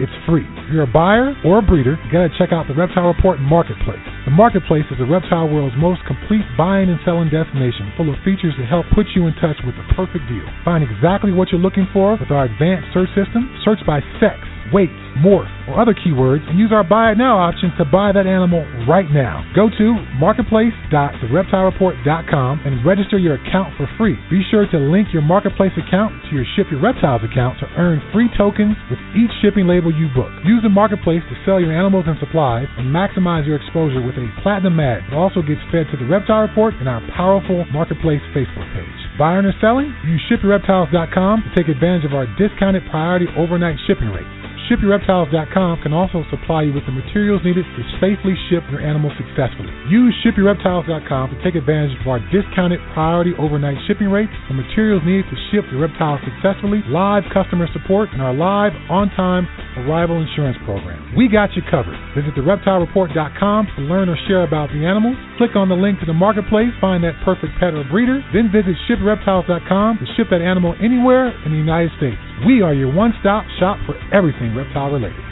it's free. If you're a buyer or a breeder, you gotta check out the Reptile Report Marketplace. The Marketplace is the reptile world's most complete buying and selling destination, full of features that help put you in touch with the perfect deal. Find exactly what you're looking for with our advanced search system. Search by sex, weight, morph, or other keywords and use our buy it now option to buy that animal right now. Go to marketplace.thereptilereport.com and register your account for free. Be sure to link your marketplace account to your Ship Your Reptiles account to earn free tokens with each shipping label you book. Use the marketplace to sell your animals and supplies and maximize your exposure with a platinum ad that also gets fed to the Reptile Report and our powerful marketplace Facebook page. Buying or selling? Use shipyourreptiles.com to take advantage of our discounted priority overnight shipping rates. ShipYourReptiles.com can also supply you with the materials needed to safely ship your animals successfully. Use ShipYourReptiles.com to take advantage of our discounted priority overnight shipping rates, the materials needed to ship your reptiles successfully, live customer support, and our live on-time arrival insurance program. We got you covered. Visit TheReptileReport.com to learn or share about the animals. Click on the link to the marketplace, find that perfect pet or breeder, then visit ShipYourReptiles.com to ship that animal anywhere in the United States. We are your one stop shop for everything reptile related.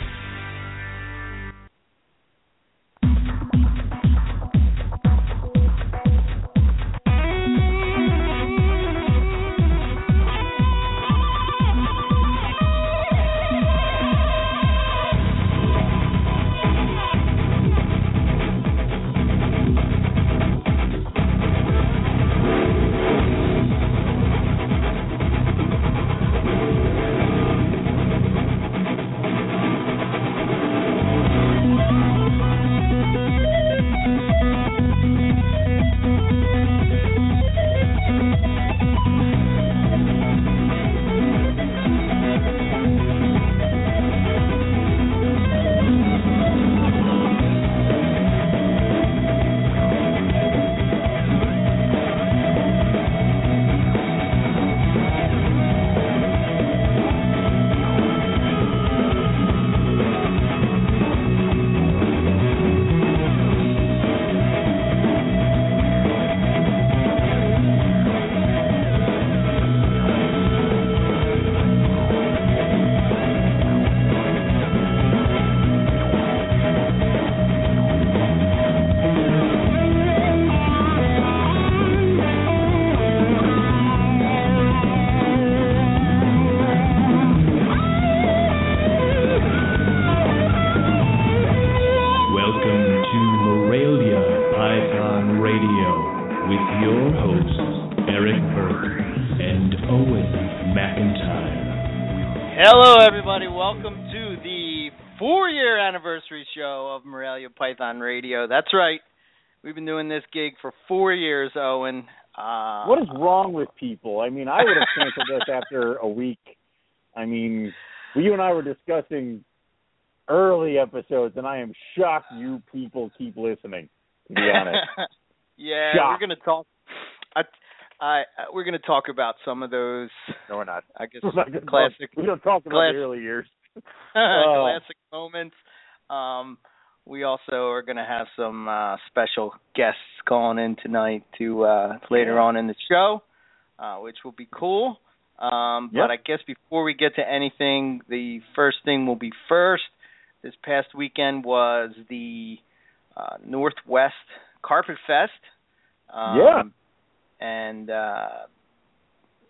Python Radio. That's right. We've been doing this gig for four years, Owen. Uh, What is wrong with people? I mean, I would have canceled this after a week. I mean, you and I were discussing early episodes, and I am shocked you people keep listening. To be honest, yeah, Shocked. we're gonna talk. I, I, we're gonna talk about some of those. no, we're not. I guess We're not gonna classic, Talk, we don't talk about classic- the early years. Oh. classic moments. Um, we also are gonna have some uh, special guests calling in tonight to uh, later on in the show, uh, which will be cool. Um, Yep. But I guess before we get to anything, the first thing will be first. This past weekend was the uh, Northwest Carpet Fest. Um, Yeah. And uh,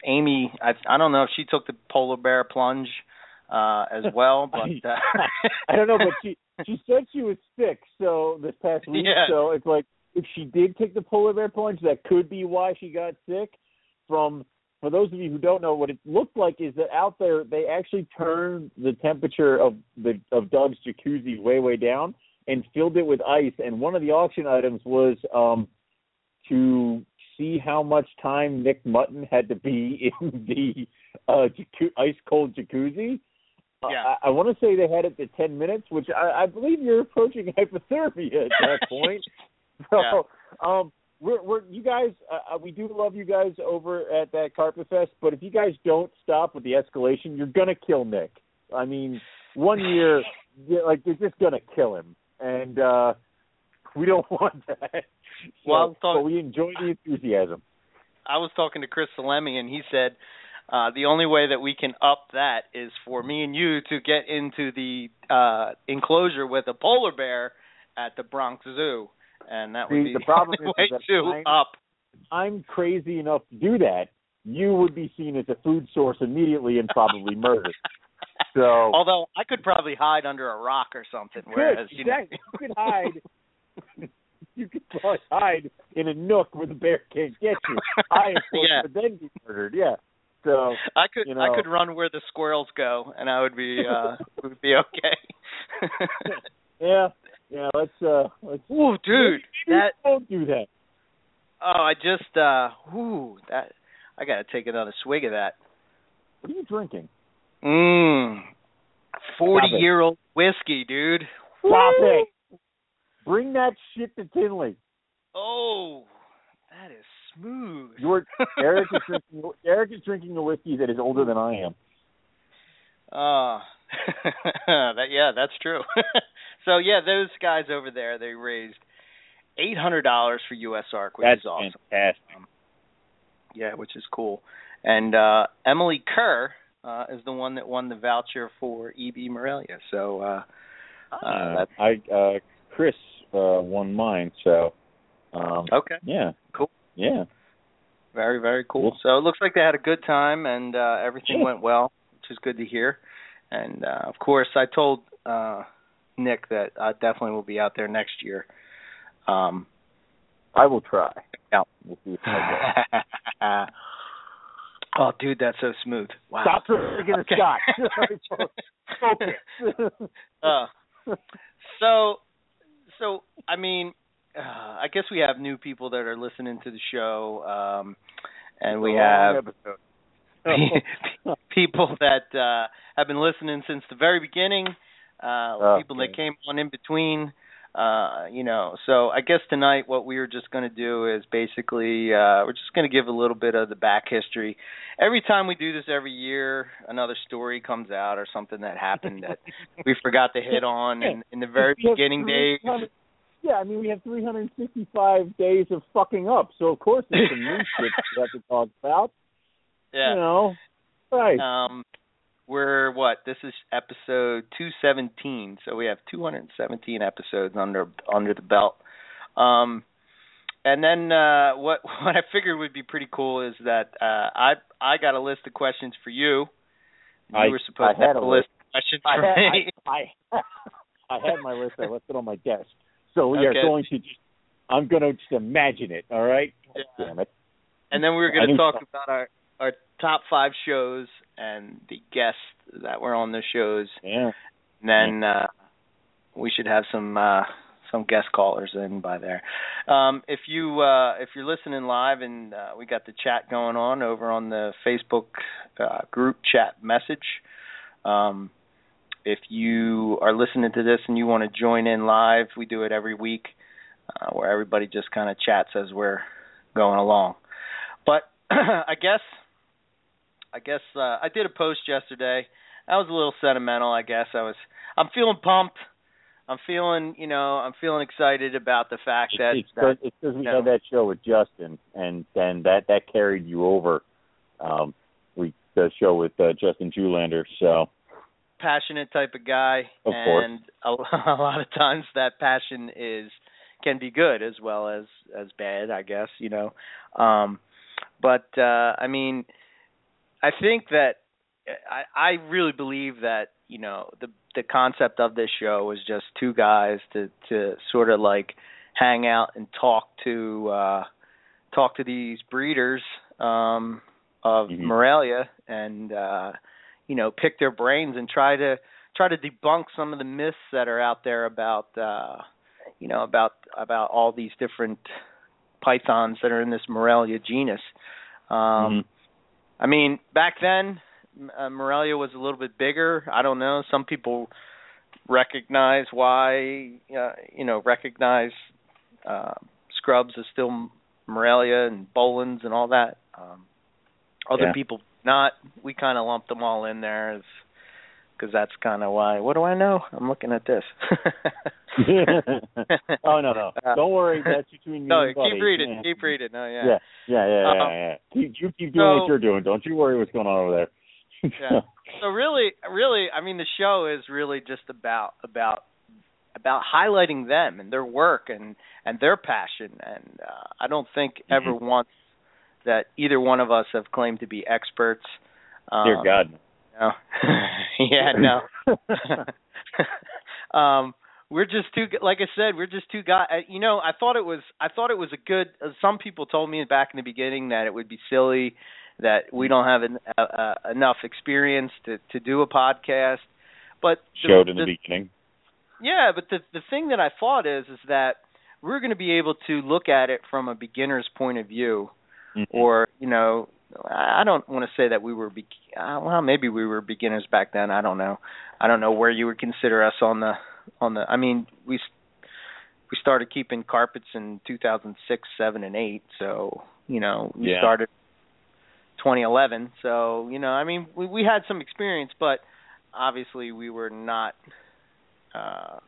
Amy, I, I don't know if she took the polar bear plunge uh, as well, but uh, I don't know, but she she said she was sick. So this past week, Yeah. so it's like if she did take the polar bear plunge, that could be why she got sick from for those of you who don't know, what it looked like is that out there they actually turned the temperature of the of Doug's jacuzzi way way down and filled it with ice. And one of the auction items was um, to see how much time Nick Mutton had to be in the uh, jacu- ice cold jacuzzi. Yeah. I, I want to say they had it to ten minutes, which I, I believe you're approaching hypothermia at that point. so, Yeah. um, we're we're you guys. Uh, uh, we do love you guys over at that Carpet Fest, but if you guys don't stop with the escalation, you're gonna kill Nick. I mean, one year, like you're just gonna kill him, and uh we don't want that. So, Well, I'm but we enjoy the enthusiasm. I was talking to Chris Salemi, and he said uh, the only way that we can up that is for me and you to get into the uh, enclosure with a polar bear at the Bronx Zoo, and that would be the problem the is way that to I'm- up. I'm crazy enough to do that. You would be seen as a food source immediately and probably murdered. So Although I could probably hide under a rock or something, whereas Good, you know, you could hide. you could probably hide in a nook where the bear can't get you. I, of course, Yeah. would then be murdered. Yeah. So I could you I could run where the squirrels go, and I would be uh would be okay. yeah, yeah. Let's uh, let's. Ooh, dude, that don't do that. oh, I just uh, ooh, that I gotta take another swig of that. What are you drinking? Mmm, forty-year-old whiskey, dude. Stop Woo! it. Bring that shit to Tinley. Oh, that is smooth. You're Eric is drinking. Eric is drinking a whiskey that is older than I am. Uh that yeah, that's true. so yeah, those guys over there, they raised eight hundred dollars for USARK, which That's is awesome. fantastic. Yeah, which is cool. And uh Emily Kerr uh is the one that won the voucher for EB Morelia. So uh uh Uh, I uh, Chris uh, won mine. So um, okay. yeah, Cool. Yeah. Very, very cool. So it looks like they had a good time and uh everything Yeah. went well, which is good to hear. And uh of course I told uh Nick that I definitely will be out there next year. Um I will try. Yeah. We'll see if I go. oh dude, that's so smooth. Wow. Stop drinking Okay. scotch. Focus. uh, so so I mean uh, I guess we have new people that are listening to the show um and we It's a long have people that uh have been listening since the very beginning uh Oh, people that came on in between uh you know. So i guess tonight what we are just going to do is basically uh we're just going to give a little bit of the back history. Every time we do this every year another story comes out or something that happened that we forgot to hit on in, in the very beginning days. 300 Yeah, I mean we have 365 days of fucking up, so of course there's some new shit we have to talk about. yeah You know, right? Um, we're what? This is episode 217, so we have 217 episodes under under the belt. Um, and then uh, what what I figured would be pretty cool is that uh, I I got a list of questions for you. You I- were supposed I to have had a a list of questions I for had, me. I, I, I had my list. I left it on my desk. So we are going to just. I'm going to just imagine it. All right. Yeah. Damn it. And then we were going to talk about our our top five shows and the guests that were on the shows. Yeah. And then uh, we should have some uh, some guest callers in by there. Um, if you uh, if you're listening live and uh, we got the chat going on over on the Facebook uh, group chat message. Um, if you are listening to this and you want to join in live, we do it every week uh, where everybody just kind of chats as we're going along. But I guess I guess uh, I did a post yesterday. I was a little sentimental, I guess. I was I'm feeling pumped. I'm feeling, you know, I'm feeling excited about the fact that, it's because it's we you know. had that show with Justin, and then that that carried you over. Um, we the show with uh, Justin Julander. So passionate type of guy Of and a, a lot of times that passion is can be good as well as as bad i guess you know um but uh i mean i think that i i really believe that you know the the concept of this show was just two guys to to sort of like hang out and talk to uh talk to these breeders um of Mhm. Morelia and uh you know pick their brains and try to try to debunk some of the myths that are out there about uh you know about about all these different pythons that are in this Morelia genus. Um Mhm. I mean, back then uh, Morelia was a little bit bigger. I don't know. Some people recognize why uh, you know recognize uh, scrubs as still Morelia and Boelens and all that. Um, other Yeah. people not. We kind of lumped them all in there because that's kind of why. What do I know? I'm looking at this. oh no no! Uh, Don't worry, that's between me no, and Buddy. keep reading. Yeah. Keep reading. Oh yeah. Yeah, yeah, yeah, yeah. Um, yeah. Keep, you keep doing so- what you're doing. Don't you worry what's going on over there. Yeah. So really, really, I mean, the show is really just about about about highlighting them and their work and and their passion. And uh, I don't think ever Mhm. once that either one of us have claimed to be experts. Um, Dear God. No. yeah, no. um, we're just too like I said, we're just two guys. You know, I thought it was I thought it was a good. Uh, some people told me back in the beginning that it would be silly that we don't have an, uh, uh, enough experience to to do a podcast. But the- Showed in the, the, beginning. yeah, but the the thing that I thought is is that we're going to be able to look at it from a beginner's point of view Mhm. or you know I don't want to say that we were be- uh, well maybe we were beginners back then I don't know I don't know where you would consider us on the on the I mean we we started keeping carpets in 2006 7 and 8 so you know we Yeah. started 2011 so you know I mean we we had some experience but obviously we were not uh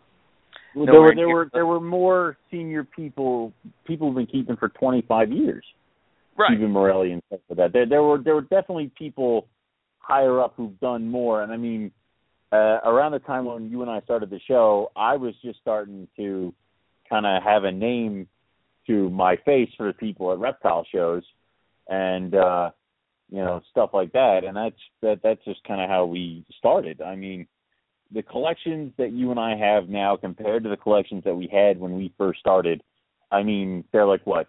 Well, there were there were the- there were more senior people people have been keeping for 25 years. Right Keeping Morelia and stuff like that. There there were there were definitely people higher up who've done more. And I mean, uh, around the time when you and I started the show, I was just starting to kind of have a name to my face for the people at reptile shows, and uh, you know stuff like that. And that's that that's just kind of how we started. I mean, the collections that you and I have now compared to the collections that we had when we first started, I mean, they're like what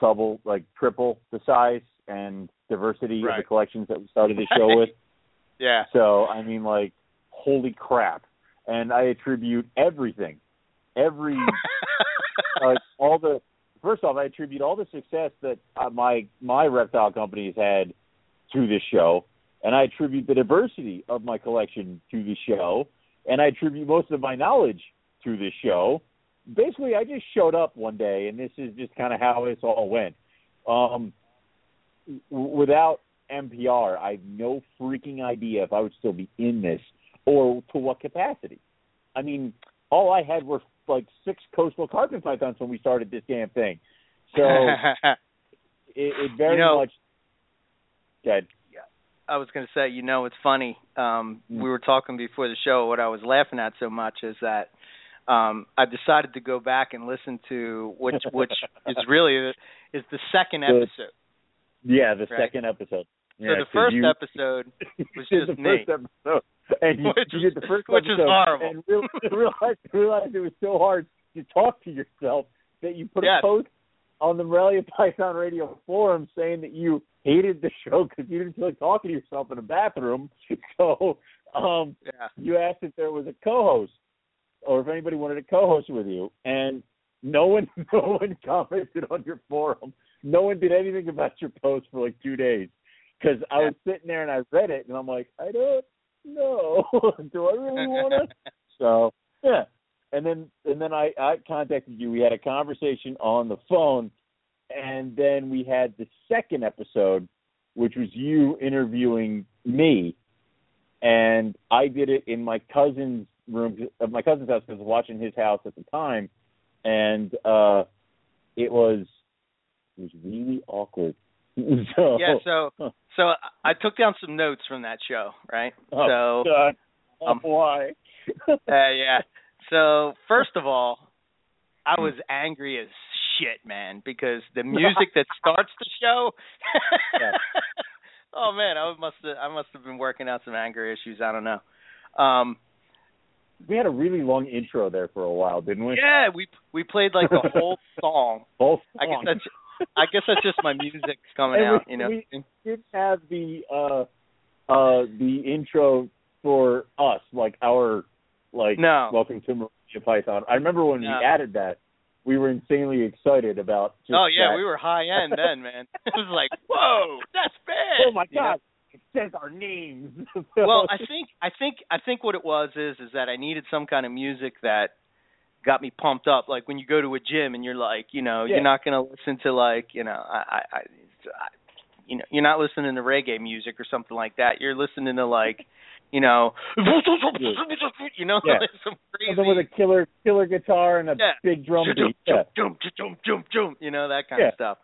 double, like triple the size and diversity of the collections that we started the show with. yeah So I mean, like, holy crap! And I attribute everything, every like all the. First off, I attribute all the success that uh, my my reptile company has had to this show, and I attribute the diversity of my collection to the show, and I attribute most of my knowledge to this show. Basically, I just showed up one day, and this is just kind of how this all went. Um, w- without MPR, I have no freaking idea if I would still be in this or to what capacity. I mean, all I had were like six coastal carpet pythons when we started this damn thing. So it, it very You know- much. Good. I was going to say, you know, it's funny. Um, Mm. We were talking before the show. What I was laughing at so much is that um, I decided to go back and listen to which, which is really is the second The- episode. Yeah, the Right. second episode. So the first you, episode was just the me. first episode, and you, Which you is- did the first which is horrible. and real, realized realized it was so hard to talk to yourself that you put Yes. a post on the Morelia Python Radio forum saying that you hated the show because you didn't feel like talking to yourself in a bathroom. So um, Yeah. you asked if there was a co-host or if anybody wanted to co-host with you, and no one, no one commented on your forum. No one did anything about your post for like two days because I was sitting there and I read it and I'm like, I don't know, do I really want to? So yeah, and then and then I I contacted you. We had a conversation on the phone, and then we had the second episode, which was you interviewing me, and I did it in my cousin's room, of my cousin's house, because I was watching his house at the time, and uh it was it was really awkward. so Yeah. So so I took down some notes from that show, right? oh, so God. um, why? uh, yeah. So first of all, I was angry as shit, man, because the music that starts the show. Yeah. oh man, I must have I must have been working out some anger issues. I don't know. Um we had a really long intro there for a while, didn't we? Yeah, we we played like the whole song. Both I guess that's I guess that's just my music's coming And out. we- You know. we didn't have the uh uh the intro for us, like our like No. welcome to Morelia Python. I remember when No. we added that, we were insanely excited about just oh yeah, that. we were high end then, man. It was like, whoa, that's bad. Oh my god, says our names. well, I think I think I think what it was is is that I needed some kind of music that got me pumped up. Like when you go to a gym and you're like, you know, Yeah. you're not gonna listen to like, you know, I, I, I, you know, you're not listening to reggae music or something like that. You're listening to like, you know, you know, Yeah. like some crazy. Something with a killer killer guitar and a Yeah. big drum jump, beat. Yeah. jump, jump, jump, jump, jump, you know, that kind Yeah. of stuff.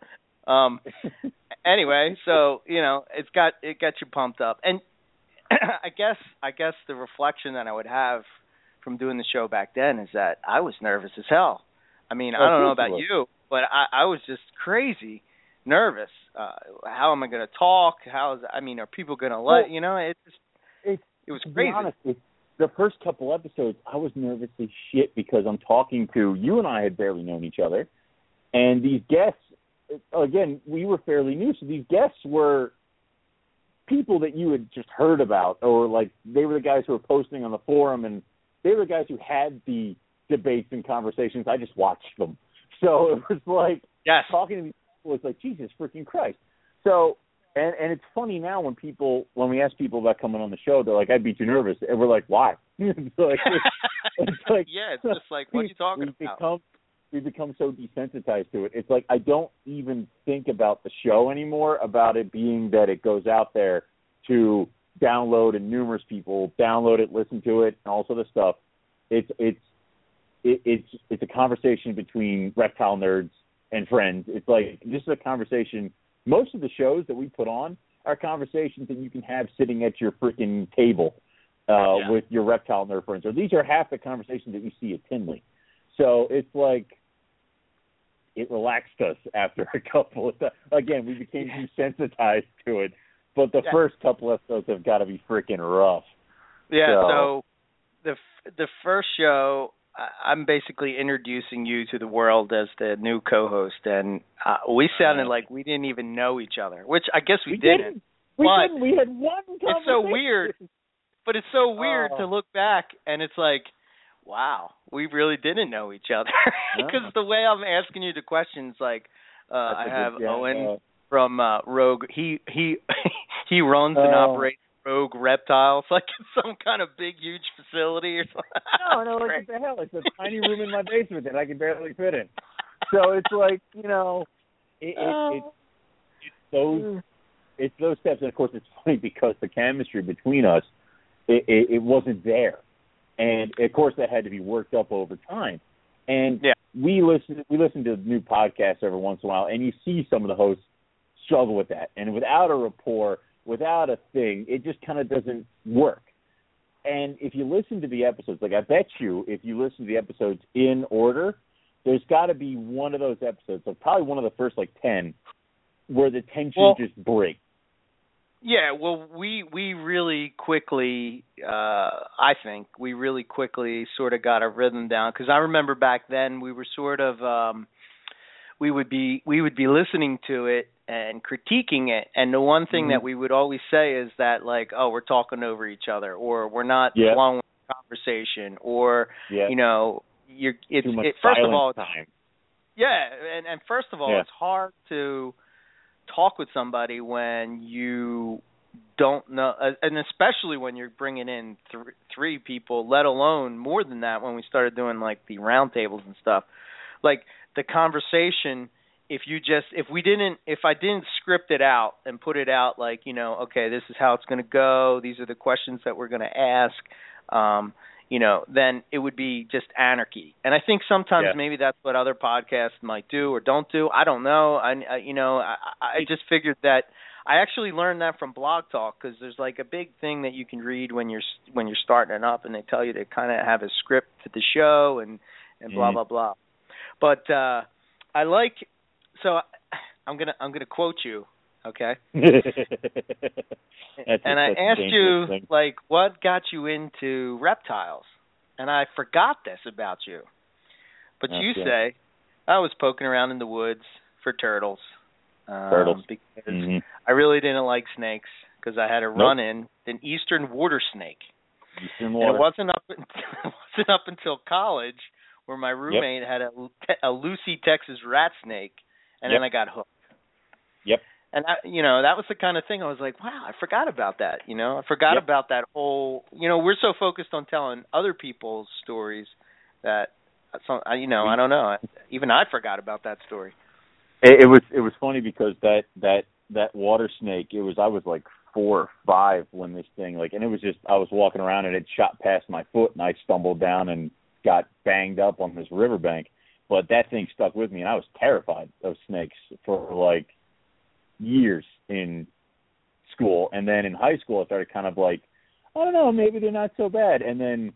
Um anyway, so, you know, it's got it got you pumped up. And I guess I guess the reflection that I would have from doing the show back then is that I was nervous as hell. I mean, I don't know about you but I I was just crazy nervous. Uh how am I going to talk? How is I mean, are people going to let, Well, you know, it just it's it was to be crazy. honest, the first couple episodes, I was nervous as shit because I'm talking to you and I had barely known each other, and these guests, again, we were fairly new, so these guests were people that you had just heard about, or like they were the guys who were posting on the forum, and they were the guys who had the debates and conversations. I just watched them, so it was like yes. talking to these people was like Jesus freaking Christ. So and and it's funny now when people when we ask people about coming on the show, they're like, I'd be too nervous, and we're like, why? it's like, it's like yeah, it's just like what are you talking we about? Become, we become so desensitized to it. It's like I don't even think about the show anymore. About it being that it goes out there to download, and numerous people download it, listen to it, and all sort of stuff. It's it's it, it's it's a conversation between reptile nerds and friends. It's like just a conversation. Most of the shows that we put on are conversations that you can have sitting at your freaking table uh, Yeah. with your reptile nerd friends. Or these are half the conversations that you see at Tinley. So it's like it relaxed us after a couple of times. Again, we became desensitized to it. But the Yeah. first couple episodes have got to be freaking rough. Yeah. So- So the f- the first show, I'm basically introducing you to the world as the new co-host, and uh, we sounded like we didn't even know each other, which I guess we, We didn't. didn't. We didn't. We had one. It's so weird. But it's so weird Oh. to look back, and it's like, wow, we really didn't know each other because No. the way I'm asking you the questions, like. Uh, I have good- yeah, Owen uh, from uh, Rogue. He he he runs and Oh. operates Rogue Reptiles, like it's some kind of big, huge facility or something. No, no, like what the hell? It's a tiny room in my basement that I can barely fit in. So it's like you know, it, it, Oh. it, it's those it's those steps, and of course it's funny because the chemistry between us, it, it, it wasn't there, and of course that had to be worked up over time. And Yeah. we listen we listen to new podcasts every once in a while, and you see some of the hosts struggle with that, and without a rapport, without a thing, it just kind of doesn't work. And if you listen to the episodes, like I bet you, if you listen to the episodes in order, there's got to be one of those episodes, like probably one of the first like ten, where the tension Well- just breaks. Yeah, well, we we really quickly, uh, I think we really quickly sort of got our rhythm down because I remember back then we were sort of, um, we would be we would be listening to it and critiquing it, and the one thing Mhm. that we would always say is that like, oh, we're talking over each other, or we're not Yeah. the conversation, or Yeah, you know, you're it's it, first of all, time. yeah, and and first of all, Yeah. it's hard to talk with somebody when you don't know, uh, and especially when you're bringing in th- three people, let alone more than that. When we started doing like the roundtables and stuff, like the conversation. If you just, if we didn't, if I didn't script it out and put it out, like you know, okay, this is how it's going to go. These are the questions that we're going to ask. Um, you know, then it would be just anarchy. And I think sometimes Yeah. maybe that's what other podcasts might do or don't do. I don't know. I, I you know, I, I just figured that I actually learned that from Blog Talk because there's like a big thing that you can read when you're when you're starting it up, and they tell you to kind of have a script to the show and and blah Mhm. blah blah. But uh I like so I'm gonna I'm gonna quote you, okay? That's and I that's asked you thing. like what got you into reptiles, and I forgot this about you. But you Okay. say I was poking around in the woods, for turtles. Um, Turtles. because Mhm. I really didn't like snakes because I had a run in an eastern water snake. Eastern And water. it wasn't up it wasn't up until college where my roommate had a a Lucy Texas rat snake, and then I got hooked. Yep. And I, you know that was the kind of thing I was like, wow, I forgot about that. You know, I forgot Yep. about that whole. You know, we're so focused on telling other people's stories that uh, some, I- you know, I don't know. Even I forgot about that story. It, it was it was funny because that that that water snake. It was I was like four or five when this thing like, and it was just I was walking around and it shot past my foot and I stumbled down and got banged up on this riverbank. But that thing stuck with me and I was terrified of snakes for like years in school. And then in high school I started kind of like, I don't know, maybe they're not so bad. And then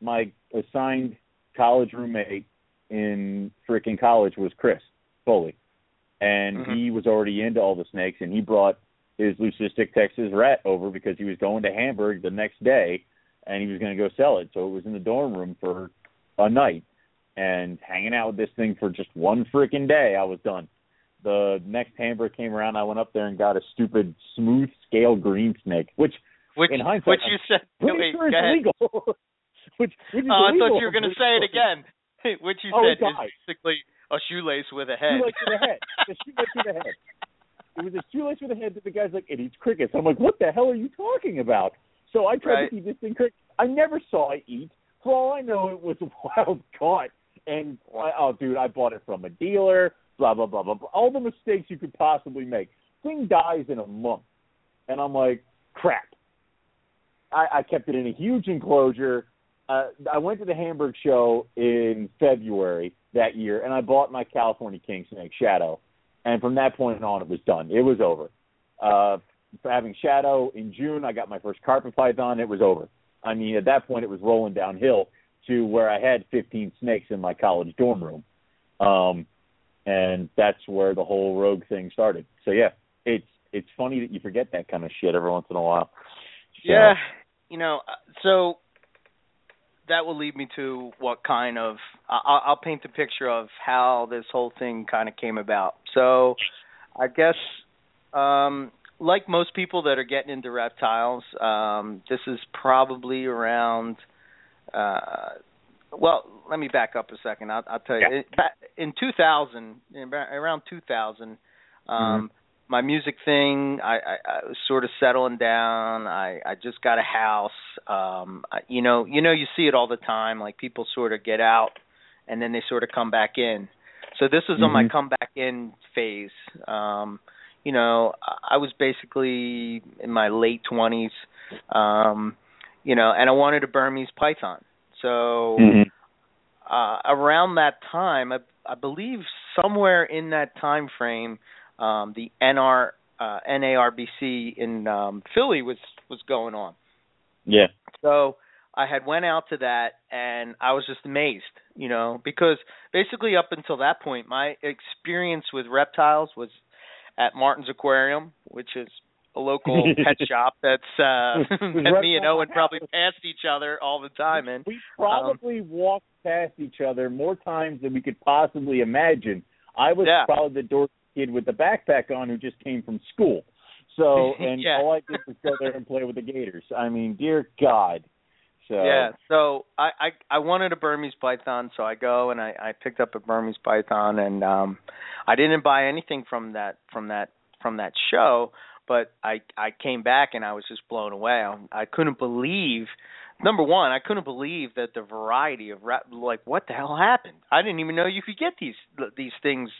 my assigned college roommate in freaking college was Chris Foley and Mhm. he was already into all the snakes and he brought his leucistic texas rat over because he was going to hamburg the next day and he was going to go sell it so it was in the dorm room for a night and hanging out with this thing for just one freaking day i was done the next hamburg came around i went up there and got a stupid smooth scale green snake which Which, In hindsight, which I'm you said. wait, sure go it's ahead. illegal which, which Oh, I thought you were going to say it again. Which you Oh, said is basically a shoelace with a head. shoelace with a head. A shoelace with a head. It was a shoelace with a head that the guy's like, it eats crickets. I'm like, what the hell are you talking about? So I tried Right. to feed this thing crickets. I never saw it eat. For all I know, it was wild caught. And I, oh, dude, I bought it from a dealer. Blah blah blah blah. All the mistakes you could possibly make. Thing dies in a month, and I'm like, crap. I, I kept it in a huge enclosure. Uh, I went to the Hamburg show in February that year, and I bought my California King Snake Shadow. And from that point on, it was done. It was over. Uh, having Shadow in June, I got my first carpet python. It was over. I mean, at that point, it was rolling downhill to where I had 15 snakes in my college dorm room, um, and that's where the whole rogue thing started. So yeah, it's it's funny that you forget that kind of shit every once in a while. So, Yeah, you know, uh, so that will lead me to what kind of I'll, I'll paint the picture of how this whole thing kind of came about. So, I guess, um, like most people that are getting into reptiles, um, this is probably around. Uh, well, let me back up a second. I'll, I'll tell you. Yeah. It, in 2000, in around 2000, um, my music thing I, I, I was sort of settling down i i just got a house um I, you know you know you see it all the time like people sort of get out and then they sort of come back in so this was on my Mhm. come back in phase um you know I- i was basically in my late 20s um you know and i wanted a burmese python so Mhm. uh, around that time, I, I believe somewhere in that time frame, um, the NR uh, NARBC in um, Philly was was going on. Yeah. So I had went out to that, and I was just amazed, you know, because basically up until that point, my experience with reptiles was at Martin's Aquarium, which is a local pet shop that's uh that me and Owen probably passed each other all the time in. We probably walked past each other more times than we could possibly imagine. I was Yeah. probably the dork kid with the backpack on who just came from school. So, and Yeah. all I did was go there and play with the Gators. I mean, dear God. So, Yeah, so I, I I wanted a Burmese python, so I go and I I picked up a Burmese python, and um I didn't buy anything from that from that from that show, but I I came back and I was just blown away. I, I couldn't believe number one, I couldn't believe that the variety of rap, like what the hell happened. I didn't even know you could get these these things.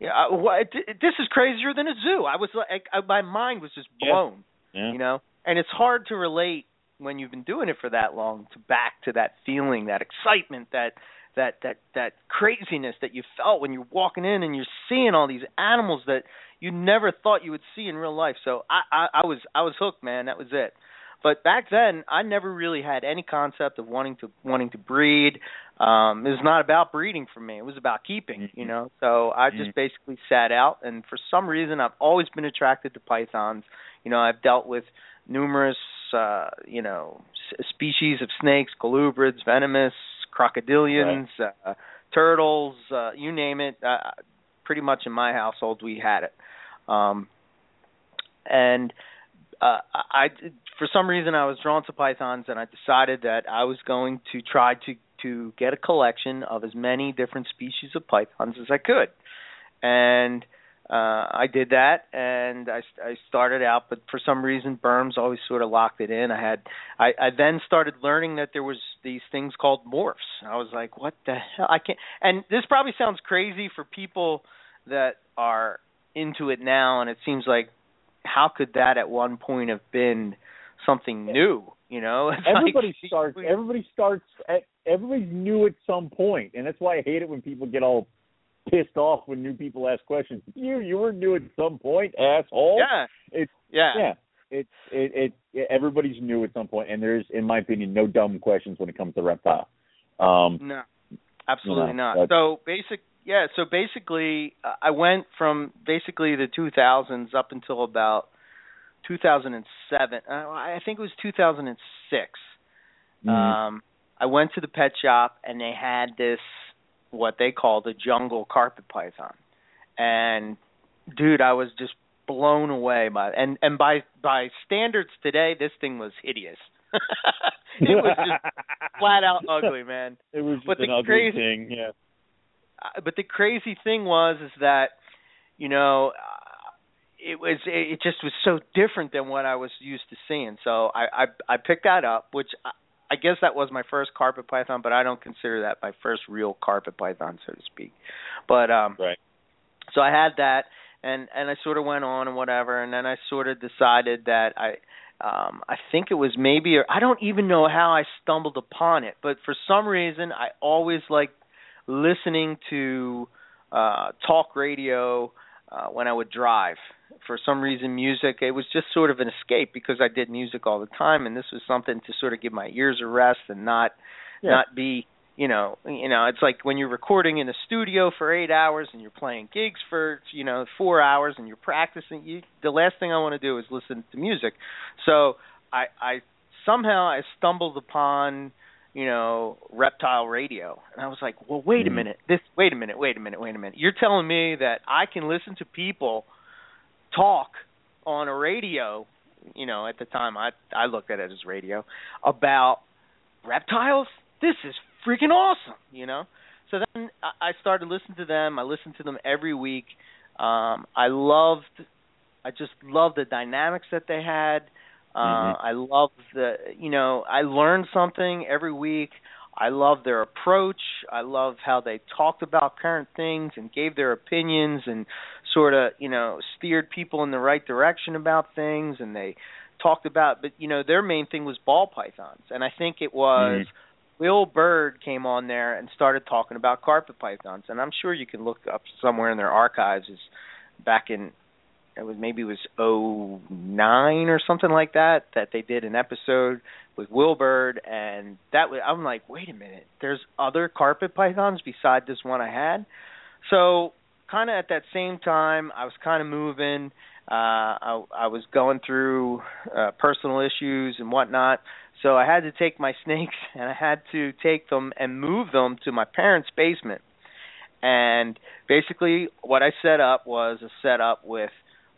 Yeah, I, what, this is crazier than a zoo. I was like, I, my mind was just Yeah. blown yeah. you know and it's hard to relate when you've been doing it for that long to back to that feeling that excitement that that that that craziness that you felt when you're walking in and you're seeing all these animals that you never thought you would see in real life. So i i, I was i was hooked man. That was it. But back then i never really had any concept of wanting to wanting to breed. Um it was not about breeding for me. It was about keeping you Mhm. know? So i just Mhm. basically sat out. And for some reason i've always been attracted to pythons. You know i've dealt with numerous uh you know s- species of snakes colubrids venomous crocodilians uh, turtles uh you name it uh, pretty much in my household we had it. Um, and uh, I, for some reason, I was drawn to pythons, and I decided that I was going to try to to get a collection of as many different species of pythons as I could. And uh, I did that, and I, I started out, but for some reason, Burms always sort of locked it in. I had, I, I then started learning that there was these things called morphs. I was like, what the hell? I can't. And this probably sounds crazy for people that are into it now, and it seems like, how could that at one point have been something new? You know, it's everybody like, starts. Everybody starts. At, everybody new at some point, and that's why I hate it when people get all pissed off when new people ask questions. You you were new at some point, asshole. Yeah. It's yeah. Yeah. It's it, it everybody's new at some point, and there's, in my opinion, no dumb questions when it comes to reptile. Um, no, absolutely not. So basic, yeah. So basically, uh, I went from basically the 2000s up until about 2007. Uh, I think it was 2006. Mm-hmm. Um, I went to the pet shop and they had this what they call the jungle carpet python. And dude, I was just blown away by and and by by standards today, this thing was hideous. it was just flat out ugly, man. It was just but an the ugly crazy, thing, yeah. Uh, but the crazy thing was is that you know uh, it was it just was so different than what I was used to seeing. So I I I picked that up, which I guess that was my first carpet python, but I don't consider that my first real carpet python, so to speak. But um right. So I had that, and and I sort of went on and whatever, and then I sort of decided that I um I think it was maybe or I don't even know how I stumbled upon it, but for some reason I always like listening to uh talk radio uh when I would drive for some reason music it was just sort of an escape because I did music all the time and this was something to sort of give my ears a rest and not yeah. not be you know you know it's like when you're recording in a studio for 8 hours and you're playing gigs for you know 4 hours and you're practicing you the last thing I want to do is listen to music so I I somehow I stumbled upon you know reptile radio and I was like well wait a minute this wait a minute wait a minute wait a minute you're telling me that I can listen to people talk on a radio, you know, at the time I I looked at it as radio about reptiles. This is freaking awesome, you know. So then I started listening to them. I listened to them every week. Um, I loved, I just loved the dynamics that they had. Uh, mm-hmm. I love the, you know, I learned something every week. I love their approach. I love how they talked about current things and gave their opinions and sort of, you know, steered people in the right direction about things and they talked about but you know, their main thing was ball pythons. And I think it was mm-hmm. Will Bird came on there and started talking about carpet pythons. And I'm sure you can look up somewhere in their archives is back in it was maybe it was oh nine or something like that that they did an episode with Will Bird and that was I'm like, wait a minute, there's other carpet pythons beside this one I had. So kind of at that same time, I was kind of moving. Uh, I, I was going through uh, personal issues and whatnot, so I had to take my snakes and I had to take them and move them to my parents' basement. And basically, what I set up was a setup with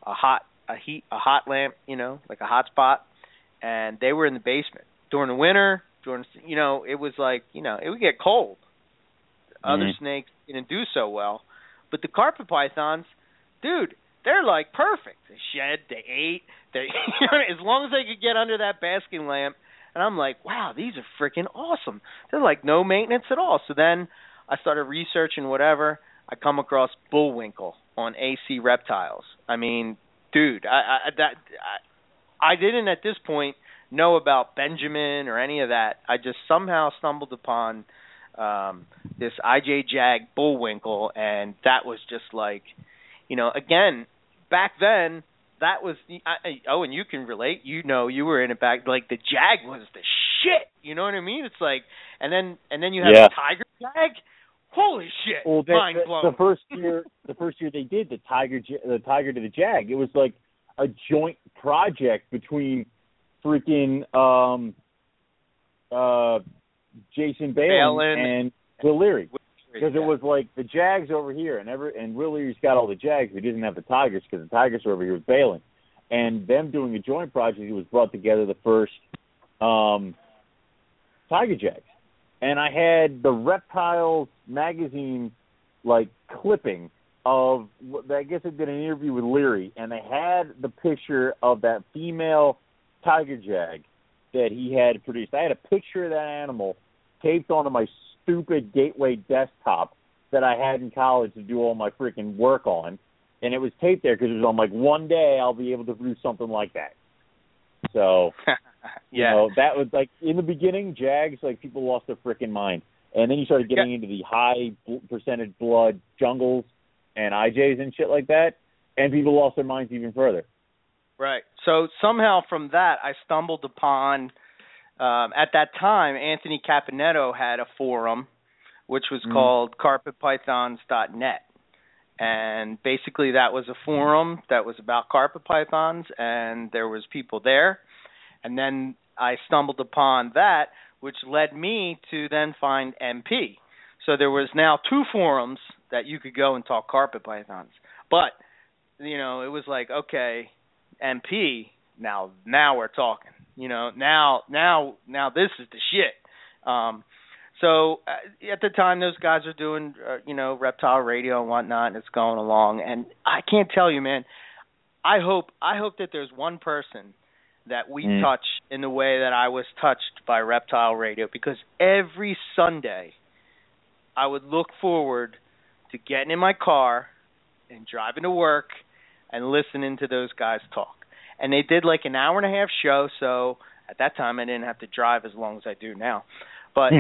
a hot a heat a hot lamp, you know, like a hot spot, and they were in the basement during the winter. During you know, it was like you know, it would get cold. Other mm-hmm. snakes didn't do so well, but the carpet pythons, dude, they're like perfect. They shed, they ate, they as long as they could get under that basking lamp. And I'm like, wow, these are freaking awesome. They're like no maintenance at all. So then I started researching whatever. I come across bullwinkle on AC Reptiles. I mean, dude, I, I that I, I didn't at this point know about Benjamin or any of that. I just somehow stumbled upon um this IJ Jag Bullwinkle and that was just like, you know, again, back then that was I, oh and you can relate you know you were in it back like the jag was the shit you know what i mean it's like and then and then you have yeah. the tiger jag Holy shit! Well, they, Mind the, blown. the first year, the first year they did the Tiger, the Tiger to the Jag. It was like a joint project between freaking um, uh, Jason Balin. and Will Leary. because it was like the Jags over here, and every and Will Leary's got all the Jags. We didn't have the Tigers because the Tigers were over here with Balin, and them doing a joint project. It was brought together the first um, Tiger Jags, and I had the Reptiles magazine like clipping of I guess I did an interview with Leary, and they had the picture of that female tiger jag that he had produced. I had a picture of that animal taped onto my stupid Gateway desktop that I had in college to do all my freaking work on, and it was taped there because it was on like one day I'll be able to do something like that. So, yeah. you know, that was like in the beginning, Jags like people lost their freaking mind, and then you started getting yeah. into the high percentage blood jungles and IJs and shit like that, and people lost their minds even further. Right. So somehow from that, I stumbled upon. Um, at that time, Anthony Caponetto had a forum, which was mm. called CarpetPythons.net, and basically that was a forum that was about carpet pythons, and there was people there, and then I stumbled upon that, which led me to then find MP. So there was now two forums that you could go and talk carpet pythons, but you know it was like okay MP, now now we're talking. You know, now now now this is the shit. Um, so uh, at the time, those guys are doing uh, you know reptile radio and whatnot, and it's going along. And I can't tell you, man. I hope I hope that there's one person that we mm. touch in the way that I was touched by reptile radio because every Sunday I would look forward to getting in my car and driving to work and listening to those guys talk. And they did like an hour and a half show, so at that time I didn't have to drive as long as I do now. But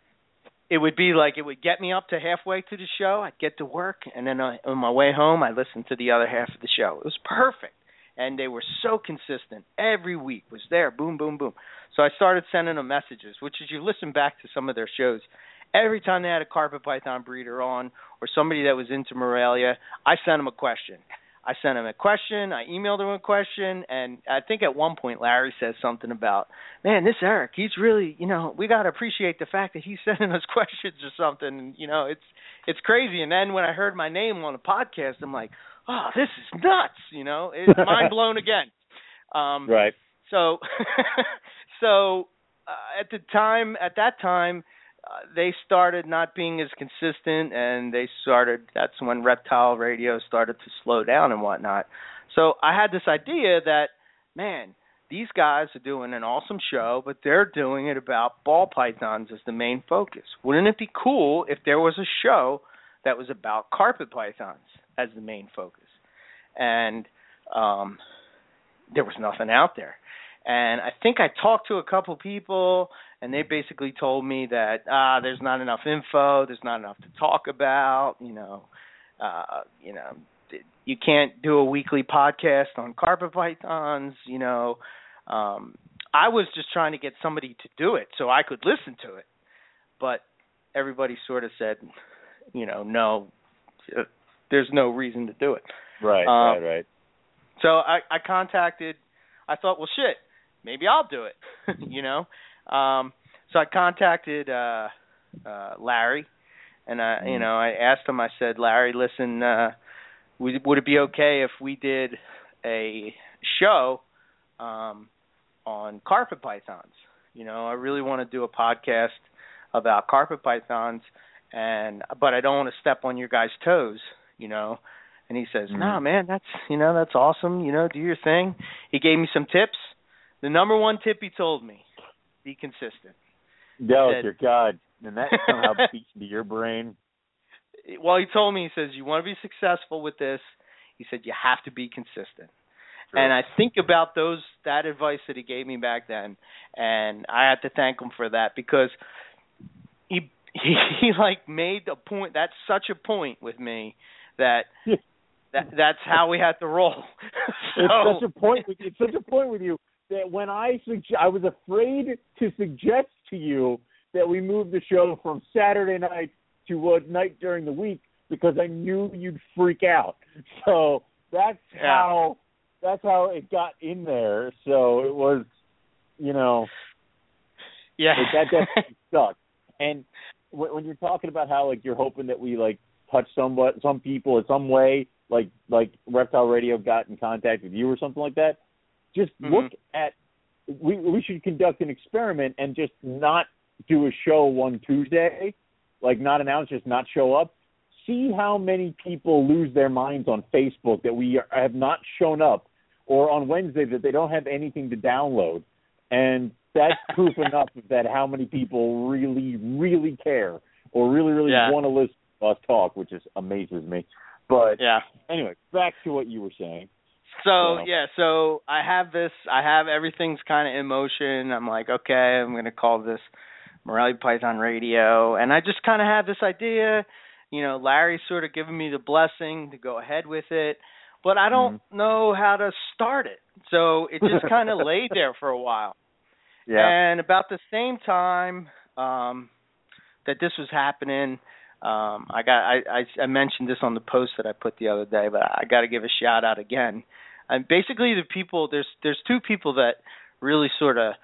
it would be like it would get me up to halfway to the show, I'd get to work, and then uh, on my way home I listened to the other half of the show. It was perfect. And they were so consistent. Every week was there, boom, boom, boom. So I started sending them messages, which is you listen back to some of their shows, every time they had a carpet python breeder on or somebody that was into Morelia, I sent them a question. I sent him a question. I emailed him a question, and I think at one point Larry says something about, "Man, this Eric, he's really, you know, we got to appreciate the fact that he's sending us questions or something." You know, it's it's crazy. And then when I heard my name on the podcast, I'm like, "Oh, this is nuts!" You know, it's mind blown again. Um, right. So, so uh, at the time, at that time uh, they started not being as consistent, and they started. That's when reptile radio started to slow down and whatnot. So I had this idea that, man, these guys are doing an awesome show, but they're doing it about ball pythons as the main focus. Wouldn't it be cool if there was a show that was about carpet pythons as the main focus? And um, there was nothing out there. And I think I talked to a couple people, and they basically told me that ah, there's not enough info, there's not enough to talk about. You know, uh, you know, you can't do a weekly podcast on carpet pythons. You know, um, I was just trying to get somebody to do it so I could listen to it, but everybody sort of said, you know, no, uh, there's no reason to do it. Right, um, right, right. So I, I contacted. I thought, well, shit maybe I'll do it. you know. Um, so I contacted uh, uh, Larry, and I, you mm. know, I asked him. I said, Larry, listen, uh, would, would it be okay if we did a show um, on carpet pythons? You know, I really want to do a podcast about carpet pythons, and but I don't want to step on your guys' toes. You know. And he says, mm-hmm. "No, nah, man, that's you know that's awesome. You know, do your thing." He gave me some tips, the number one tip he told me: be consistent. No, said, dear God, and that somehow beats into your brain. Well, he told me he says you want to be successful with this. He said you have to be consistent. And I think about those that advice that he gave me back then, and I have to thank him for that because he he, he like made a point. That's such a point with me that that that's how we had to roll. so, it's such a point. With, it's such a point with you that when I suggest, I was afraid to suggest to you that we move the show from Saturday night to a night during the week because I knew you'd freak out. So that's yeah. how that's how it got in there. So it was, you know, yeah, that definitely sucked. And when, when you're talking about how like you're hoping that we like touch somewhat some people in some way, like like Reptile Radio got in contact with you or something like that. Just Mhm. look at we we should conduct an experiment and just not do a show one Tuesday, like not announce, just not show up. See how many people lose their minds on Facebook that we are, have not shown up, or on Wednesday that they don't have anything to download, and that's proof enough that how many people really, really care or really, really Yeah. want to listen us talk, which is amazes me. But Yeah. anyway, back to what you were saying. So So- yeah, so I have this. I have everything's kind of in motion. I'm like, okay, I'm gonna call this Morelia Python Radio, and I just kind of have this idea. You know, Larry's sort of giving me the blessing to go ahead with it, but I don't know how to start it. So it just kind of laid there for a while. Yeah. And about the same time um, that this was happening, um, I got I, I I mentioned this on the post that I put the other day, but I got to give a shout out again. And basically, the people there's there's two people that really sort of,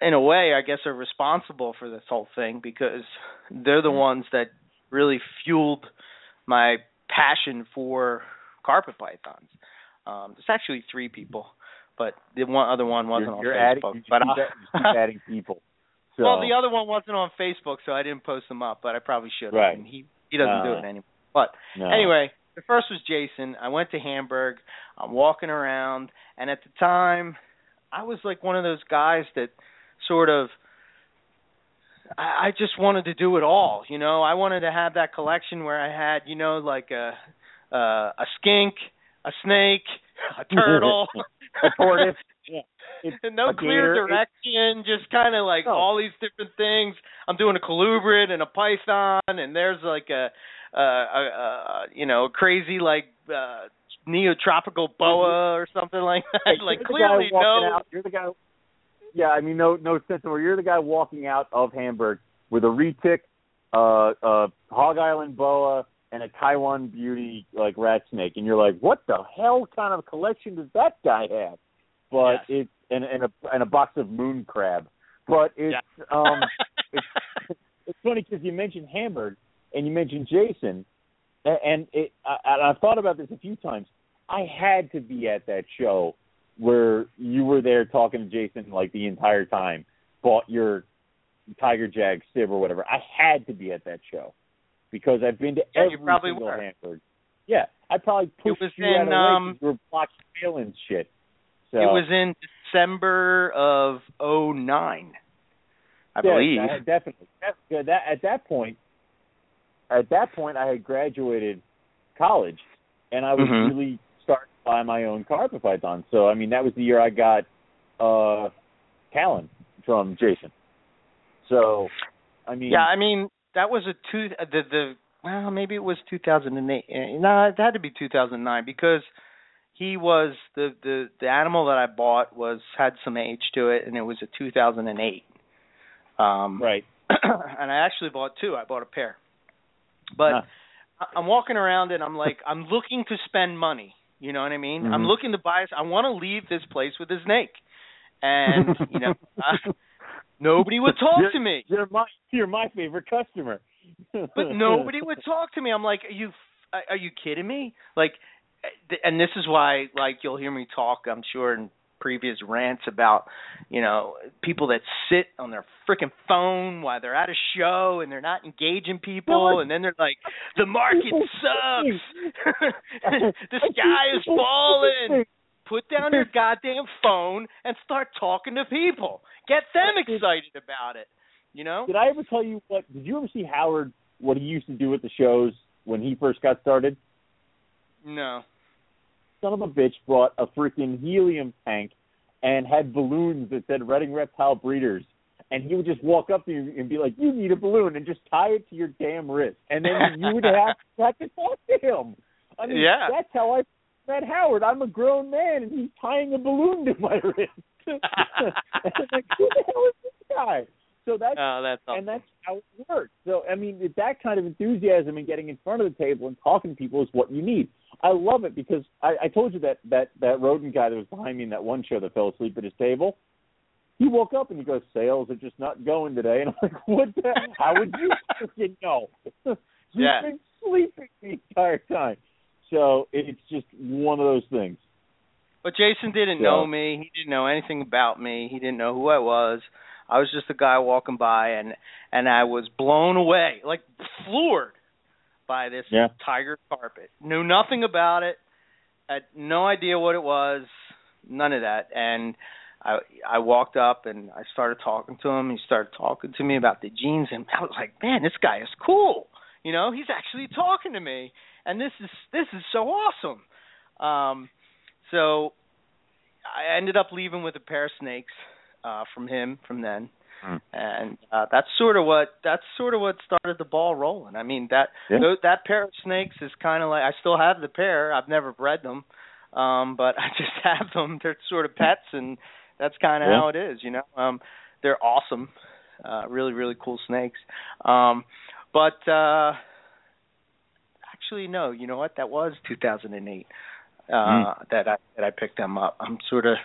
in a way, I guess, are responsible for this whole thing because they're the ones that really fueled my passion for carpet pythons. Um, there's actually three people, but the one other one wasn't you're, you're on adding, Facebook. you but keep, I'll- you keep adding people. So, well, the other one wasn't on Facebook, so I didn't post them up, but I probably should. Right. And he he doesn't do Uh, it anymore. But no. anyway, the first was Jason. I went to Hamburg. I'm walking around, and at the time, I was like one of those guys that sort of. I I just wanted to do it all, you know. I wanted to have that collection where I had, you know, like a uh, a skink, a snake, a turtle, a tortoise. Yeah. No clear gator. direction, just kind of like No. all these different things. I'm doing a colubrid and a python, and there's like a, uh, a, a you know, a crazy like uh neotropical boa or something like that. Hey, like you're the guy clearly no. Out, you're the guy. Yeah, I mean, no, no sense where you're the guy walking out of Hamburg with a retic, uh, uh, Hog Island boa, and a Taiwan beauty like rat snake, and you're like, what the hell kind of collection does that guy have? But Yes. it's and and a and a box of moon crab. But it's um, it's it's funny because you mentioned Hamburg and you mentioned Jason, a- and it I, and I've thought about this a few times. I had to be at that show where you were there talking to Jason like the entire time, bought your Tiger Jag Sib or whatever. I had to be at that show because I've been to Yeah, you every probably single were. Hamburg. Yeah, I probably pushed you out of in, way 'cause um, you were blocking Phelan's shit. So, It was in December of '09, I yeah, believe. I definitely. That, yeah, that at that point, at that point, I had graduated college, and I was Mhm. really starting to buy my own carpet python. So I mean, that was the year I got uh Talon from Jason. So, I mean, Yeah, I mean that was a two the the well maybe it was 2008. Eh, No, it had to be 2009 because he was the the the animal that I bought was had some age to it and it was a 2008. Um right. and I actually bought two. I bought a pair. But Huh. I'm walking around and I'm like I'm looking to spend money. You know what I mean? I'm Mhm. looking to buy. I want to leave this place with a snake, and you know, uh, nobody would talk You're- to me. You're my you're my favorite customer. But nobody would talk to me. I'm like, are you f- are you kidding me? Like, and this is why, like, you'll hear me talk. I'm sure in previous rants about, you know, people that sit on their freaking phone while they're at a show and they're not engaging people, No, and then they're like, the market sucks. the sky is falling. Put down your goddamn phone and start talking to people. Get them excited about it. You know? Did I ever tell you what? Did you ever see Howard? What he used to do at the shows when he first got started? No. Son of a bitch brought a freaking helium tank and had balloons that said Reading Reptile Breeders. And he would just walk up to you and be like, "You need a balloon," and just tie it to your damn wrist, and then you would have, have to talk to him. I mean, Yeah. that's how I met Howard. I'm a grown man, and he's tying a balloon to my wrist. like, who the hell is this guy? So that's Oh, that's awesome. and that's how it works. So I mean, that kind of enthusiasm and getting in front of the table and talking to people is what you need. I love it because I, I told you that that that rodent guy that was behind me in that one show that fell asleep at his table. he woke up and he goes, sales are just not going today. And I'm like, what the? How would you freaking know? You've Yeah. been sleeping the entire time. So it's just one of those things. But Jason didn't So- know me. He didn't know anything about me. He didn't know who I was. I was just a guy walking by and and I was blown away, like floored by this Yeah. tiger carpet. Knew nothing about it. Had no idea what it was. None of that. And I I walked up and I started talking to him. He started talking to me about the jeans and I was like, "Man, this guy is cool." You know, he's actually talking to me. And this is this is so awesome. Um so I ended up leaving with a pair of snakes uh from him from then. Hmm. And uh that's sort of what that's sort of what started the ball rolling. I mean that Yeah. tho- that pair of snakes is kind of like I still have the pair. I've never bred them. Um but I just have them. They're sort of pets and that's kind of Yeah. how it is, you know. Um they're awesome. Uh really really cool snakes. Um but uh actually no, you know what? That was 2008 uh Mm. that I that I picked them up. I'm sort of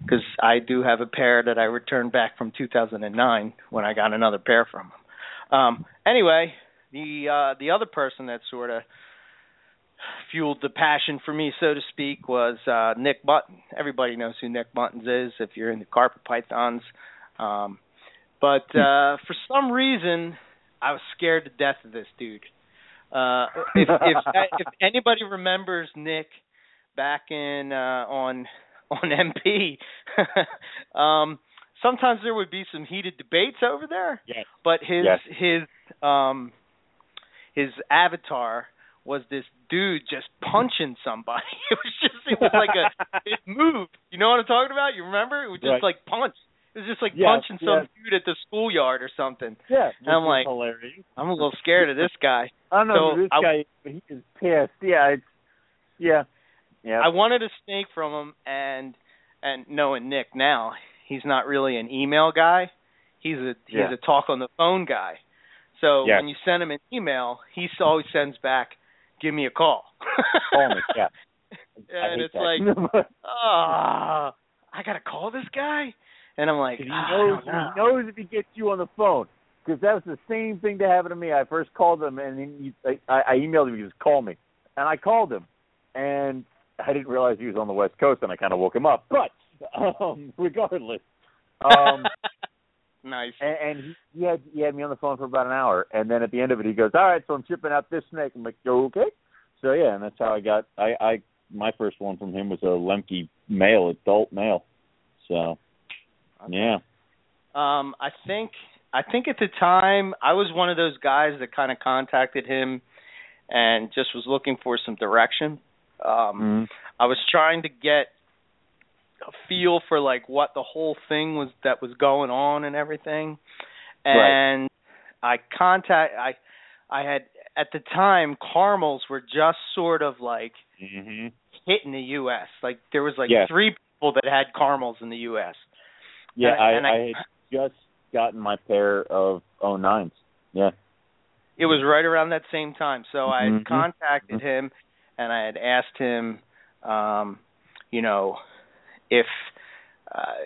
because I do have a pair that I returned back from 2009 when I got another pair from them. Um, anyway, the uh, the other person that sort of fueled the passion for me, so to speak, was uh, Nick Mutton. Everybody knows who Nick Muttons is if you're into carpet pythons. Um, but uh, for some reason, I was scared to death of this dude. Uh, if if if anybody remembers Nick back in uh, on on MP, um, sometimes there would be some heated debates over there. Yes. But his Yes. his um his avatar was this dude just punching somebody. It was just it was like a it moved. You know what I'm talking about? You remember? It was just Right. like punch. It was just like Yes, punching some yes. dude at the schoolyard or something. Yeah, And I'm like, hilarious. I'm a little scared of this guy. I don't know so this I- guy. He is pissed. Yeah, it's yeah, yeah. I wanted a snake from him, and and knowing Nick now, he's not really an email guy. He's a he's Yeah. a talk on the phone guy. So Yes. when you send him an email, he always sends back, "Give me a call." Call me, yeah. And it's that. like, ah, I gotta call this guy, and I'm like, he "Ah, knows don't know." he knows if he gets you on the phone. Because that was the same thing that happened to me. I first called him and then he, I, I emailed him. He was call me, and I called him, and I didn't realize he was on the West Coast, and I kind of woke him up. But um, regardless, um, nice. and, and he, he had he had me on the phone for about an hour, and then at the end of it, he goes, "All right, so I'm shipping out this snake." I'm like, "Yo, okay." So yeah, and that's how I got. I I my first one from him was a Lemke male, adult male. So yeah. Um, I think I think at the time I was one of those guys that kind of contacted him and just was looking for some direction. Um, Mhm. I was trying to get a feel for like what the whole thing was that was going on and everything. And I contact I I had at the time caramels were just sort of like Mhm. hitting the US. Like there was like Yes. three people that had caramels in the US. Yeah, And- I, and I- I had just gotten my pair of oh nines. Yeah. It was right around that same time. So I Mhm. contacted him and I had asked him um you know if uh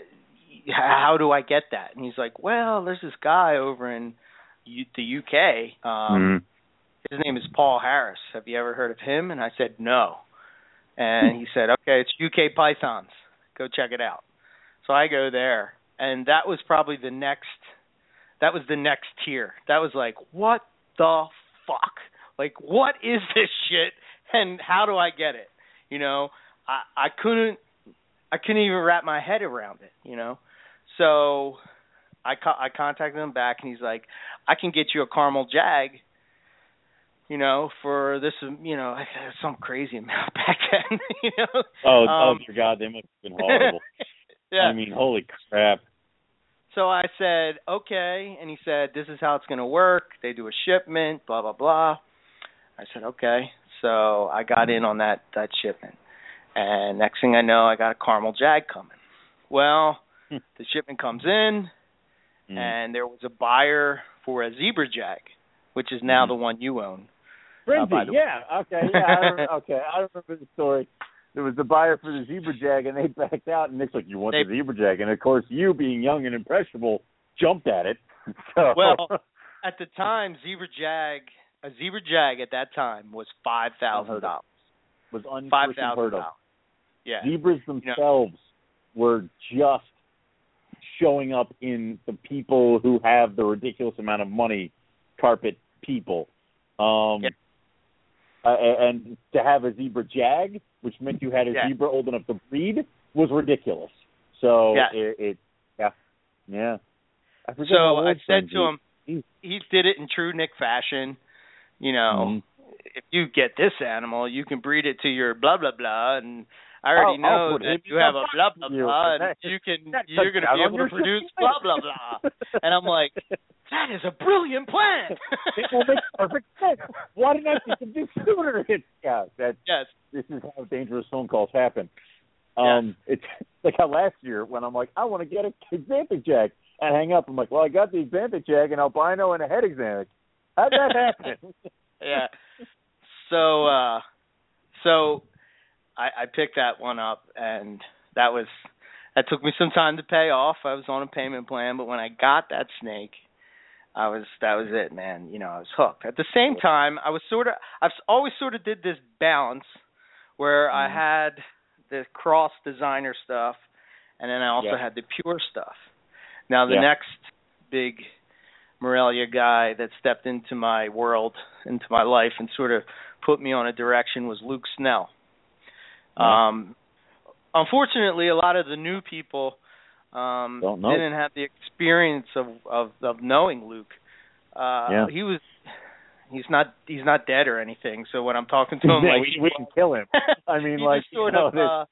how do I get that? And he's like, "Well, there's this guy over in U- the UK. Um Mhm. his name is Paul Harris. Have you ever heard of him?" And I said, "No." And he said, "Okay, it's UK Pythons. Go check it out." So I go there, and that was probably the next that was the next tier. That was like, "What the fuck? Like what is this shit and how do I get it?" You know, I I couldn't I couldn't even wrap my head around it, you know. So I co- I contacted him back and he's like, "I can get you a caramel jag." You know, for this, you know, some crazy amount back then. You know. Oh, Um, oh dear God, they must have been horrible. yeah. I mean, holy crap. So I said, okay. And he said, this is how it's going to work. They do a shipment, blah, blah, blah. I said, okay. So I got in on that, that shipment. And next thing I know, I got a caramel jag coming. Well, Hmm. the shipment comes in, Mm. and there was a buyer for a zebra jag, which is now Mhm. the one you own. Frenzy, by the way. yeah, okay, yeah, I remember, okay, I remember the story. there was the buyer for the zebra jag, and they backed out. And Nick's like, "You want They- the zebra jag?" And of course, you being young and impressionable, jumped at it. So, Well, at the time, zebra jag, a zebra jag at that time was five thousand dollars. was unheard thousand of. dollars. Yeah. Zebras themselves were just showing up in the people who have the ridiculous amount of money, carpet people. Um, Yeah. uh, and to have a zebra jag, which meant you had a Yeah. zebra old enough to breed, was ridiculous. So Yeah. it, it, yeah, yeah. I So I said to him, he did it in true Nick fashion. You know, Mhm. if you get this animal, you can breed it to your blah blah blah, and I already I'll- I'll know put that you have a blah blah you. blah, and you can you're going to be able to produce blah blah blah. And I'm like, that is a brilliant plan. it will make perfect sense. Why didn't I think of this sooner? Yeah, that yes. this is how dangerous phone calls happen. Um, it's like how last year when I'm like, I want to get a Xanthic Jag, and I hang up. I'm like, well, I got the Xanthic Jag, an albino, and a het Xanthic. How'd that happen? yeah. So uh so I I picked that one up and that was that took me some time to pay off. I was on a payment plan, but when I got that snake, I was that was it, man. You know, I was hooked. At the same time, I was sort of I've always sort of did this balance where I Mhm. had the cross designer stuff and then I also Yeah. had the pure stuff. Now the Yeah. next big Morelia guy that stepped into my world, into my life, and sort of put me on a direction was Luke Snell. Yeah. Um, unfortunately, a lot of the new people um, Don't know. didn't have the experience of, of of knowing Luke. Uh, Yeah. He was he's not he's not dead or anything. So when I'm talking to him, Yeah, like we, we didn't kill him. I mean, he like sort you know, of. Uh,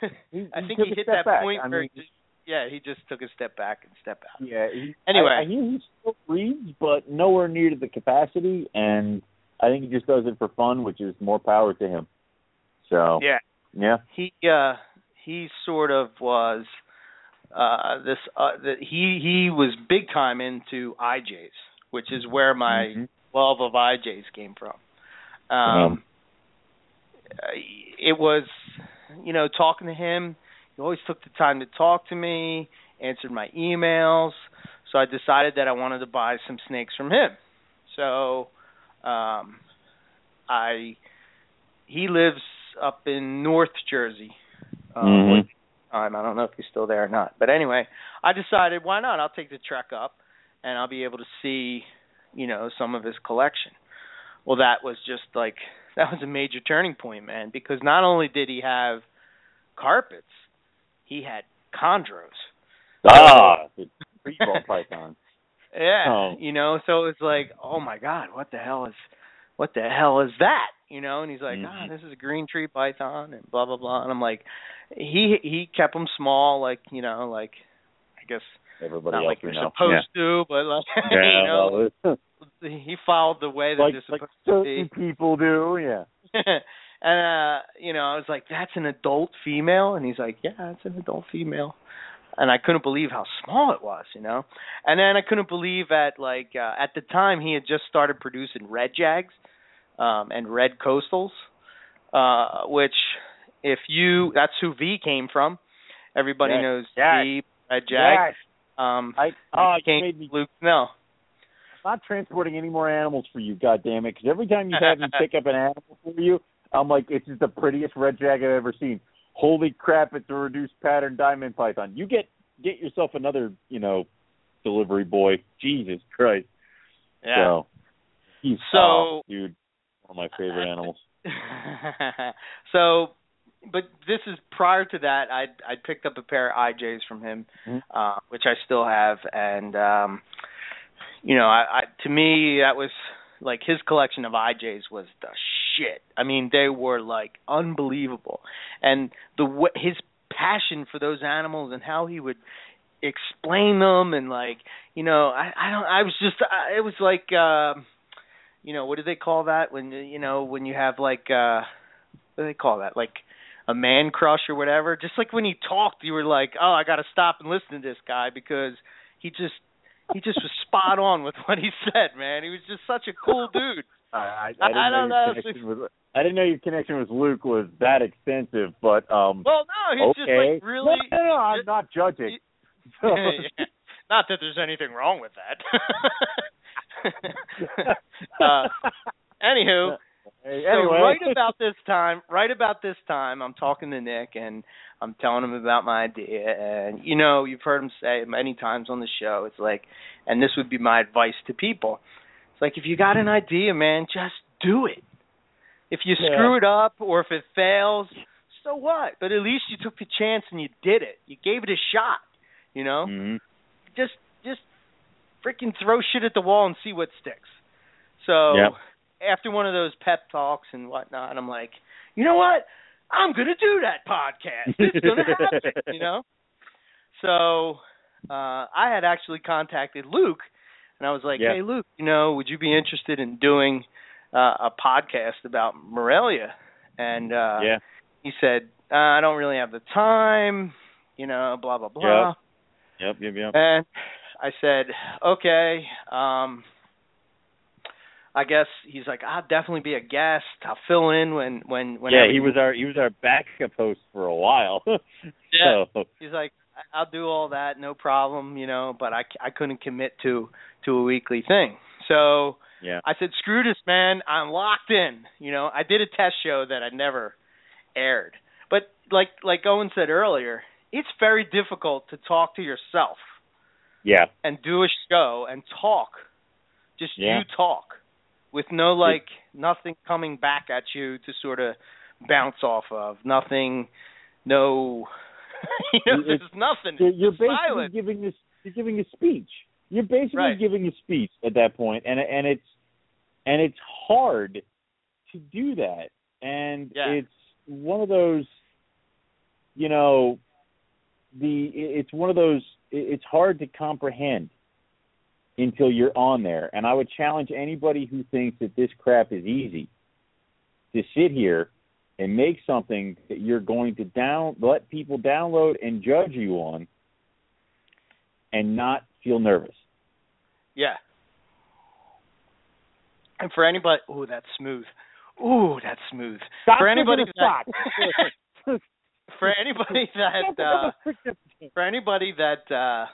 he, I think he hit that back. point I where, mean, he yeah, he just took a step back and step out. Yeah. He, Anyway. I, I hear he still reads, but nowhere near to the capacity, and I think he just does it for fun, which is more power to him. So Yeah, yeah, he uh he sort of was uh this uh the, he he was big time into IJs, which is where my Mhm. love of IJs came from. Um Um, it was you know talking to him, he always took the time to talk to me, answered my emails, so I decided that I wanted to buy some snakes from him. So um I he lives up in North Jersey. Uh, Mhm. time. I don't know if he's still there or not. But anyway, I decided why not? I'll take the trek up and I'll be able to see, you know, some of his collection. Well, that was just like that was a major turning point, man, because not only did he have carpets, he had chondros. ah, the ball python. Yeah, Oh. you know, so it's like, oh my god, what the hell is what the hell is that? You know, and he's like, ah, Mhm. this is a green tree python and blah blah blah. And I'm like, he he kept them small, like you know, like I guess Everybody not else like you're know. supposed to, but like yeah. you know, well, he followed the way that like they're like supposed to certain be. people do. Yeah. And uh, you know, I was like, that's an adult female, and he's like, yeah, it's an adult female. And I couldn't believe how small it was, you know. And then I couldn't believe at like uh, at the time he had just started producing red jags um, and red coastals, uh, which if you that's who V came from. Everybody Yes, knows yes, V red jag. Yes. Um, I oh, came made me Luke Snell. not transporting any more animals for you, God damn it! Because every time you have me pick up an animal for you, I'm like, it's just the prettiest red jag I've ever seen. Holy crap! It's a reduced pattern diamond python. You get get yourself another, you know, delivery boy. Jesus Christ! Yeah. So, he's So- oh, dude, one of my favorite animals. so, but this is prior to that. I I picked up a pair of IJs from him, Mhm. uh, which I still have, and um, you know, I, I to me that was like his collection of IJs was the I mean, they were like unbelievable, and the his passion for those animals and how he would explain them and like you know I I don't I was just I, it was like. um you know what do they call that when you know when you have like uh what do they call that? Like a man crush or whatever? Just like when he talked you were like oh i got to stop and listen to this guy because he just he just was spot on with what he said man. He was just such a cool dude I I, I- I, didn't don't know. know your connection was- I didn't know your connection with Luke was that extensive, but um. Well, no, he's okay. just like really. No, no, no I'm not judging. So, Not that there's anything wrong with that. uh, anywho, Hey, so right about this time, right about this time, I'm talking to Nick and I'm telling him about my idea. And you know, you've heard him say it many times on the show. It's like, and this would be my advice to people. It's like if you got an idea, man, just do it. If you Yeah. screw it up or if it fails, so what? But at least you took the chance and you did it. You gave it a shot. You know, Mhm. just just freaking throw shit at the wall and see what sticks. So Yep. after one of those pep talks and whatnot, I'm like, you know what? I'm gonna do that podcast. It's gonna happen, you know. So uh I had actually contacted Luke, and I was like, Yeah. hey Luke, you know, would you be interested in doing uh, a podcast about Morelia? And uh yeah. he said, uh, I don't really have the time, you know, blah blah blah. Yep. Yep. Yep. And I said, okay. Um, I guess he's like, I'll definitely be a guest. I'll fill in when when when. yeah, he was our he was our backup host for a while. Yeah. So, He's like, I'll do all that, no problem, you know. But I c- I couldn't commit to to a weekly thing. So yeah. I said, screw this, man. I'm locked in. You know, I did a test show that I never aired. But like like Owen said earlier, it's very difficult to talk to yourself. Yeah. and do a show and talk. Just Yeah. you talk with no like nothing coming back at you to sort of bounce off of. Nothing, no, you know, It's- there's nothing. You're, you're basically silent. giving this you're giving a speech. You're basically Right. giving a speech at that point, and and it's and it's hard to do that, and Yeah. it's one of those, you know, the it's one of those it's hard to comprehend until you're on there, and I would challenge anybody who thinks that this crap is easy to sit here and make something that you're going to down let people download and judge you on and not feel nervous. Yeah. And for anybody, oh, that's smooth. Ooh, that's smooth. Stop for anybody picking that, for anybody that uh for anybody that uh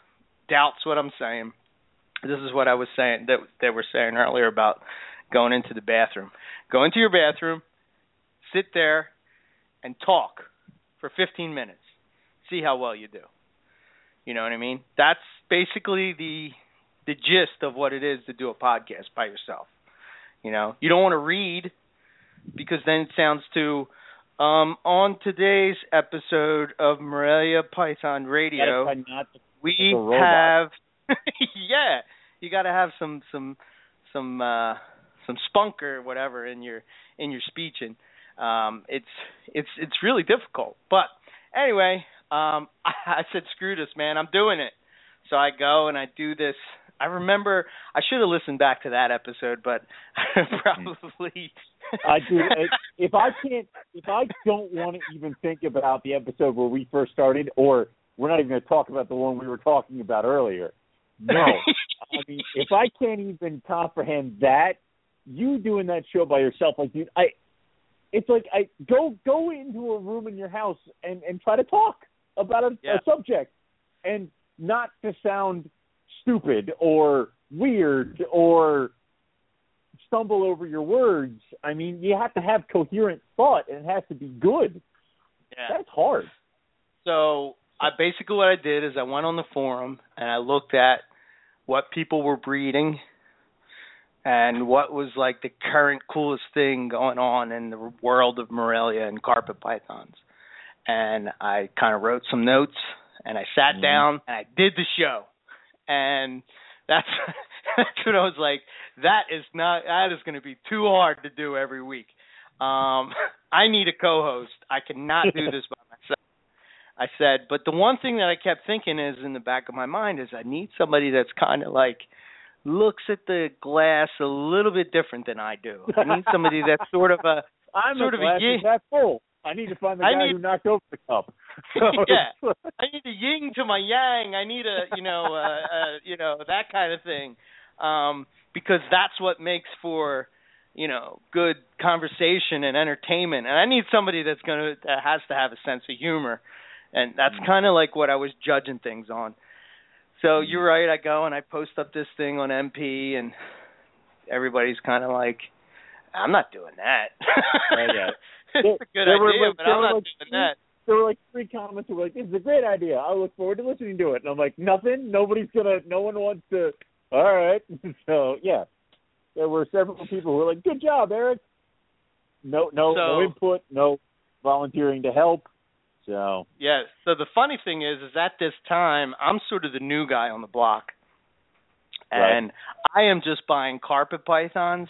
doubts what I'm saying, this is what I was saying that they were saying earlier about going into the bathroom. Go into your bathroom, sit there, and talk for 15 minutes. See how well you do. You know what I mean? That's basically the the gist of what it is to do a podcast by yourself. You know, you don't want to read because then it sounds too um, on today's episode of Morelia Python Radio, Gotta try not to- we have yeah, you got to have some some some uh some spunk or whatever in your in your speech and um it's it's it's really difficult. But anyway, um I, I said screw this man, I'm doing it. So I go and I do this I remember I should have listened back to that episode, but probably I do. If I can't, if I don't want to even think about the episode where we first started, or we're not even going to talk about the one we were talking about earlier. No, I mean, if I can't even comprehend that, you doing that show by yourself, like, dude, I, it's like I go go into a room in your house and and try to talk about a, Yeah. a subject, and not to sound stupid or weird or stumble over your words. I mean, you have to have coherent thought, and it has to be good. yeah. That's hard. So I basically what I did is I went on the forum and I looked at what people were breeding and what was like the current coolest thing going on in the world of Morelia and carpet pythons. And I kind of wrote some notes and I sat Mhm. down and I did the show. And that's that's what I was like that is not that is going to be too hard to do every week. Um I need a co-host. I cannot do this by myself. I said, but the one thing that I kept thinking is in the back of my mind is I need somebody that's kind of like looks at the glass a little bit different than I do. I need somebody that's sort of a I'm Sort a of a glass yin- is half full. I need to find the I guy need- who knocked over the cup. Yeah. I need a yin to my yang. I need a you know uh, uh you know that kind of thing, um, because that's what makes for you know, good conversation and entertainment. And I need somebody that's gonna that has to have a sense of humor, and that's Mm. kind of like what I was judging things on. So you're right. I go and I post up this thing on MP, and everybody's kind of like, "I'm not doing that." yeah. it's a good There were, idea, like- but I'm not like, doing that. There were like three comments that were like, "This is a great idea. I look forward to listening to it." And I'm like, "Nothing. Nobody's gonna. No one wants to." All right. so yeah, there were several people who were like, "Good job, Eric." No, no, no input, no volunteering to help. So Yeah. So the funny thing is, is at this time I'm sort of the new guy on the block, Right. and I am just buying carpet pythons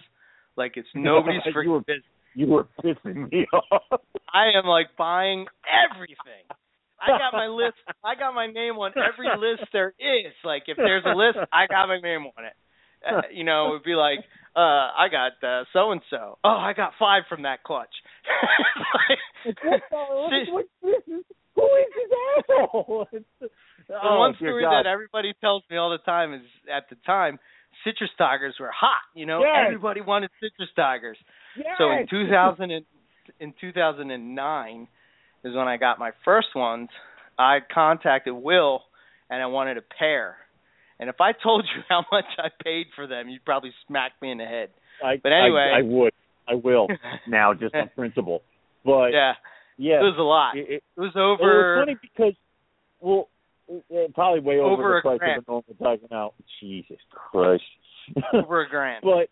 like it's nobody's You were- business. you were pissing me off. I am like buying everything. I got my list. I got my name on every list there is. Like if there's a list, I got my name on it. Uh, you know, it would be like, uh, I got uh so and so. Oh, I got five from that clutch. What- is- Who is this asshole? The oh, one story God. that everybody tells me all the time is at the time, citrus tigers were hot. You know, Yes. everybody wanted citrus tigers. Yes. So in 2000 and, in 2009 is when I got my first ones. I contacted Will and I wanted a pair. And if I told you how much I paid for them, you'd probably smack me in the head. I, But anyway. I, I would, I will now, just on principle. But yeah, yeah, it was a lot. it, it, It was it was over. funny because, well, it, probably way over, Over the price grand. of a normal talking out. Jesus Christ! over a grand but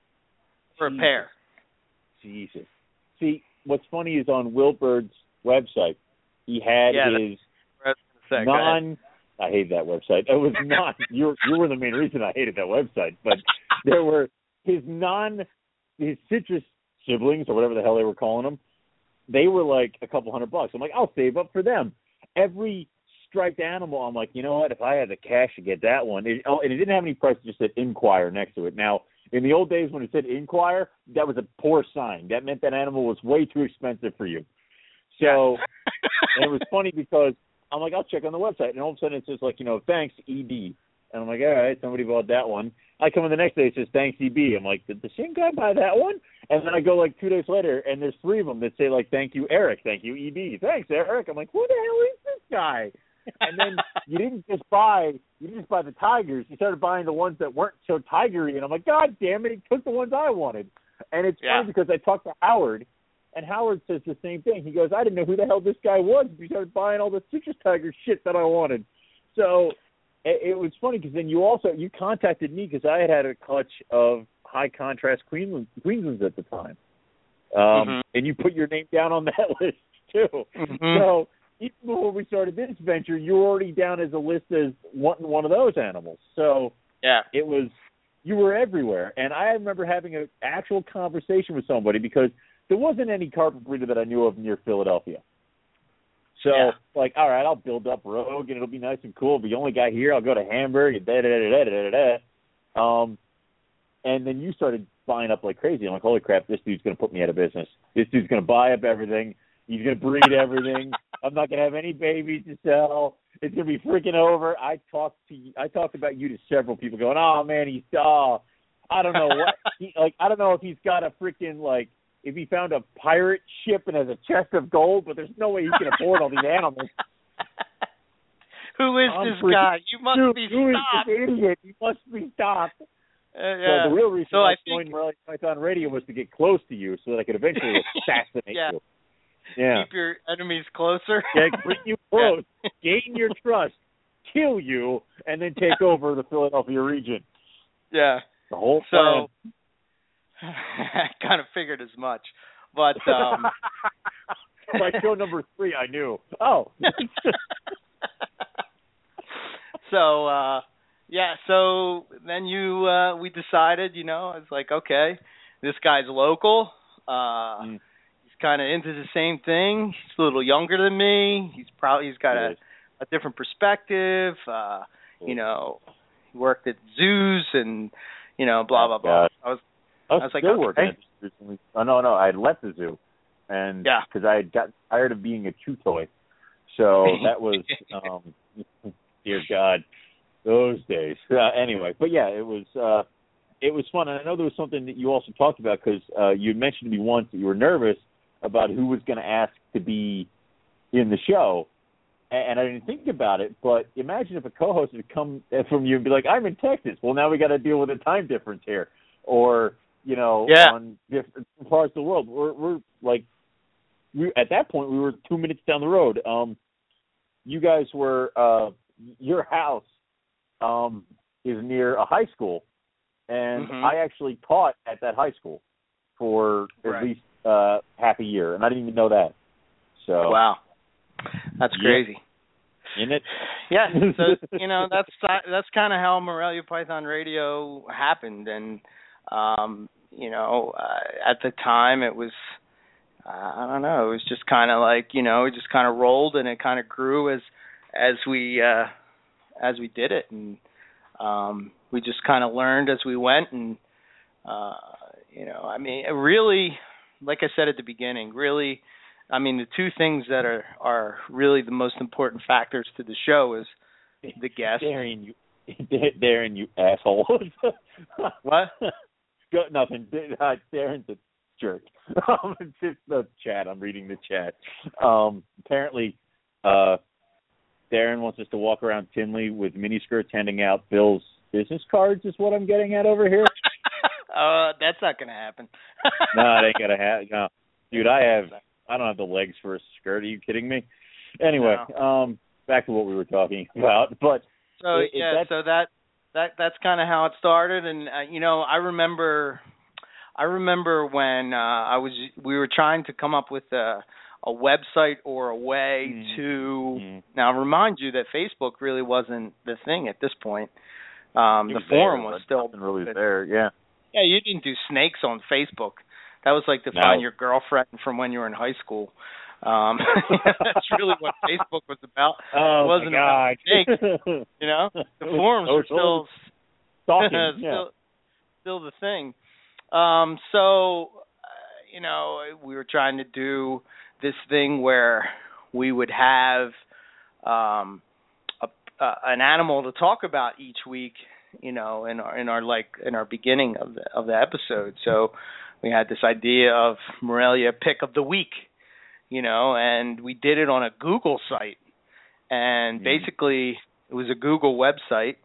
for a Jesus. pair. Jesus, see, what's funny is on Wilbird's website, he had Yeah, his So, go ahead. non. I hate that website. It was not. you you were the main reason I hated that website. But there were his non, his citrus siblings or whatever the hell they were calling them. They were like a couple hundred bucks. I'm like, I'll save up for them. Every striped animal, I'm like, you know what? If I had the cash to get that one, it, oh, and it didn't have any price. It just said Inquire next to it. Now, in the old days when it said Inquire, that was a poor sign. That meant that animal was way too expensive for you. So and it was funny because I'm like, I'll check on the website, and all of a sudden it says like, you know, thanks ED, and I'm like, all right, somebody bought that one. I come in the next day, it says thanks EB. I'm like, did the same guy buy that one? And then I go like two days later, and there's three of them that say like, thank you Eric, thank you EB, thanks Eric. I'm like, who the hell is this guy? And then you didn't just buy, you didn't just buy the tigers. You started buying the ones that weren't so tigery, and I'm like, God damn it, he took the ones I wanted. And it's Yeah. funny because I talked to Howard, and Howard says the same thing. He goes, I didn't know who the hell this guy was. He started buying all the citrus tiger shit that I wanted. So it, it was funny because then you also you contacted me because I had had a clutch of high contrast Queensland, Queenslands at the time, um, Mhm. and you put your name down on that list too. Mhm. So even before we started this venture, you were already down as a list as wanting one of those animals. So yeah. it was you were everywhere and i remember having an actual conversation with somebody because there wasn't any carpet breeder that i knew of near philadelphia. So Yeah. like all right i'll build up rogue and it'll be nice and cool. But the only guy here i'll go to hamburg and da da da da da da da um and then you started buying up like crazy. I'm like holy crap this dude's going to put me out of business. This dude's going to buy up everything. He's going to breed everything. I'm not going to have any babies to sell. It's gonna be freaking over. I talked to I talked about you to several people going, Oh man, he's oh I don't know what he like I don't know if he's got a freaking like if he found a pirate ship and has a chest of gold, but there's no way he can afford all these animals. Who is I'm this freaking- guy? You must Dude, be who is stopped. this idiot? You must be stopped. Uh, So yeah. the real reason So I I think- joined Morelia Python Radio was to get close to you so that I could eventually assassinate Yeah. you. Yeah. Keep your enemies closer. Yeah, bring you close, gain your trust, kill you, and then take over the Philadelphia region. yeah. The whole plan. So I kind of figured as much, but um By show number three, I knew. Oh, so uh yeah, so then you uh we decided, you know, it's like okay, this guy's local. Uh Mm. he's kind of into the same thing. He's a little younger than me. He's probably he's got a a different perspective. Uh you know, he worked at zoos and you know, blah blah blah. I was I was, I was like, still okay. working at the zoo. Oh no, no, I had left the zoo, and Yeah. because I had got tired of being a chew toy, so that was, um, dear God, those days. Uh, anyway, but yeah, it was. uh it was fun. And I know there was something that you also talked about because uh, you mentioned to me once that you were nervous about who was going to ask to be in the show. And, and I didn't think about it, but imagine if a co-host would come from you and be like, "I'm in Texas. Well, now we got to deal with a time difference here," or you know, Yeah. on different parts of the world. We're we're like, we at that point we were two minutes down the road. Um, you guys were uh, your house um is near a high school, and Mhm. I actually taught at that high school for at Right. least uh half a year, and I didn't even know that. So Wow, that's Yeah. crazy. in it, Yeah, so you know that's that's kind of how Morelia Python Radio happened, and um, you know uh, at the time it was uh, I don't know it was just kind of like you know it just kind of rolled and it kind of grew as as we uh, as we did it, and um, we just kind of learned as we went, and uh, you know I mean really like I said at the beginning really. I mean, the two things that are are really the most important factors to the show is the guest. Darren, you, Darren, you asshole. What? Go, nothing. Uh, Darren's a jerk. Um, it's just the chat. I'm reading the chat. Um, apparently, uh, Darren wants us to walk around Tinley with miniskirts handing out Bill's business cards. Is what I'm getting at over here. uh, that's not gonna happen. no, it ain't gonna happen. No, dude, I have. I don't have the legs for a skirt. Are you kidding me? Anyway, um, back to what we were talking about. But So It- yeah, so that that that's kind of how it started, and uh, you know, I remember, I remember when uh, I was we were trying to come up with a a website or a way Mm. to mm, now remind you that Facebook really wasn't the thing at this point. Um, the was there, forum was still really but- there. Yeah. Yeah, you didn't do snakes on Facebook. That was like to No. find your girlfriend from when you were in high school. Um that's really what Facebook was about. Oh It wasn't about. You know? The forums were social still stalking. still yeah. still the thing. Um so uh, you know, we were trying to do this thing where we would have um a, uh, an animal to talk about each week, you know, in our in our like in our beginning of the of the episode. So we had this idea of Morelia pick of the week, you know, and we did it on a Google site. And Mhm. basically it was a Google website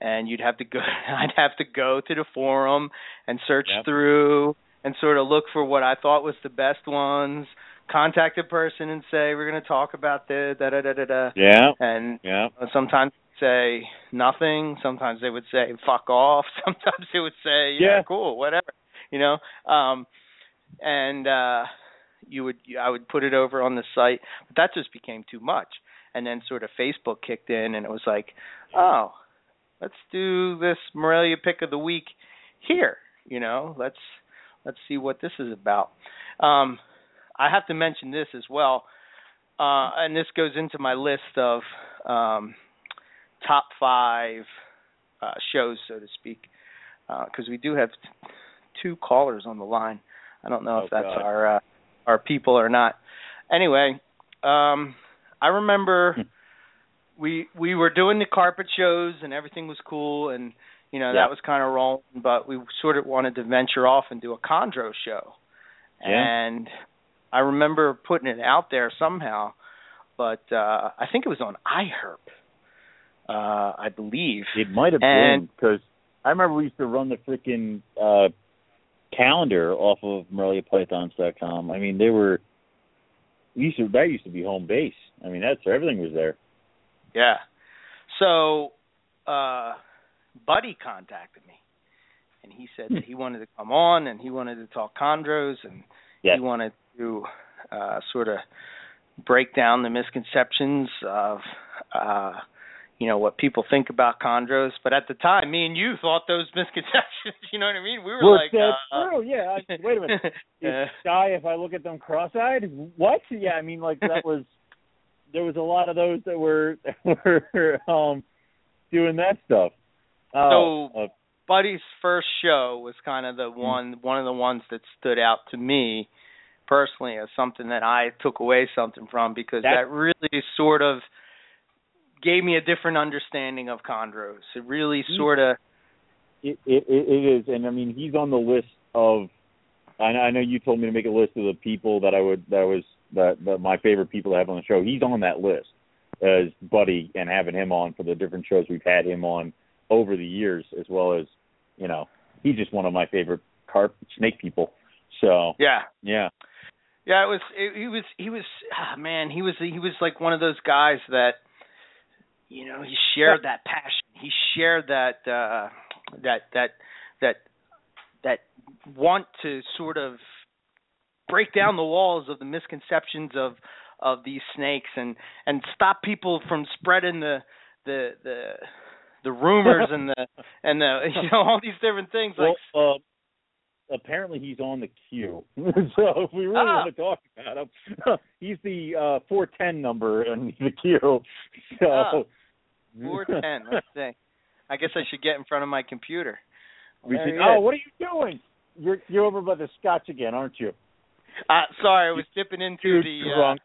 and you'd have to go I'd have to go to the forum and search Yep. through and sort of look for what I thought was the best ones, contact a person and say we're going to talk about the da da da da da Yeah. and Yeah. sometimes say nothing sometimes they would say fuck off sometimes they would say yeah, Yeah. cool whatever you know um and uh you would i would put it over on the site. But that just became too much. And then sort of facebook kicked in and it was like oh let's do this morelia pick of the week here you know? Let's let's see what this is about. Um i have to mention this as well. Uh and this goes into my list of um top five uh, shows, so to speak, because we do have t- two callers on the line. I don't know if Oh, that's God. our our people or not. Anyway, um, I remember Hmm. we we were doing the carpet shows and everything was cool and you know Yeah. that was kind of rolling, but we sort of wanted to venture off and do a chondro show. Yeah. And I remember putting it out there somehow, but uh I think it was on iHerp uh, I believe. It might have And- been because I remember we used to run the freaking uh, calendar off of MoreliaPythons.com. I mean, they were we used to that used to be home base. I mean, that's where everything was there. Yeah. So, uh, Buddy contacted me, and he said that he wanted to come on and he wanted to talk chondros and Yes. he wanted to uh, sort of break down the misconceptions of. Uh, you know what people think about chondros, but at the time, me and you thought those misconceptions. You know what I mean? We were Well, like, that's uh, true. Yeah. I, wait a minute. uh, Is shy if I look at them cross-eyed? What? Yeah. I mean, like that was there was a lot of those that were that were um doing that stuff. Oh, So- uh, Buddy's first show was kind of the Hmm. one one of the ones that stood out to me personally as something that I took away something from because that really sort of gave me a different understanding of chondros. It really sort of It, it it is, and I mean he's on the list of. I know, I know you told me to make a list of the people that I would that was that, that my favorite people to have on the show. He's on that list as Buddy, and having him on for the different shows we've had him on over the years, as well as you know he's just one of my favorite carp snake people. So yeah, yeah, yeah. It was it, he was he was ah, man he was he was like one of those guys that you know he shared that passion. He shared that uh that that that that want to sort of break down the walls of the misconceptions of of these snakes and and stop people from spreading the the the the rumors and the and the you know all these different things well, like uh, apparently he's on the queue so if we really Ah. want to talk about him he's the uh 410 number in the queue so Ah. four ten let's see i guess i should get in front of my computer we should, oh is. what are you doing you're you're over by the scotch again aren't you uh sorry i was dipping into you the uh, drunk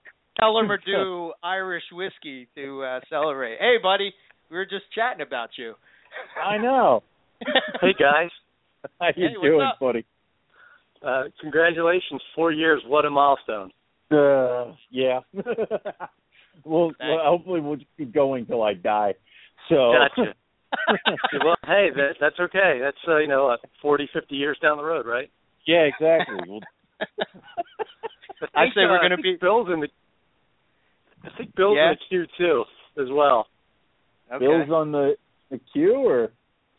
Irish whiskey to uh, celebrate. Hey, buddy, we were just chatting about you. i know Hey guys, how you Hey, doing up? buddy uh, congratulations! Four years, what a milestone! Uh, yeah. well, well, hopefully we'll just keep going till I die. So. Gotcha. well, hey, that, that's okay. That's uh, you know, uh, forty, fifty years down the road, right? yeah, exactly. Well, I think, say we're uh, gonna be- Bill's in the. I think Bill's Yeah? in the queue too, as well. okay. Bill's on the the queue, or Yeah,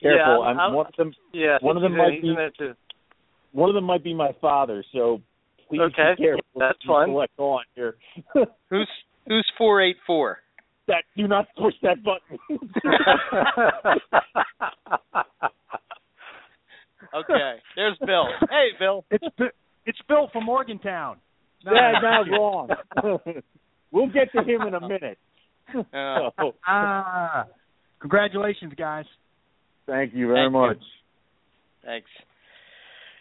careful. I'm- I'm, I'm- one of them. Yeah, One of them might be- in there too. One of them might be my father. So please Okay, be careful. that's You fine. Select on here. Who's who's four eight four? that do not push that button. Okay, there's Bill. Hey, Bill. It's Bi- it's Bill from Morgantown. No, That's not wrong. we'll get to him in a minute. Uh, So, Ah, congratulations, guys. Thank you very Thank you. much. thanks.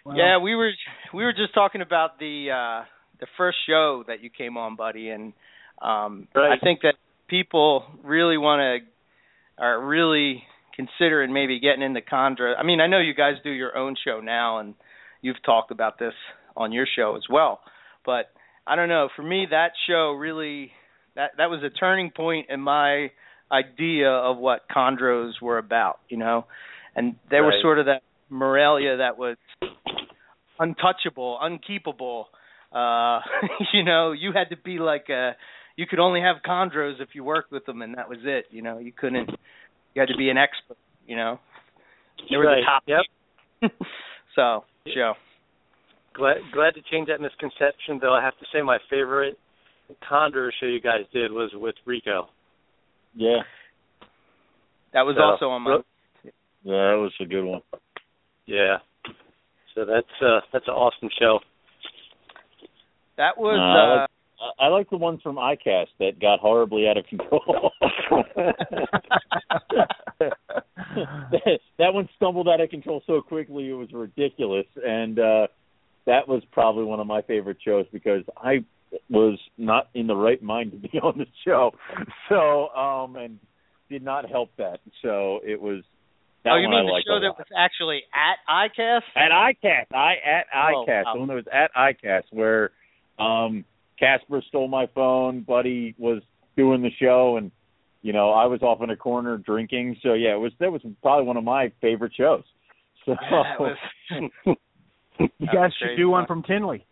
Well, yeah, we were we were just talking about the uh the first show that you came on, buddy, and um Right. I think that people really want to are really considering maybe getting into chondro. I mean, I know you guys do your own show now, and you've talked about this on your show as well. But I don't know. For me, that show really that that was a turning point in my idea of what chondros were about. You know, and they were sort of that Morelia that was untouchable, unkeepable. Uh, you know, you had to be like a you could only have chondros if you worked with them and that was it, you know. You couldn't you had to be an expert, you know. They were right. the top Yep. so, show. Glad glad to change that misconception. Though I have to say, my favorite chondro show you guys did was with Rico. Yeah, That was So, also on my yeah, that was a good one. Yeah. So that's uh that's an awesome show. That was No, I uh like- I I like the ones from ICAST that got horribly out of control. that, that one stumbled out of control so quickly it was ridiculous, and uh that was probably one of my favorite shows because I was not in the right mind to be on the show, so um and did not help that. So it was. That Oh, you mean I the show that was actually at ICAST? At ICAST, I at Oh, ICAST, wow. the one that was at ICAST, where um Casper stole my phone, Buddy was doing the show, and you know I was off in a corner drinking. So yeah, it was that was probably one of my favorite shows. So Yeah, was You guys should crazy do one fun. from Tinley.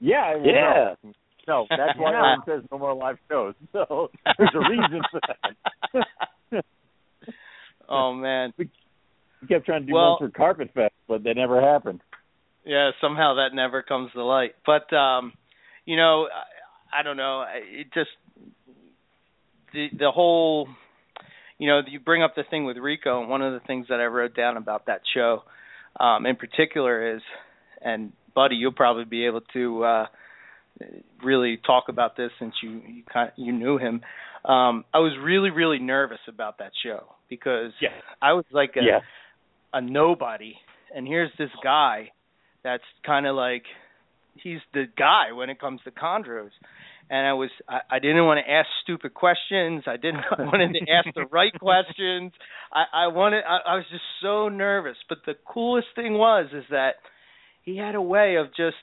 yeah, Yeah. No, no, that's why Yeah. Aaron says no more live shows. So there's a reason for that. Oh man. we kept trying to do Well- one for Carpet Fest, but that never happened. Yeah, somehow that never comes to light. But um, you know, I, I don't know. It just the the whole, you know, you bring up the thing with Rico, and one of the things that I wrote down about that show, um, in particular, is, and Buddy, you'll probably be able to uh, really talk about this since you you kind you knew him. Um, I was really really nervous about that show because Yeah. I was like a Yeah. a nobody and here's this guy that's kind of like he's the guy when it comes to chondros and I was I, I didn't want to ask stupid questions. I didn't I wanted to ask the right questions. I, I wanted I, I was just so nervous. But the coolest thing was is that he had a way of just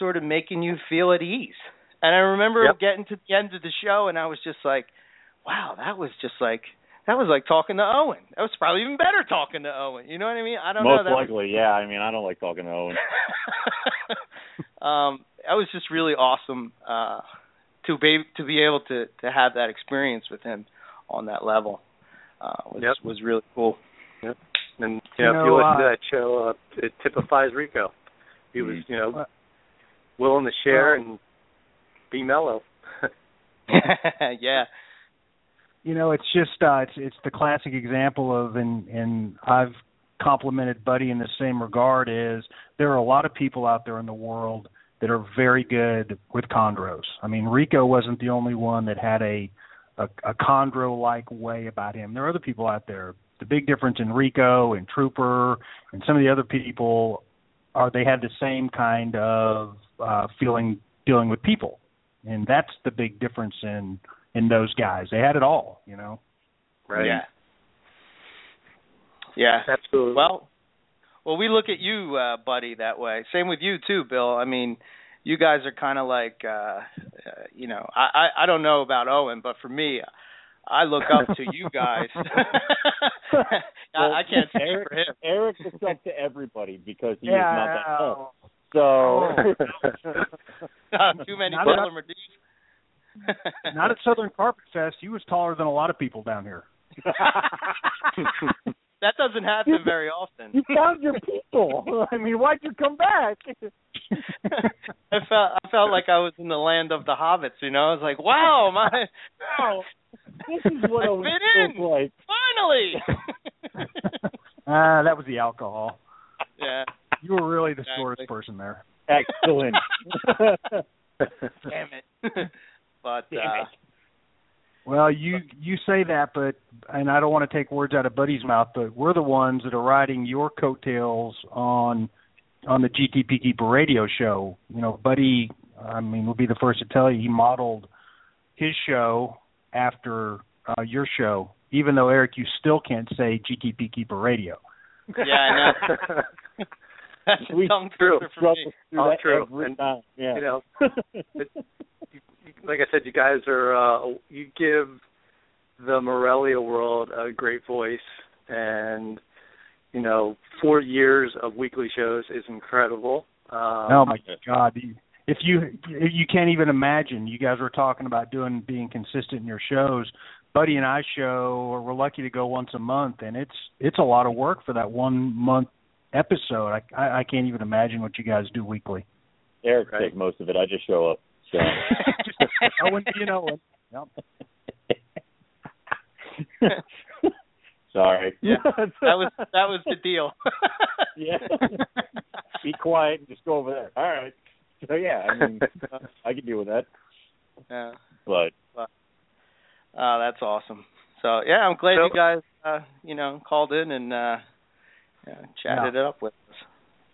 sort of making you feel at ease. And I remember Yep. getting to the end of the show and I was just like, Wow, that was just like that was like talking to Owen. That was probably even better talking to Owen. You know what I mean? I don't Most know. That was- likely, yeah. I mean, I don't like talking to Owen. um, that was just really awesome uh, to be to be able to to have that experience with him on that level. Uh, was Yep. was really cool. And you know, You if you listen uh, to that show, uh, it typifies Rico. He was, Mhm. you know, willing to share and be mellow. yeah. you know it's just uh it's it's the classic example of and and I've complimented Buddy in the same regard is there are a lot of people out there in the world that are very good with chondros. I mean Rico wasn't the only one that had a a, a chondro like way about him. There are other people out there. The big difference in Rico and Trooper and some of the other people are they had the same kind of uh feeling dealing with people. And that's the big difference in in those guys. They had it all, you know. right. Yeah. Yeah. Absolutely. Well, well, we look at you, uh, buddy, that way. Same with you too, Bill. I mean, you guys are kind of like, uh, uh, you know, I, I I don't know about Owen, but for me, I look up to you guys. I, I can't speak Eric, for him. Eric looks up to everybody because he is yeah. not that tall. So Not too many Not Butler enough- Medivh. Not at Southern Carpet Fest. He was taller than a lot of people down here. That doesn't happen very often. you found your people. I mean, why'd you come back? I felt I felt like I was in the land of the hobbits. You know, I was like, wow, my Wow, this is what I Owen fit feels like. finally. Ah, that was the alcohol. yeah. You were really the Exactly. shortest person there. Excellent. Damn it. but Damn uh, it. Well, you you say that, but and I don't want to take words out of Buddy's mouth, but we're the ones that are riding your coattails on on the GTP Keeper radio show. You know, Buddy, I mean, will be the first to tell you he modeled his show after uh, your show. Even though Eric, you still can't say GTP Keeper radio. yeah, I know. That's a We tongue true. twister for Struggle me. through All that true. every And, time. Yeah. You know, like I said, you guys are uh, you give the Morelia world a great voice, and you know, four years of weekly shows is incredible. Um, oh my God! If you if you can't even imagine, you guys were talking about doing being consistent in your shows. Buddy and I show we're lucky to go once a month, and it's it's a lot of work for that one month episode. I I, I can't even imagine what you guys do weekly. Eric Right. takes most of it. I just show up. So. Owen, you know, Owen. Yep. Sorry. Yeah, that was that was the deal. yeah. Be quiet and just go over there. All right. So yeah, I mean, I can deal with that. yeah. But Oh, that's awesome. So yeah, I'm glad So- you guys uh, you know, called in and uh yeah, chatted it up with us.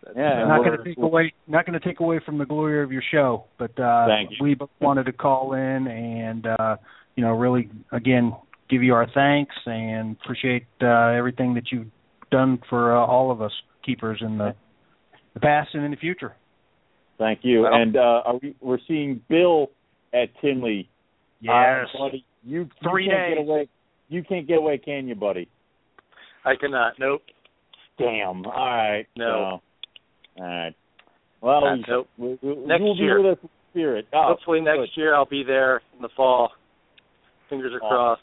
That's, Yeah, not going to take away not going to take away from the glory of your show, but uh Thank you. we both wanted to call in and uh you know really again give you our thanks and appreciate uh everything that you've done for uh, all of us keepers in the the past and in the future. thank you. Well- and uh are we we're seeing Bill at Tinley. Uh, buddy, you Three you can't days. get away. You can't get away, can you, buddy? I cannot. Nope. Damn. All right. No. So, all right. Well, you, nope. we, we, Next you will be year. with us in spirit. Oh, Hopefully next good. year I'll be there in the fall. Fingers are Awesome. crossed.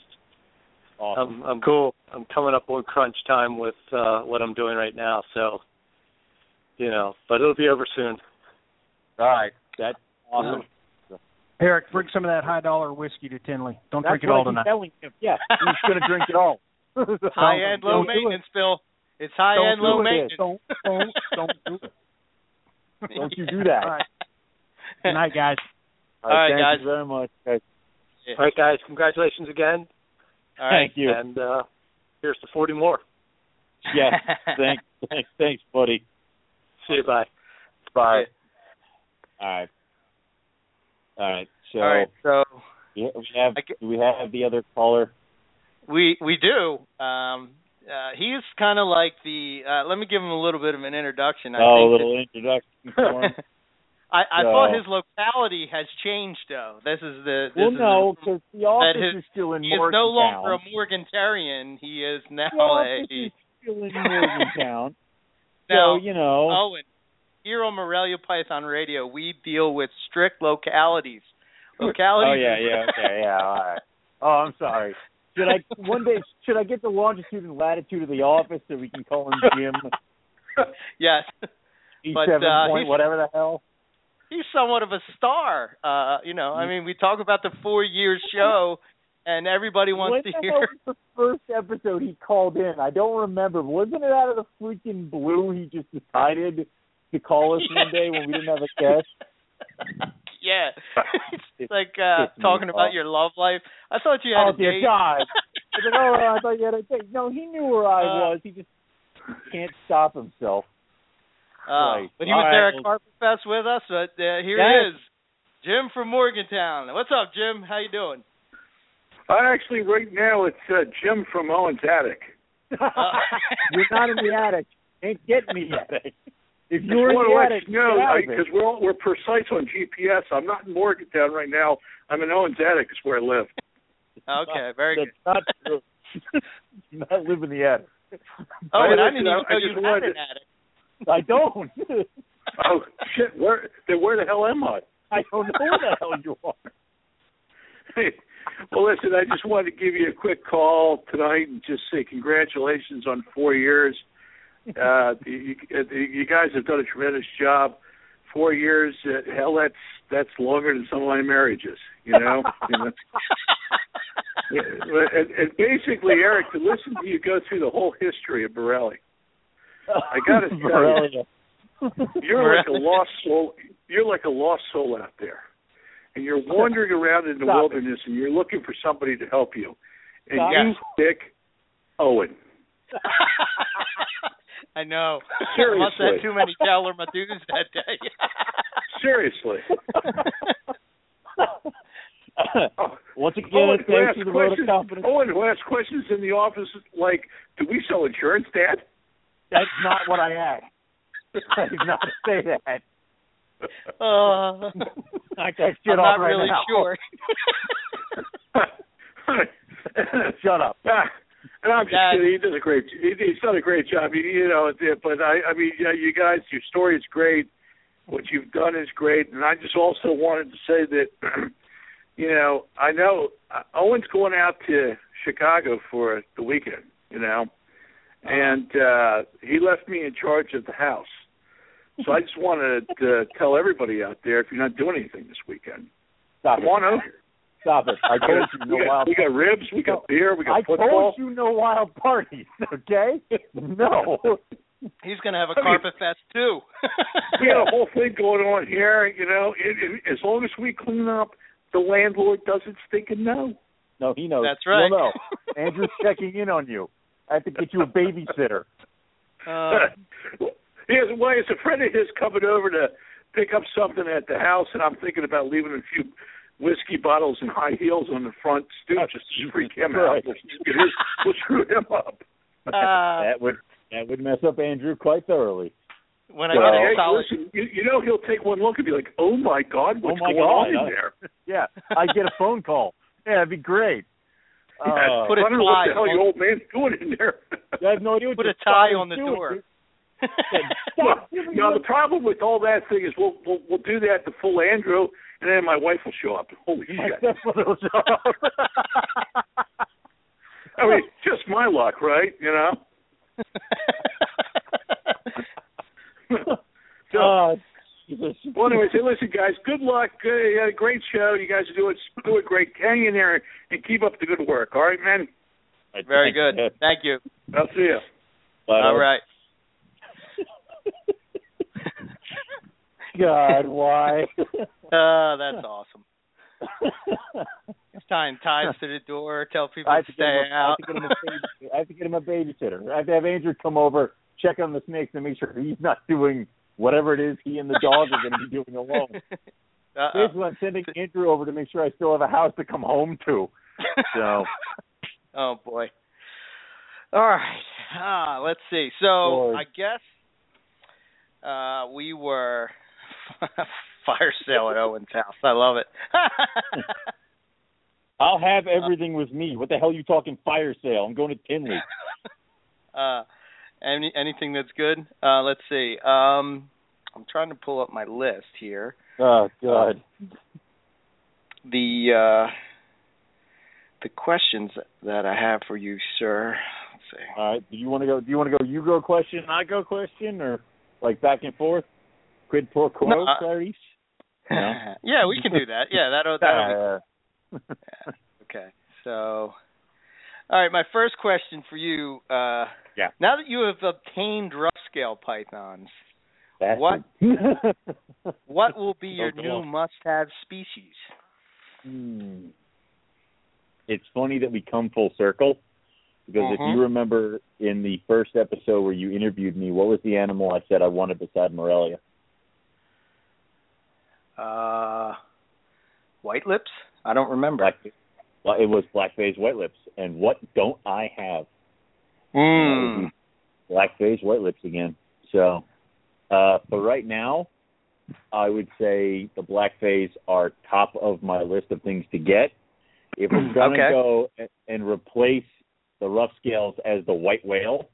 Awesome. I'm I'm cool. I'm coming up on crunch time with uh what I'm doing right now, so you know, but it'll be over soon. All right. That's awesome. Eric, bring some of that high dollar whiskey to Tinley. Don't That's drink it what all I keep tonight. Telling him. Yeah, he's going to drink it all. high end, low Don't do it. maintenance, Bill. It's high Don't end, do low it. maintenance. Don't don't don't do it. Don't you do that. All right. Good night, guys. All All right, thank guys. you very much. guys. Yeah. All right, guys, congratulations again, All right. Thank you. and uh here's to 40 more. Yes. thanks. Thanks. Thanks, buddy. See you. Bye. Bye. All right. All right. So, All right, so yeah, we have. I g- Do we have the other caller? we we do. Um, uh, he's kind of like the. Uh, let me give him a little bit of an introduction. I oh, a little introduction for him. I, I So- thought his locality has changed though. This is the. This well, is no, because the office his- is still in he is no longer a Morgantarian. He is now The office a is still in Morgantown. now. so you know. Owen, here on Morelia Python Radio, we deal with strict localities. Localities. Oh yeah, yeah, okay, yeah, all right. Oh, I'm sorry. Should I one day should I get the longitude and latitude of the office so we can call him Jim yes, E But, seven uh, point whatever the hell? he's somewhat of a star. Uh, you know, I mean, we talk about the four year show, and everybody wants when to hear. the first episode he called in? I don't remember. Wasn't it out of the freaking blue? He just decided to call us one day when we didn't have a guest. yeah, it's It's- like uh it's talking Bob. about your love life. I thought you had Oh a dear date. God! I was like, oh, I thought you had a date. No, he knew where I Uh, was. He just can't stop himself. Oh, Right. but he All was right, there at well- Carpet Fest with us. But uh, here Yes. he is, Jim from Morgantown. What's up, Jim? How you doing? I actually right now it's uh, Jim from Owen's attic. You're not in the attic. Ain't getting me attic. If you're in want the to let attic, you know get out of because we're all, we're precise on GPS. I'm not in Morgantown right now. I'm in Owen's attic. Is where I live. Okay, very good. That's not true. you not live in the attic. Oh, Hey, and I listen, didn't even know I you just had wanted an attic. I don't. Oh shit! Where then? Where the hell am I? I don't know where the hell you are. Hey, well, listen. I just wanted to give you a quick call tonight and just say congratulations on four years. Uh, you, you guys have done a tremendous job. Four years, uh, hell, that's that's longer than some of my marriages. You know. you know? And, and basically, Eric, to listen to you go through the whole history of Morelia, I gotta tell you, you're like a lost soul. You're like a lost soul out there, and you're wandering around in the Stop it. wilderness, and you're looking for somebody to help you. And Stop you pick Owen. I know. Seriously. Must have had too many Tullamore Dews that day. Seriously. Oh, Once again, Owen, who thanks asks to the vote of questions, confidence. Owen, who asks questions in the office like, "Do we sell insurance, Dad?" That's not what I asked. I did not say that. Uh, Knock that shit I'm off not right really now. sure. Shut up. And I'm just kidding. He does a great. He, he's done a great job. You, you know, but I, I mean, yeah, you guys, your story is great. What you've done is great, and I just also wanted to say that, you know, I know uh, Owen's going out to Chicago for the weekend. You know, and uh he left me in charge of the house. So I just wanted to tell everybody out there, if you're not doing anything this weekend, Stop come it. on over. Stop it. I told you no we, got, wild. we got ribs, we got beer, we got I football. I told you no wild parties. Okay? No. He's going to have a I mean- carpet fest too. we got a whole thing going on here. You know, it, it, as long as we clean up, the landlord doesn't stinking know. No, No, he knows. That's right. He'll know. Andrew's checking in on you. I have to get you a babysitter. Uh, he has, well, it's a friend of his coming over to pick up something at the house, and I'm thinking about leaving a few whiskey bottles and high heels on the front stoop just to freak him out. We'll, we'll screw him up. uh, that would that would mess up Andrew quite thoroughly. when I Well, get a hey, solid, listen, you, you know he'll take one look and be like, "Oh my God, what's oh my going God, on in I- there?" Yeah, I get a phone call. Yeah, that'd be great. Uh, Yeah, put a I don't know what the tie hell on- your old man's doing in there. I have no idea what put you're a tie on the doing, door. dude. Well, you know, the problem with all that thing is we'll we'll, we'll do that to full Andrew, and then my wife will show up. Holy My shit! stepmother will show up. I mean, just my luck, right? You know. so, Uh, well, anyways, hey, listen, guys. Good luck. Uh, you had a great show. You guys are doing doing great. Hang in there and keep up the good work. All right, man. Very good. Thank you. I'll see you. All right. God, why? Uh, that's awesome. Tying ties to the door, tell people I to have to, get stay him a, I, out. have to him a baby, I have to get him a babysitter. I have to have Andrew come over, check on the snakes, and make sure he's not doing whatever it is he and the dog are going to be doing alone. Uh-oh. basically I'm sending Andrew over to make sure I still have a house to come home to. So oh boy. All right. Ah, let's see. So Lord. I guess uh we were fire sale at Owen's house. I love it. I'll have everything with me. What the hell are you talking fire sale? I'm going to Tinley. uh any anything that's good? Uh let's see. Um I'm trying to pull up my list here. Oh God. The uh the questions that I have for you, sir. Let's see. All right. Do you want to go? Do you want to go? You go question, I go question, or like back and forth? Quid pro quo, No, uh, Clarice? No? yeah, we can do that. Yeah, that'll that'll be Uh, Okay. So, all right, my first question for you. Uh, Yeah. Now that you have obtained rough scale pythons, bastard. what will be your new must-have species? Hmm. It's funny that we come full circle because if Mhm. you remember in the first episode where you interviewed me, what was the animal I said I wanted beside Morelia? Uh, white lips? I don't remember. Black. Well, it was black phase white lips, and what don't I have? Hmm. black phase white lips again. So, uh, but right now, I would say the black phase are top of my list of things to get. If we're gonna Okay. go and replace the rough scales as the white whale,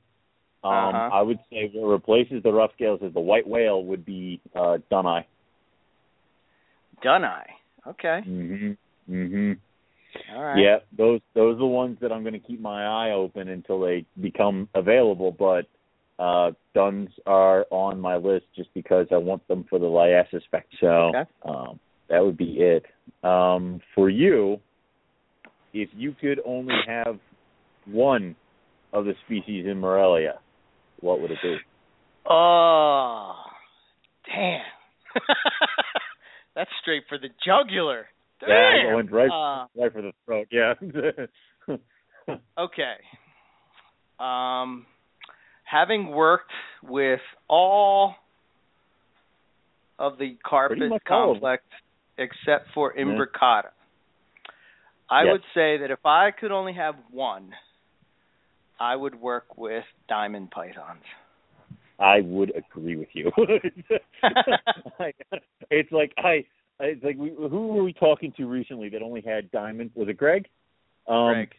um, Uh-huh. I would say what replaces the rough scales as the white whale would be uh, Dunai. Dunai. Okay. Mhm. Mhm. All right. Yeah, those those are the ones that I'm going to keep my eye open until they become available. But uh, Duns are on my list just because I want them for the Liasis effect. So Okay. um, that would be it. Um, for you, if you could only have one of the species in Morelia, what would it be? Oh, damn. That's straight for the jugular. Damn. Yeah, I went right, Uh, right for the throat. Yeah. Okay. Um, having worked with all of the carpet much all of them. complex except for Yeah. imbricata, I Yes. would say that if I could only have one, I would work with diamond pythons. I would agree with you. it's like I, it's like we, who were we talking to recently that only had diamond? Was it Greg? Um, Greg.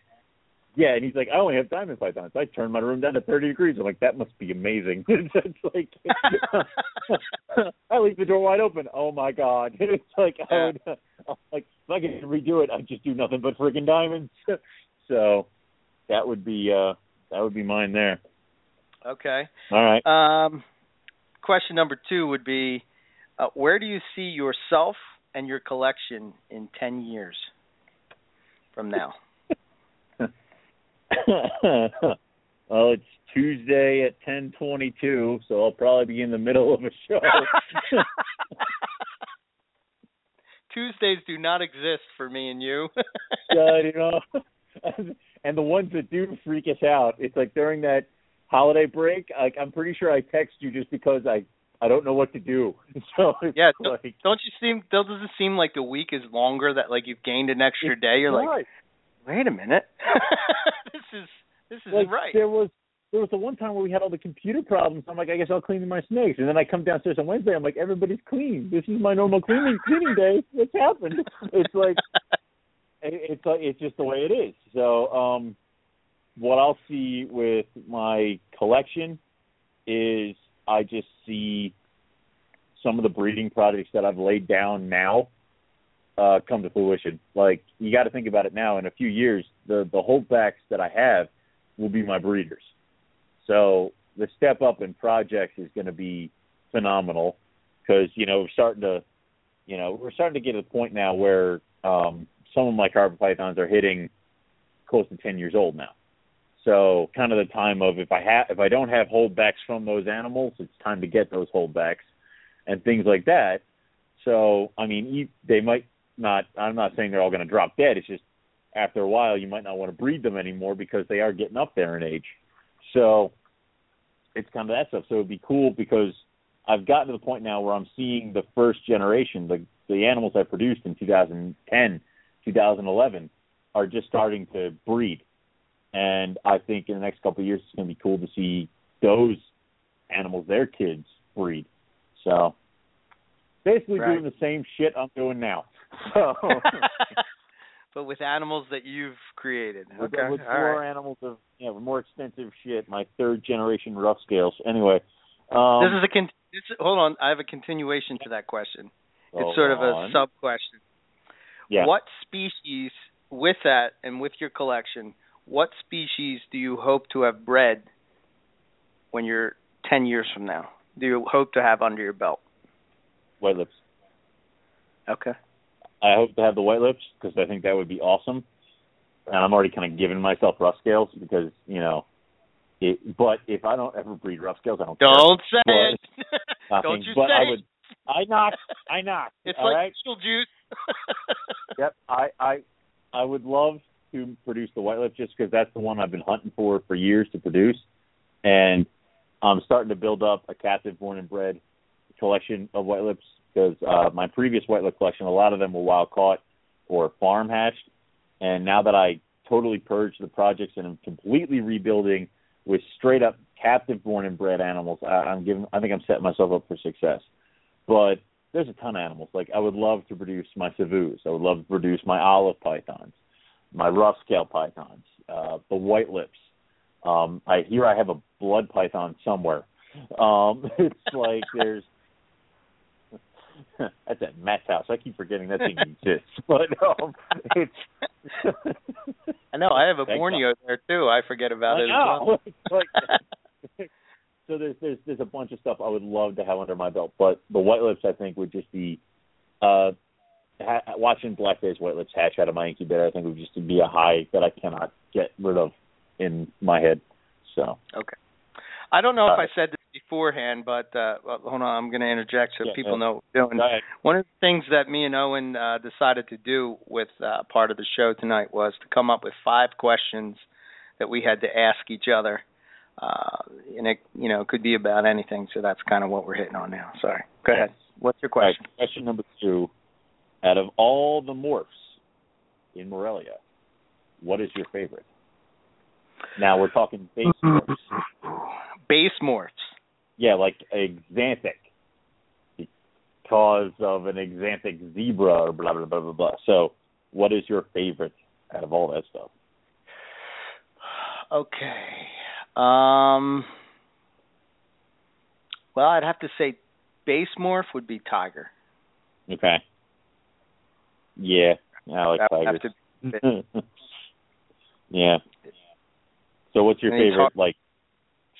Yeah, and he's like, I only have diamond pythons. I turned my room down to thirty degrees. I'm like, that must be amazing. it's like I leave the door wide open. Oh my god! It's like I would, I'm like if I could redo it, I'd just do nothing but freaking diamonds. so that would be uh that would be mine there. Okay. All right. Um, question number two would be, uh, where do you see yourself and your collection in ten years from now? well, it's Tuesday at ten twenty two, so I'll probably be in the middle of a show. Tuesdays do not exist for me and you. God, you know, and the ones that do freak us out, it's like during that holiday break. Like I'm pretty sure I text you just because I I don't know what to do. So Yeah, don't- like Don't you seem? Doesn't it seem like the week is longer? That like you've gained an extra day. You're like, wait a minute, this is this is like right. there was there was the one time where we had all the computer problems. I'm like, I guess I'll clean my snakes, and then I come downstairs on Wednesday. I'm like, everybody's clean. This is my normal cleaning cleaning day. What's happened? It's like it's like it's just the way it is. So um, what I'll see with my collection is I just see some of the breeding projects that I've laid down now uh, come to fruition. Like you got to think about it now. In a few years, the the holdbacks that I have will be my breeders. So the step up in projects is going to be phenomenal because you know we're starting to, you know, we're starting to get to the point now where um, some of my carpet pythons are hitting close to ten years old now. So kind of the time of if I have if I don't have holdbacks from those animals, it's time to get those holdbacks and things like that. So I mean, they might not. I'm not saying they're all going to drop dead. It's just after a while you might not want to breed them anymore because they are getting up there in age. So it's kind of that stuff. So it'd be cool because I've gotten to the point now where I'm seeing the first generation, the the animals I produced in 2010, 2011 are just starting to breed, and I think in the next couple of years it's going to be cool to see those animals, their kids, breed. So basically Right. doing the same shit I'm doing now. So but with animals that you've created. with, Okay. with more right. animals of you know, more extensive shit. My third generation rough scales. Anyway, um, this is a con- this, hold on. I have a continuation to that question. it's sort of a sub question. Yeah. What species, with that and with your collection, what species do you hope to have bred when you're 10 years from now? Do you hope to have under your belt? white lips? Okay. I hope to have the white lips because I think that would be awesome. And I'm already kind of giving myself rough scales because you know. It, but if I don't ever breed rough scales, I don't. care. Don't say But- it. Don't you but say I it. would. I knock. I knock. It's like right? juice. Yep. I I I would love to produce the white lip just because that's the one I've been hunting for for years to produce, and I'm starting to build up a captive born and bred collection of white lips because uh, my previous white lip collection, a lot of them were wild caught or farm hatched, and now that I totally purged the projects and I'm completely rebuilding with straight up captive born and bred animals, I, I'm giving. I think I'm setting myself up for success. But there's a ton of animals. Like I would love to produce my savus. I would love to produce my olive pythons, my rough scale pythons, uh, the white lips. Um, I hear I have a blood python somewhere. Um, it's like there's that's at Matt's house. I keep forgetting that thing exists, but um, it's. I know. I have a Borneo there too. I forget about I it as well. like- so there's there's there's a bunch of stuff I would love to have under my belt, but the white lips I think would just be uh ha- watching black phase white lips hatch out of my incubator. I think would just be a high that I cannot get rid of in my head. So Okay. I don't know if Uh, I said this beforehand, but uh hold on, I'm going to interject so Yeah, people yeah. know what we're doing. One of the things that me and Owen uh, decided to do with uh, part of the show tonight was to come up with five questions that we had to ask each other. Uh, and it, you know, could be about anything. So that's kind of what we're hitting on now. Sorry. Go ahead. What's your All right, question? question number two. Out of all the morphs in Morelia, what is your favorite? Now we're talking base morphs. Base morphs. Yeah, like axanthic because of an axanthic zebra or blah blah blah blah blah. So, what is your favorite out of all that stuff? Okay. Um. Well, I'd have to say base morph would be tiger. Okay. Yeah, I like That would have yeah. So, what's your favorite hard- like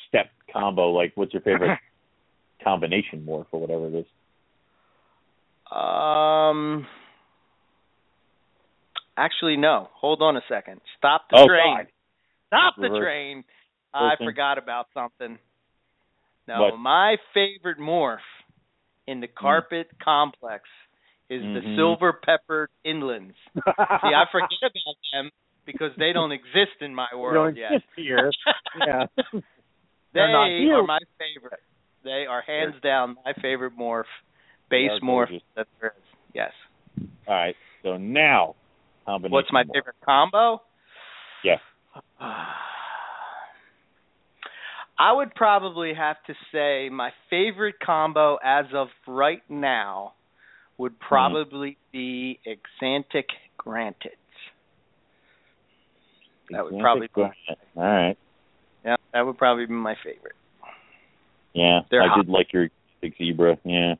step combo? Like, what's your favorite combination morph or whatever it is? Um. Actually, no. Hold on a second. Stop the Oh, train. God. Stop the Reverse- train. I forgot about something. No, What? my favorite morph in the carpet complex is the Mhm. silver peppered inlands. See, I forget about them because they don't exist in my world don't yet. exist here. Yeah. They are my favorite. They are hands down my favorite morph, base morph that there is. Yes. All right. So now. What's my morph. favorite combo? Yeah. I would probably have to say my favorite combo as of right now would Hmm. probably be Axanthic Granite. That would probably be, All right. yeah, that would probably be my favorite. Yeah, They're I hot. did like your zebra. Yeah,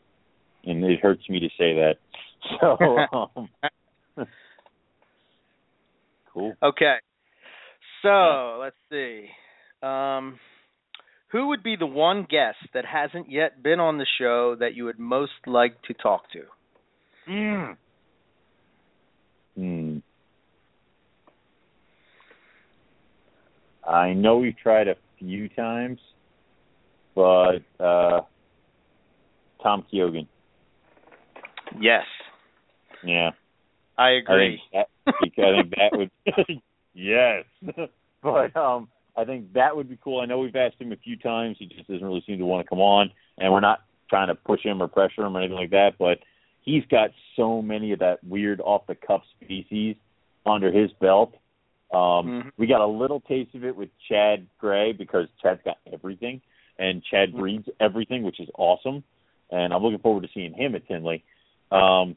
and it hurts me to say that. So, um, cool. Okay. So, let's see. Um who would be the one guest that hasn't yet been on the show that you would most like to talk to? Hmm. I know we've tried a few times, but uh Tom Kyogan. Yes, Yeah, I I agree. think that, because I think that would yes, but um, I think that would be cool. I know we've asked him a few times. He just doesn't really seem to want to come on, and we're not trying to push him or pressure him or anything like that. But he's got so many of that weird off the cuff species under his belt. Um, Mhm. We got a little taste of it with Chad Gray because Chad's got everything, and Chad Mhm. breeds everything, which is awesome. And I'm looking forward to seeing him at Tinley. Um,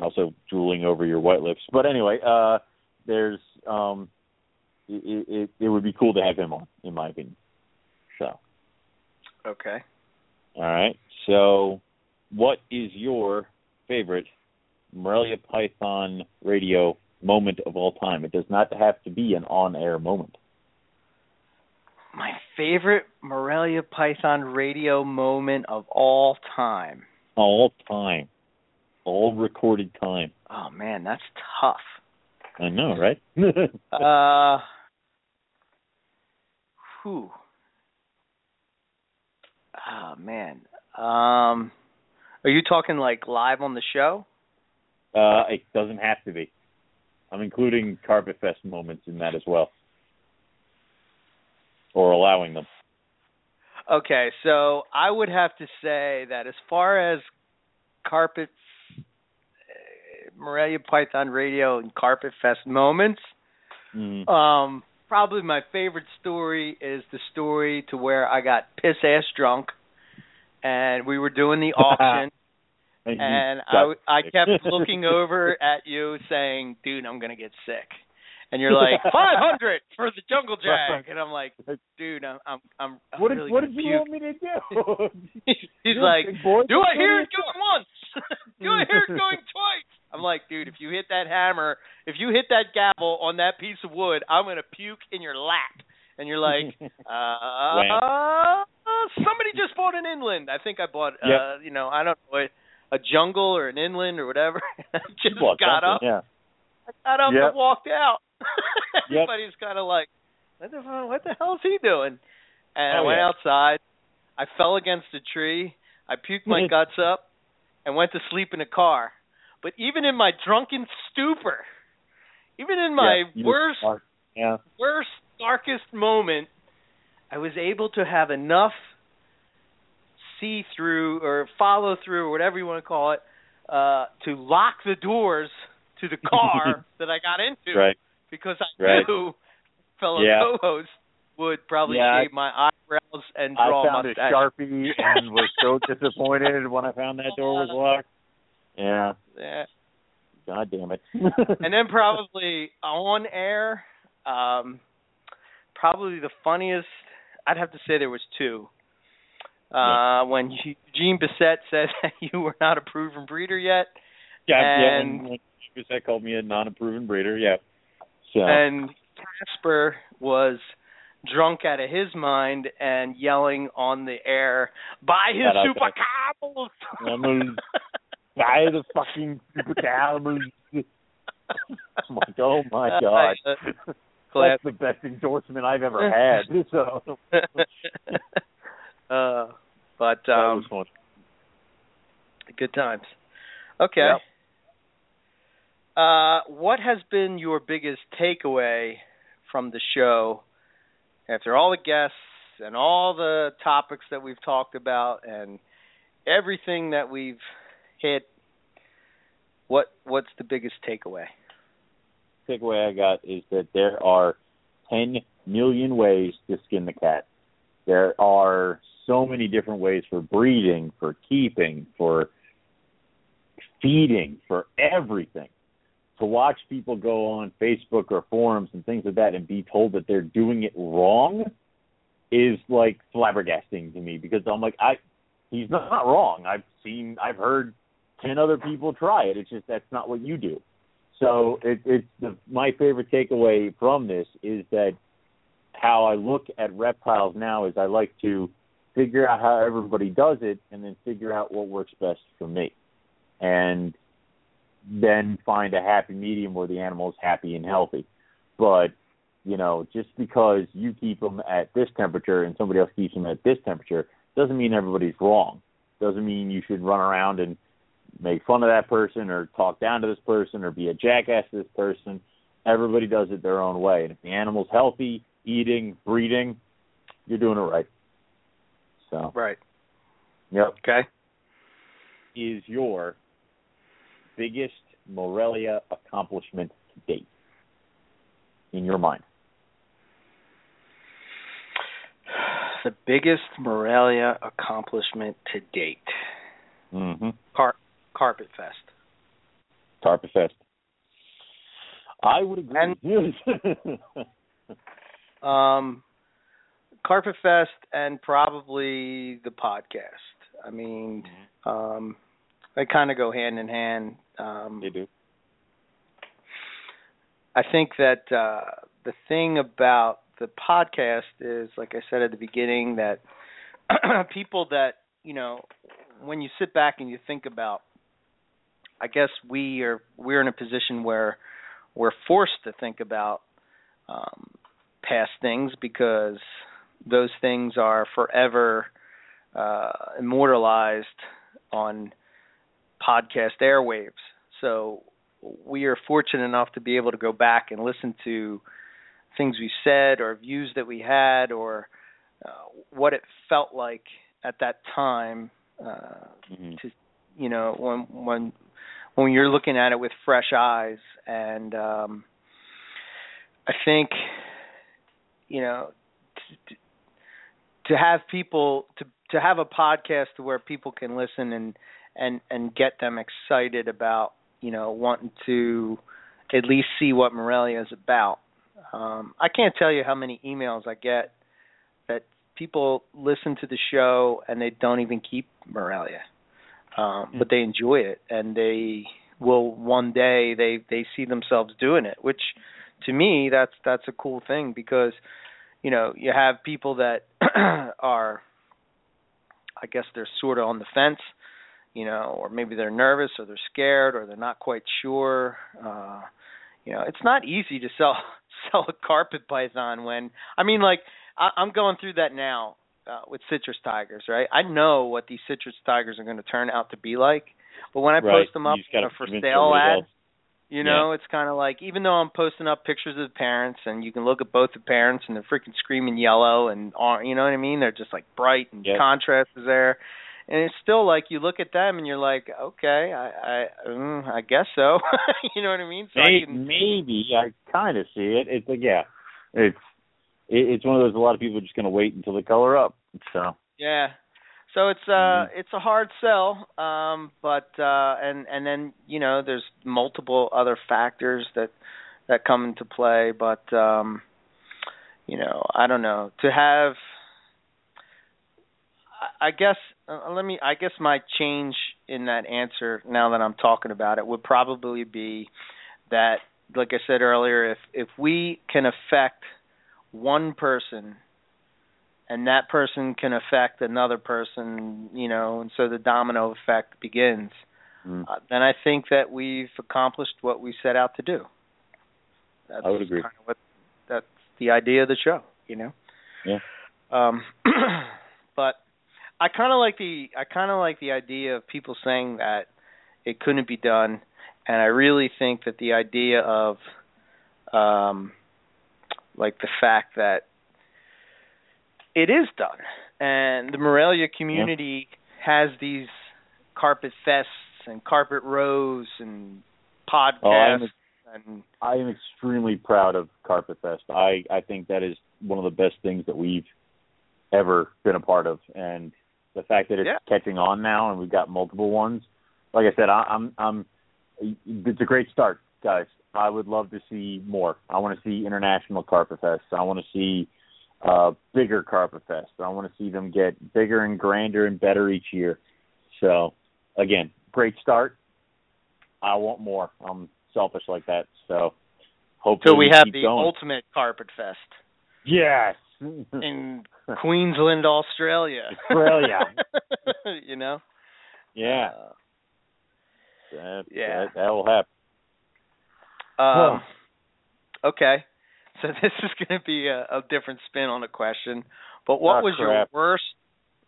also drooling over your white lips, but anyway, uh, there's um, it, it, it would be cool to have him on, in my opinion. So, Okay. all right. So, what is your favorite Morelia Python radio moment of all time? It does not have to be an on-air moment. My favorite Morelia Python radio moment of all time. All time, all recorded time. Oh man, that's tough. I know, right? Uh, whew. Oh man. Um, are you talking like live on the show? uh, it doesn't have to be. I'm including Carpet Fest moments in that as well, or allowing them. Okay, so I would have to say that as far as carpet, Morelia Python Radio and Carpet Fest moments, Mm. um, probably my favorite story is the story to where I got piss ass drunk, and we were doing the auction, And, and I I kept looking over at you saying, "Dude, I'm gonna get sick," and you're like, "500 for the Jungle Jack," and I'm like, "Dude, I'm I'm I'm, what did really what did you puke." want me to do? He's You're like, "Do I hear it you going once? Do I hear it going twice?" I'm like, "Dude, if you hit that hammer, if you hit that gavel on that piece of wood, I'm gonna puke in your lap." And you're like, uh, uh, somebody just bought an inland. I think I bought, uh, you know, I don't know, a, a jungle or an inland or whatever. I just got up, Yeah. got up Yep. and walked out. Yep. Everybody's kind of like, what the what the hell is he doing? And I Oh, went yeah. outside. I fell against a tree. I puked my guts up and went to sleep in a car. But even in my drunken stupor, even in my Yeah, worst are- Yeah. worst, darkest moment, I was able to have enough see through or follow through or whatever you want to call it, uh, to lock the doors to the car that I got into Right. because I Right. knew fellow Yeah. co-host would probably Yeah, I- shave my eyebrows and I draw a found a sharpie and was so disappointed when I found that door was locked. Yeah. Yeah. God damn it. and then probably on air, um, probably the funniest. I'd have to say there was two. Uh, when Eugene Bessette said that you were not a proven breeder yet, yeah, yeah. and- When, when that called me a non-approving breeder. Yeah. So. and Casper was drunk out of his mind and yelling on the air, "Buy his Shout out super to- camels!" Camels. The fucking super camels. I'm like, oh my god. That's the best endorsement I've ever had. So uh, but um, good times. Okay. Yep. Uh, what has been your biggest takeaway from the show after all the guests and all the topics that we've talked about and everything that we've hit? What what's the biggest takeaway? takeaway I got is that there are 10 million ways to skin the cat. There are so many different ways for breeding, for keeping, for feeding, for everything. To watch people go on Facebook or forums and things like that and be told that they're doing it wrong is like flabbergasting to me because I'm like I he's not wrong. I've seen I've heard 10 other people try it. It's just that's not what you do. So it, it's the, my favorite takeaway from this is that how I look at reptiles now is I like to figure out how everybody does it and then figure out what works best for me, and then find a happy medium where the animal is happy and healthy. But you know, just because you keep them at this temperature and somebody else keeps them at this temperature doesn't mean everybody's wrong. Doesn't mean you should run around and make fun of that person or talk down to this person or be a jackass to this person. Everybody does it their own way. And if the animal's healthy, eating, breeding, you're doing it right. So, Right. yep. Okay. Is your biggest Morelia accomplishment to date in your mind? The biggest Morelia accomplishment to date. Mm-hmm. Car- Carpet Fest. Carpet Fest. I would agree. um, Carpet Fest and probably the podcast. I mean, um, they kind of go hand in hand. Um, they do. I think that uh, the thing about the podcast is, like I said at the beginning, that people that you know, when you sit back and you think about, I guess we are we're in a position where we're forced to think about um, past things because those things are forever uh, immortalized on podcast airwaves. So we are fortunate enough to be able to go back and listen to things we said or views that we had or uh, what it felt like at that time uh, mm-hmm. to you know when when when you're looking at it with fresh eyes and um I think you know to, to have people to to have a podcast where people can listen and and and get them excited about you know wanting to at least see what Morelia is about. Um, I can't tell you how many emails I get that people listen to the show and they don't even keep Morelia, um, mm-hmm. but they enjoy it and they will one day they they see themselves doing it, which to me that's that's a cool thing because you know you have people that are I guess they're sort of on the fence you know, or maybe they're nervous or they're scared or they're not quite sure. Uh, you know, it's not easy to sell sell a carpet python when I mean, like I, I'm going through that now uh, with citrus tigers, right? I know what these citrus tigers are going to turn out to be like, but when I right. post them up you know, for sale ad, you know, it's kind of like even though I'm posting up pictures of the parents and you can look at both the parents and they're freaking screaming yellow and you know what I mean? They're just like bright and yep. contrast is there and it's still like you look at them and you're like, okay, I I mm, I guess so. you know what I mean? So maybe, I can, maybe I kind of see it. It's like yeah, it's it, it's one of those. A lot of people are just going to wait until they color up. So yeah. So it's uh mm-hmm. it's a hard sell, um, but uh, and and then you know there's multiple other factors that that come into play, but um, you know I don't know to have I guess uh, let me. I guess my change in that answer now that I'm talking about it would probably be that, like I said earlier, if if we can affect one person and that person can affect another person, you know, and so the domino effect begins. Mm. Uh, then I think that we've accomplished what we set out to do. That's I would agree. Kind of what, that's the idea of the show, you know. Yeah. Um, but I kind of like the I kind of like the idea of people saying that it couldn't be done, and I really think that the idea of um like the fact that it is done and the Morelia community yeah. has these carpet fests and carpet rows and oh, podcasts oh, I'm, and I am extremely proud of Carpet Fest. I I think that is one of the best things that we've ever been a part of and the fact that it's yeah. catching on now and we've got multiple ones. Like I said, I, I'm I'm it's a great start, guys. I would love to see more. I want to see international carpet fests. I want to see uh bigger carpet fests. I want to see them get bigger and grander and better each year. So, again, great start. I want more. I'm selfish like that. So, hopefully so we have keep the going. ultimate carpet fest. Yes. in Queensland, Australia. Australia. you know. Yeah. Uh, that, yeah. That, that will happen. Um, okay. So this is going to be a, a, different spin on the question. But what oh, was crap. your worst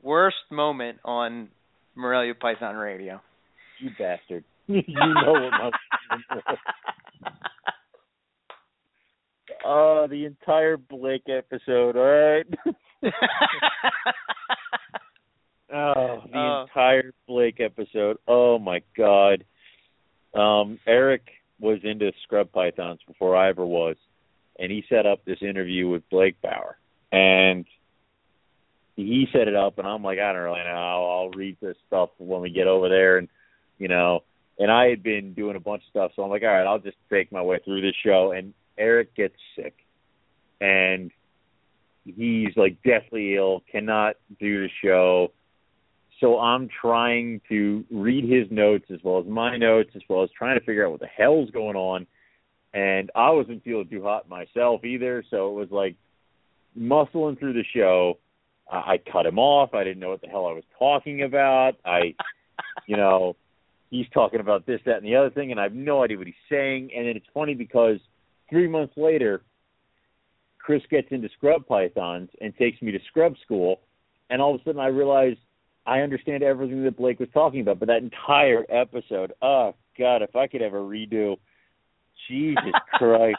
worst moment on Morelia Python Radio? You bastard. you know what my Oh, the entire Blake episode, all right? oh, the Uh. entire Blake episode. Oh my god. Um, Eric was into scrub pythons before I ever was, and he set up this interview with Blake Bauer, and he set it up, and I'm like, I don't really know. I'll, read this stuff when we get over there, and you know, and I had been doing a bunch of stuff, so I'm like, all right, I'll just fake my way through this show, and Eric gets sick, and he's like deathly ill, cannot do the show. So I'm trying to read his notes as well as my notes, as well as trying to figure out what the hell's going on. And I wasn't feeling too hot myself either, so it was like muscling through the show. I, I cut him off. I didn't know what the hell I was talking about. I, you know, he's talking about this, that, and the other thing, and I have no idea what he's saying. And then it's funny because three months later, Chris gets into scrub pythons and takes me to scrub school, and all of a sudden I realize I understand everything that Blake was talking about. But that entire episode, oh God, if I could ever redo, Jesus Christ.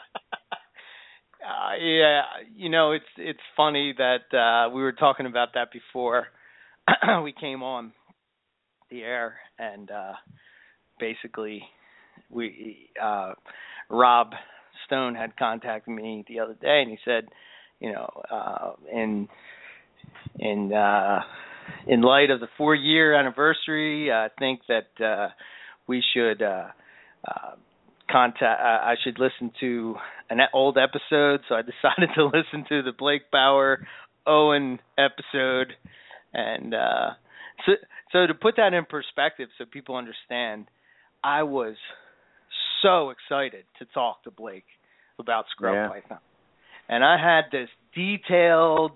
Uh, yeah, you know it's it's funny that uh we were talking about that before we came on the air, and uh basically we uh Rob Stone had contacted me the other day, and he said, you know, uh, in in uh, in light of the four year anniversary, I think that uh, we should uh, uh, contact. Uh, I should listen to an old episode, so I decided to listen to the Blake Bauer Owen episode, and uh, so so to put that in perspective, so people understand, I was so excited to talk to Blake about Scrub Yeah. Python. And I had this detailed,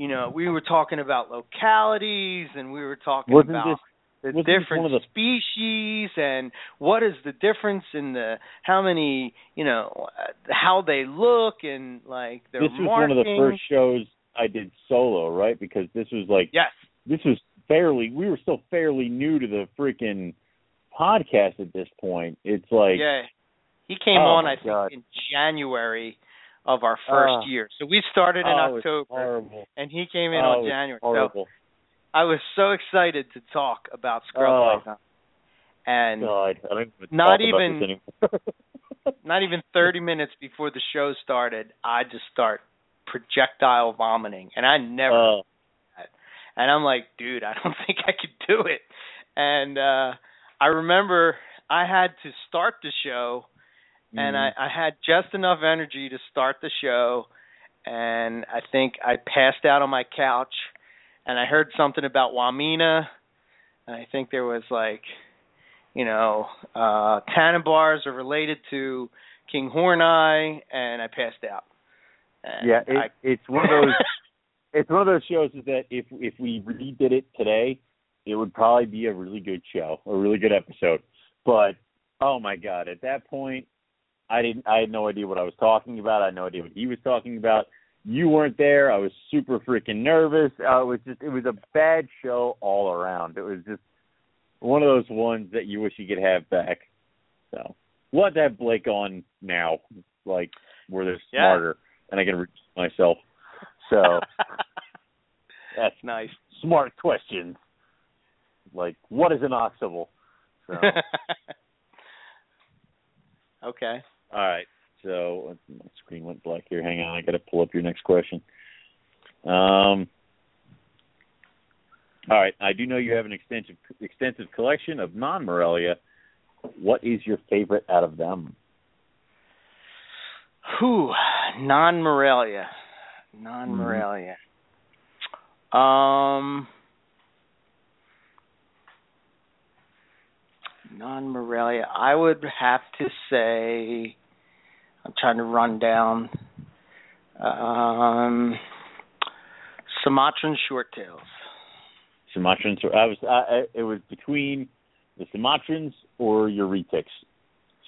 you know, we were talking about localities and we were talking Wasn't about this the different the- species and what is the difference in the how many, you know, how they look and like their this was one of the first shows I did solo, right? Because this was like Yes. this was fairly we were still fairly new to the freaking podcast at this point. It's like yeah. He came Oh, on I think in January of our first Oh. year. So we started in oh, October and he came in oh, on January. So I was so excited to talk about Scrub. Python. And God, I don't even Not even- not even 30 minutes before the show started, I just start projectile vomiting, and I never. Oh, and I'm like, dude, I don't think I could do it. And uh I remember I had to start the show, and I, I had just enough energy to start the show, and I think I passed out on my couch, and I heard something about Wamena, and I think there was like, you know, uh Tanimbars are related to King Horneye, and I passed out. And yeah, it, I, it's one of those. it's one of those shows is that if if we redid it today, it would probably be a really good show, a really good episode. But oh my god, at that point, I didn't. I had no idea what I was talking about. I had no idea what he was talking about. You weren't there. I was super freaking nervous. Uh, it was just. It was a bad show all around. It was just one of those ones that you wish you could have back. So we'll to have Blake on now, like where they're Yeah. smarter, and I can repeat myself. So that's nice. smart questions. Like, what is an oxible? So, okay. All right. So my screen went black here. Hang on, I got to pull up your next question. Um. All right. I do know you have an extensive extensive collection of non Morelia. What is your favorite out of them? Whew, non Morelia. Non Morelia. Um non Morelia. I would have to say I'm trying to run down um Sumatran short tails. Sumatrans. Or I was. I, I, it was between the Sumatrans or your retics.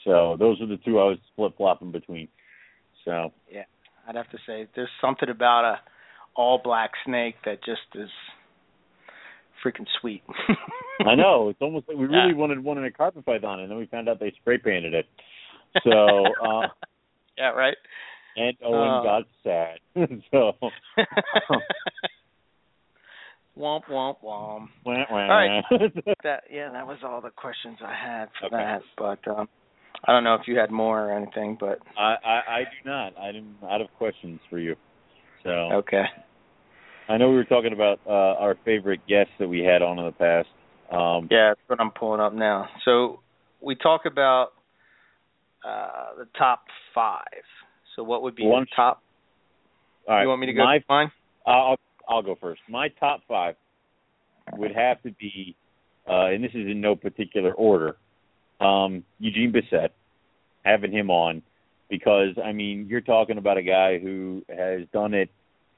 So those are the two I was flip flopping between. So yeah, I'd have to say there's something about a all black snake that just is freaking sweet. I know it's almost like we really Yeah. wanted one in a carpet python, and then we found out they spray painted it. So uh, yeah, right. and Owen Uh. got sad. so Womp womp womp. Wah, wah. right. That yeah, that was all the questions I had for Okay. that. But um I don't know if you had more or anything, but I, I I do not. I'm out of questions for you. So okay. I know we were talking about uh, our favorite guests that we had on in the past. Um, Yeah, that's what I'm pulling up now. So we talk about uh the top five. So what would be One- your top? all right, you want me to go My, mine? I'll I'll go first. My top five would have to be, uh, and this is in no particular order. Um, Eugene Bessette, having him on, because I mean you're talking about a guy who has done it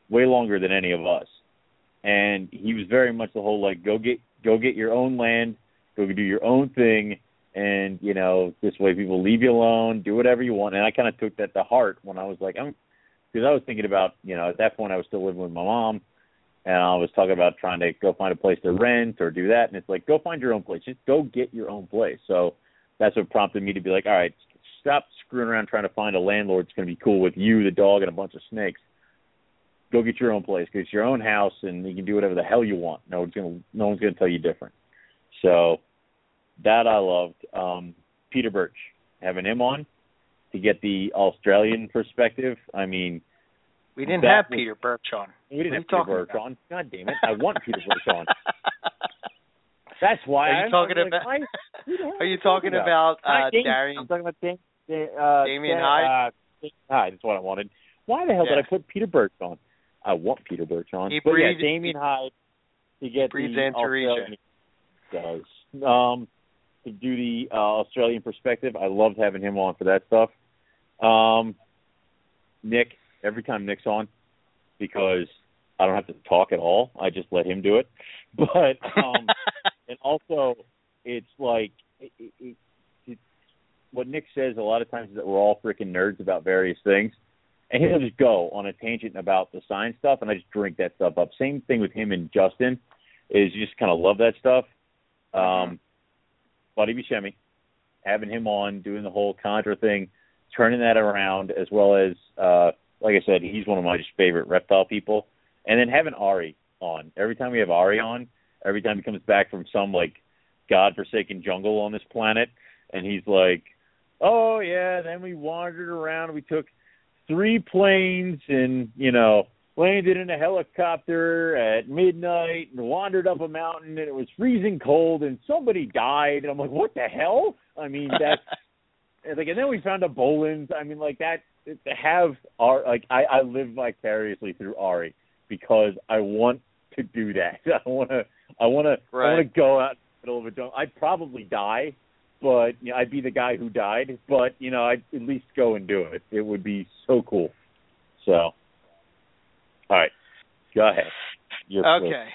way longer than any of us, and he was very much the whole like go get go get your own land, go do your own thing, and you know this way people leave you alone, do whatever you want. And I kind of took that to heart when I was like I'm because I was thinking about, you know, at that point I was still living with my mom, and I was talking about trying to go find a place to rent or do that, and it's like, go find your own place, just go get your own place. So that's what prompted me to be like, all right, stop screwing around trying to find a landlord that's going to be cool with you, the dog, and a bunch of snakes. Go get your own place, it's your own house, and you can do whatever the hell you want. No one's going to, no one's going to tell you different. So that I loved. Um, Peter Birch, having him on to get the Australian perspective. I mean, We didn't have was- Peter Birch on. we didn't have Peter Birch about? on. God damn it! I want Peter Birch on. That's why. Are you I, talking like, about? why- who the hell Are you talking talking about? about uh, Darian? I'm talking about Dan, uh, Damian Dan- Hyde? Uh, Hyde. That's what I wanted. Why the hell Yeah. did I put Peter Birch on? I want Peter Birch on. He but breathes- yeah, Damien Hyde to get breathes the Australian does. Um, to do the uh, Australian perspective, I loved having him on for that stuff. Um, Nick, every time Nick's on, because I don't have to talk at all. I just let him do it. But um, and also it's like it, it, it, it, what Nick says a lot of times is that we're all freaking nerds about various things, and he'll just go on a tangent about the science stuff, and I just drink that stuff up. Same thing with him and Justin, is you just kind of love that stuff. Um, Buddy Buscemi, having him on, doing the whole Contra thing, turning that around, as well as uh, like I said, he's one of my favorite reptile people, and then having Ari on. Every time we have Ari on, every time he comes back from some like godforsaken jungle on this planet, and he's like, "Oh yeah," then we wandered around. We took three planes, and you know, landed in a helicopter at midnight, and wandered up a mountain, and it was freezing cold, and somebody died. And I'm like, "What the hell?" I mean, that's like, and then we found a Boelen's. I mean, like that to have our like I I live vicariously through Ari because I want to do that. I want to I want to I want to go out in the middle of a jungle. I'd probably die, but you know, I'd be the guy who died. But you know, I'd at least go and do it. It would be so cool. So, all right, go ahead. You're okay.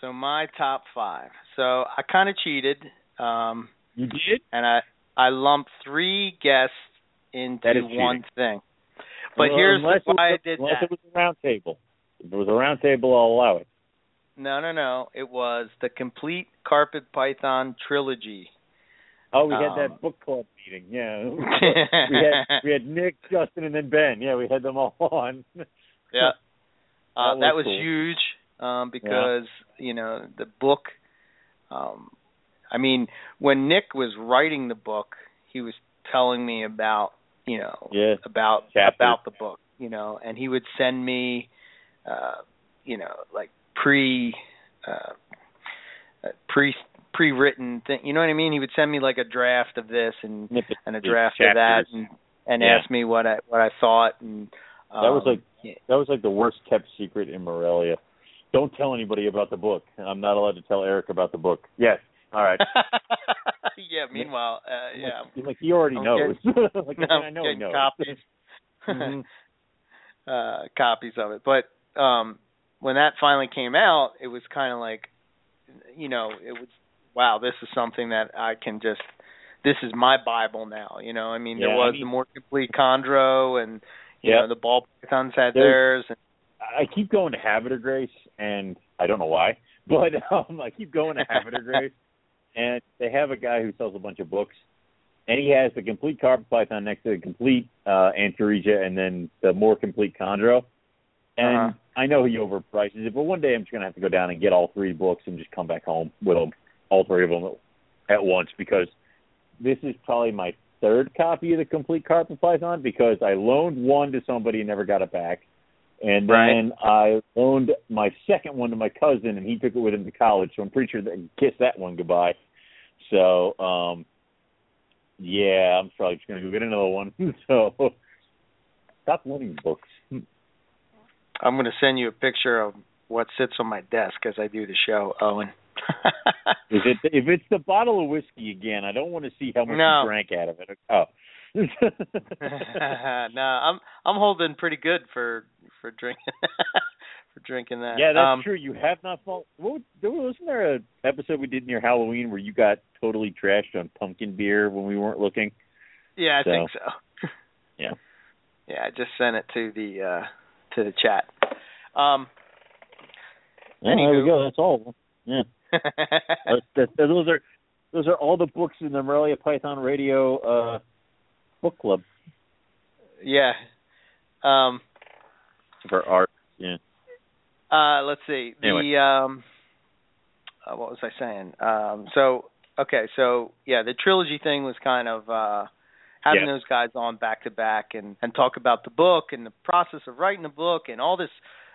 So my top five. So I kind of cheated, um, You did? and I I lumped three guests into one thing. But Well, here's unless why I was- did unless that. it was a round table. If it was a round table, I'll allow it. No, no, no. It was the complete Carpet Python trilogy. Oh, we had Um, that book club meeting. Yeah, we had we had Nick, Justin, and then Ben. Yeah, we had them all on. Yeah. Uh, That that was was cool. huge um, because you know the book. Um, I mean, when Nick was writing the book, he was telling me about you know Yeah. about Chapters. about the book, you know, and he would send me, uh, you know, like pre, uh, uh, pre pre-written thing. You know what I mean? He would send me like a draft of this and and a draft of that, and and Yeah. ask me what I what I thought and. Um, That was like yeah. that was like the worst kept secret in Morelia. Don't tell anybody about the book. I'm not allowed to tell Eric about the book. Yes. All right. yeah. Meanwhile, uh, yeah, Like, like he already I'm knows. like I'm I know he knows. copies, Mhm. uh, copies of it. But um, when that finally came out, it was kind of like, you know, it was wow. This is something that I can just. This is my Bible now. You know, I mean, Yeah, there I was mean- the more complete chondro, and you Yep. know, the ball pythons had There's- theirs. And, I keep going to Habit of Grace, and I don't know why, but um, I keep going to Habit of Grace, and they have a guy who sells a bunch of books, and he has the complete carpet python next to the complete uh, Antaresia, and then the more complete chondro, and Uh-huh. I know he overprices it, but one day I'm just gonna have to go down and get all three books and just come back home with them, all three of them at once because this is probably my third copy of the complete Carpet Python because I loaned one to somebody and never got it back. And then Right. I loaned my second one to my cousin and he took it with him to college, so I'm pretty sure that kissed that one goodbye. So, um yeah, I'm probably just gonna go get another one. so stop loaning books. I'm going to send you a picture of what sits on my desk as I do the show, Owen. It if it's the bottle of whiskey again? I don't want to see how much No. you drank out of it. Oh, no, I'm I'm holding pretty good for for drinking for drinking that. yeah, that's um, true. You have not fallen. What wasn't there an episode we did near Halloween where you got totally trashed on pumpkin beer when we weren't looking? Yeah, I So. think so. Yeah. Yeah, I just sent it to the uh to the chat. Um Yeah, there we go. That's all. Yeah, those are those are all the books in the Morelia Python Radio uh book club yeah. Um for art. Yeah. Uh, let's see. Anyway. The um, uh, what was I saying? Um, so okay, so yeah, the trilogy thing was kind of uh, having Yeah. those guys on back to back and and talk about the book and the process of writing the book and all this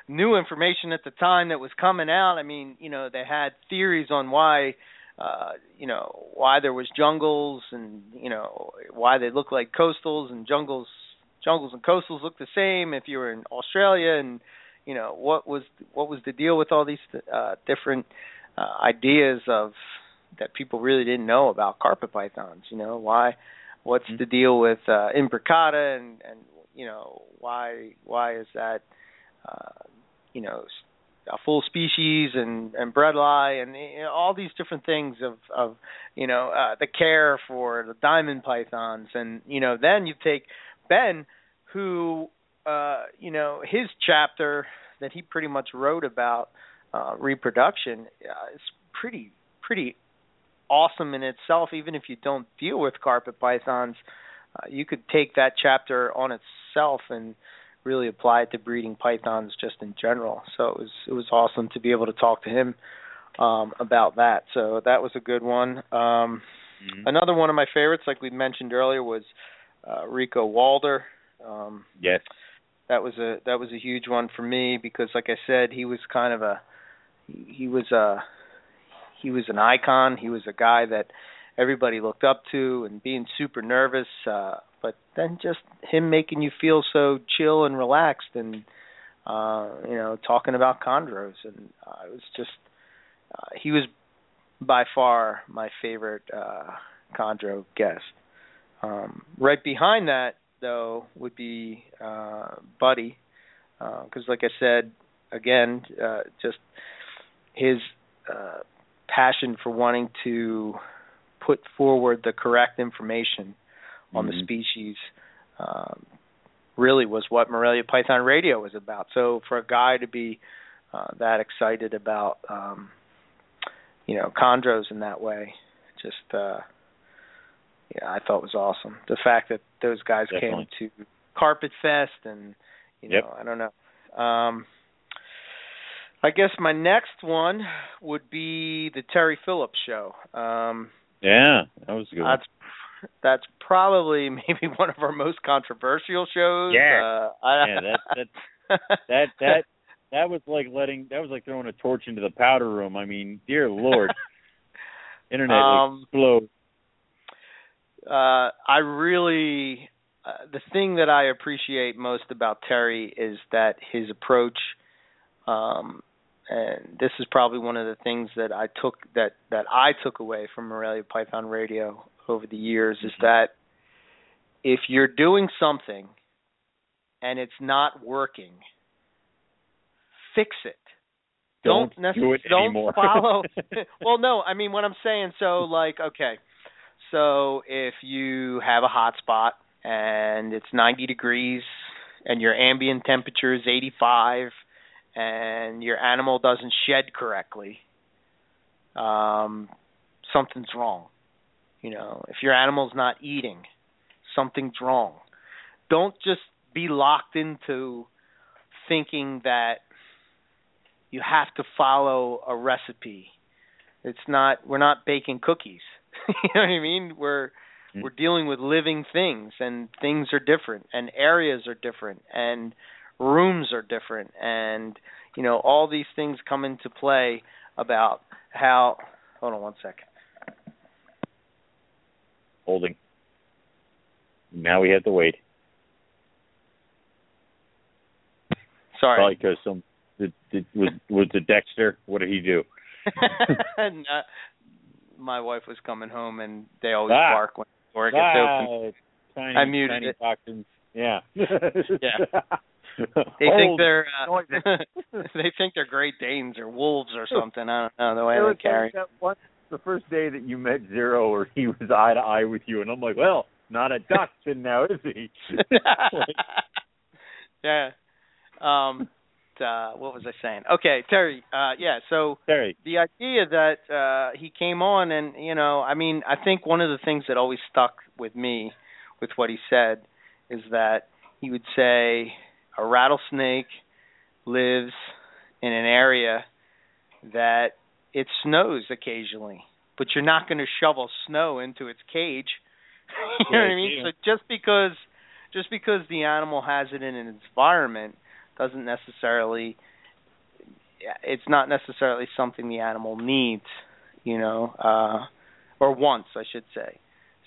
new information at the time that was coming out. I mean, you know, they had theories on why. Uh, you know why there was jungles and you know why they look like coastals and jungles jungles and coastals look the same if you were in Australia and you know what was what was the deal with all these uh different uh, ideas of that people really didn't know about carpet pythons you know why what's Mhm. the deal with uh imbricata and and you know why why is that uh you know a full species and and bredli and you know, all these different things of of you know uh the care for the diamond pythons. And you know then you take Ben who uh you know his chapter that he pretty much wrote about uh reproduction uh, is pretty pretty awesome in itself. Even if you don't deal with carpet pythons uh, you could take that chapter on itself and really apply it to breeding pythons just in general so it was it was awesome to be able to talk to him um about that so that was a good one um Mhm. Another one of my favorites, like we mentioned earlier, was uh, Rico Walder. Um, Yes. that was a that was a huge one for me because, like I said, he was kind of a he, he was a he was an icon. He was a guy that everybody looked up to, and being super nervous. Uh, but then just him making you feel so chill and relaxed, and uh, you know, talking about chondros, and uh, it was just uh, he was by far my favorite uh chondro guest. Um right behind that though would be uh Buddy because like I said again uh just his uh passion for wanting to put forward the correct information on the Mhm. species um really was what Morelia Python Radio was about. So for a guy to be uh that excited about um you know chondros in that way just uh yeah i thought was awesome the fact that those guys Definitely. came to carpet fest and you know Yep. i don't know um i guess my next one would be the terry phillips show um Yeah, that was good. that's that's probably maybe one of our most controversial shows Yeah. uh I, Yeah, that- that that that that was like letting that was like throwing a torch into the powder room. I mean, dear lord, internet Um, explode. uh I really uh, the thing that I appreciate most about Terry is that his approach um and this is probably one of the things that I took that that I took away from Morelia Python Radio over the years is that if you're doing something and it's not working fix it. Don't necess- do it don't follow well no i mean what i'm saying so like okay. So if you have a hot spot and it's 90 degrees and your ambient temperature is 85 and your animal doesn't shed correctly um something's wrong you know if your animal's not eating something's wrong don't just be locked into thinking that you have to follow a recipe. It's not we're not baking cookies. you know what I mean? We're Mm. we're dealing with living things and things are different and areas are different and rooms are different and you know all these things come into play about how hold on one second. Holding. Now we have to wait. Sorry. Probably because some did, did, was was the Dexter. What did he do? and, uh, my wife was coming home and they always Ah. bark when the door gets open. ah, tiny, I muted tiny it. toxins. Yeah. Yeah. They Old think they're uh, they think they're Great Danes or wolves or something. I don't know the way they carry. that one, the first day that you met Zero, or he was eye to eye with you, and I'm like, well, not a dachshund now, is he? yeah. Um. Uh, what was I saying? Okay, Terry. Uh, yeah. So Terry. the idea that uh, he came on, and you know, I mean, I think one of the things that always stuck with me with what he said is that he would say a rattlesnake lives in an area that it snows occasionally, but you're not going to shovel snow into its cage. you know what I mean? Yeah. So just because just because the animal has it in an environment doesn't necessarily it's not necessarily something the animal needs, you know, uh or wants, I should say.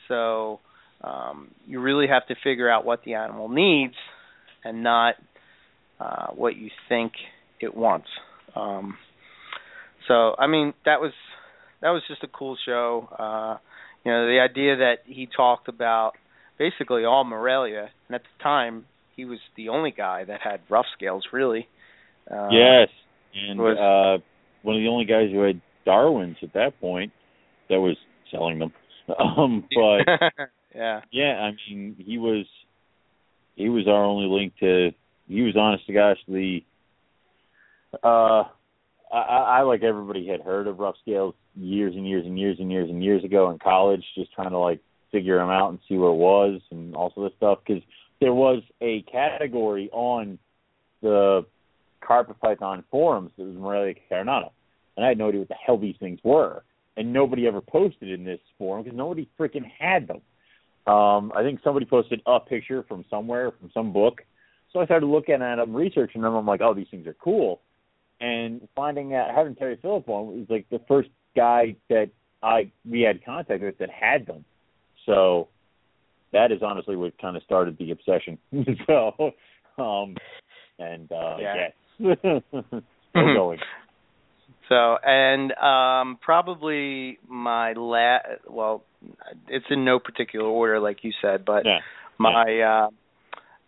So um you really have to figure out what the animal needs and not uh what you think it wants. Um so I mean that was that was just a cool show. Uh you know, the idea that he talked about basically all Morelia and at the time he was the only guy that had rough scales really. Uh, yes, and was- uh, one of the only guys who had Darwins at that point that was selling them. Um, but yeah. yeah, I mean, he was he was our only link to. He was honest to gosh the. Uh, I, I like everybody had heard of rough scales years and years and years and years and years ago in college, just trying to like figure them out and see what it was and also this stuff because there was a category on the carpet python forums that was Morelia Carinata, and I had no idea what the hell these things were, and nobody ever posted in this forum because nobody freaking had them. Um, I think somebody posted a picture from somewhere from some book, so I started looking at them, researching them. I'm like, oh, these things are cool, and finding out having Terry Phillip on was like the first guy that I we had contact with that had them. So that is honestly what kind of started the obsession. so, um, and uh, Yeah. yes, still going. So and um probably my la well it's in no particular order like you said, but Yeah. my uh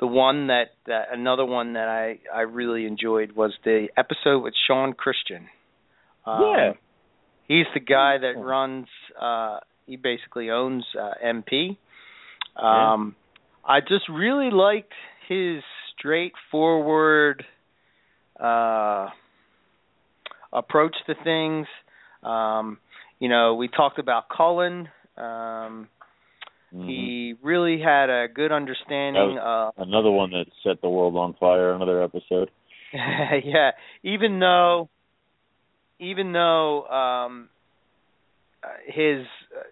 the one that, that another one that I I really enjoyed was the episode with Sean Christian. Um, Yeah. He's the guy that runs uh he basically owns uh MP. Yeah. Um I just really liked his straightforward uh approach to things. Um you know, we talked about Cullen. Um Mhm. he really had a good understanding of Another one that set the world on fire. Another episode. yeah, even though even though um his uh,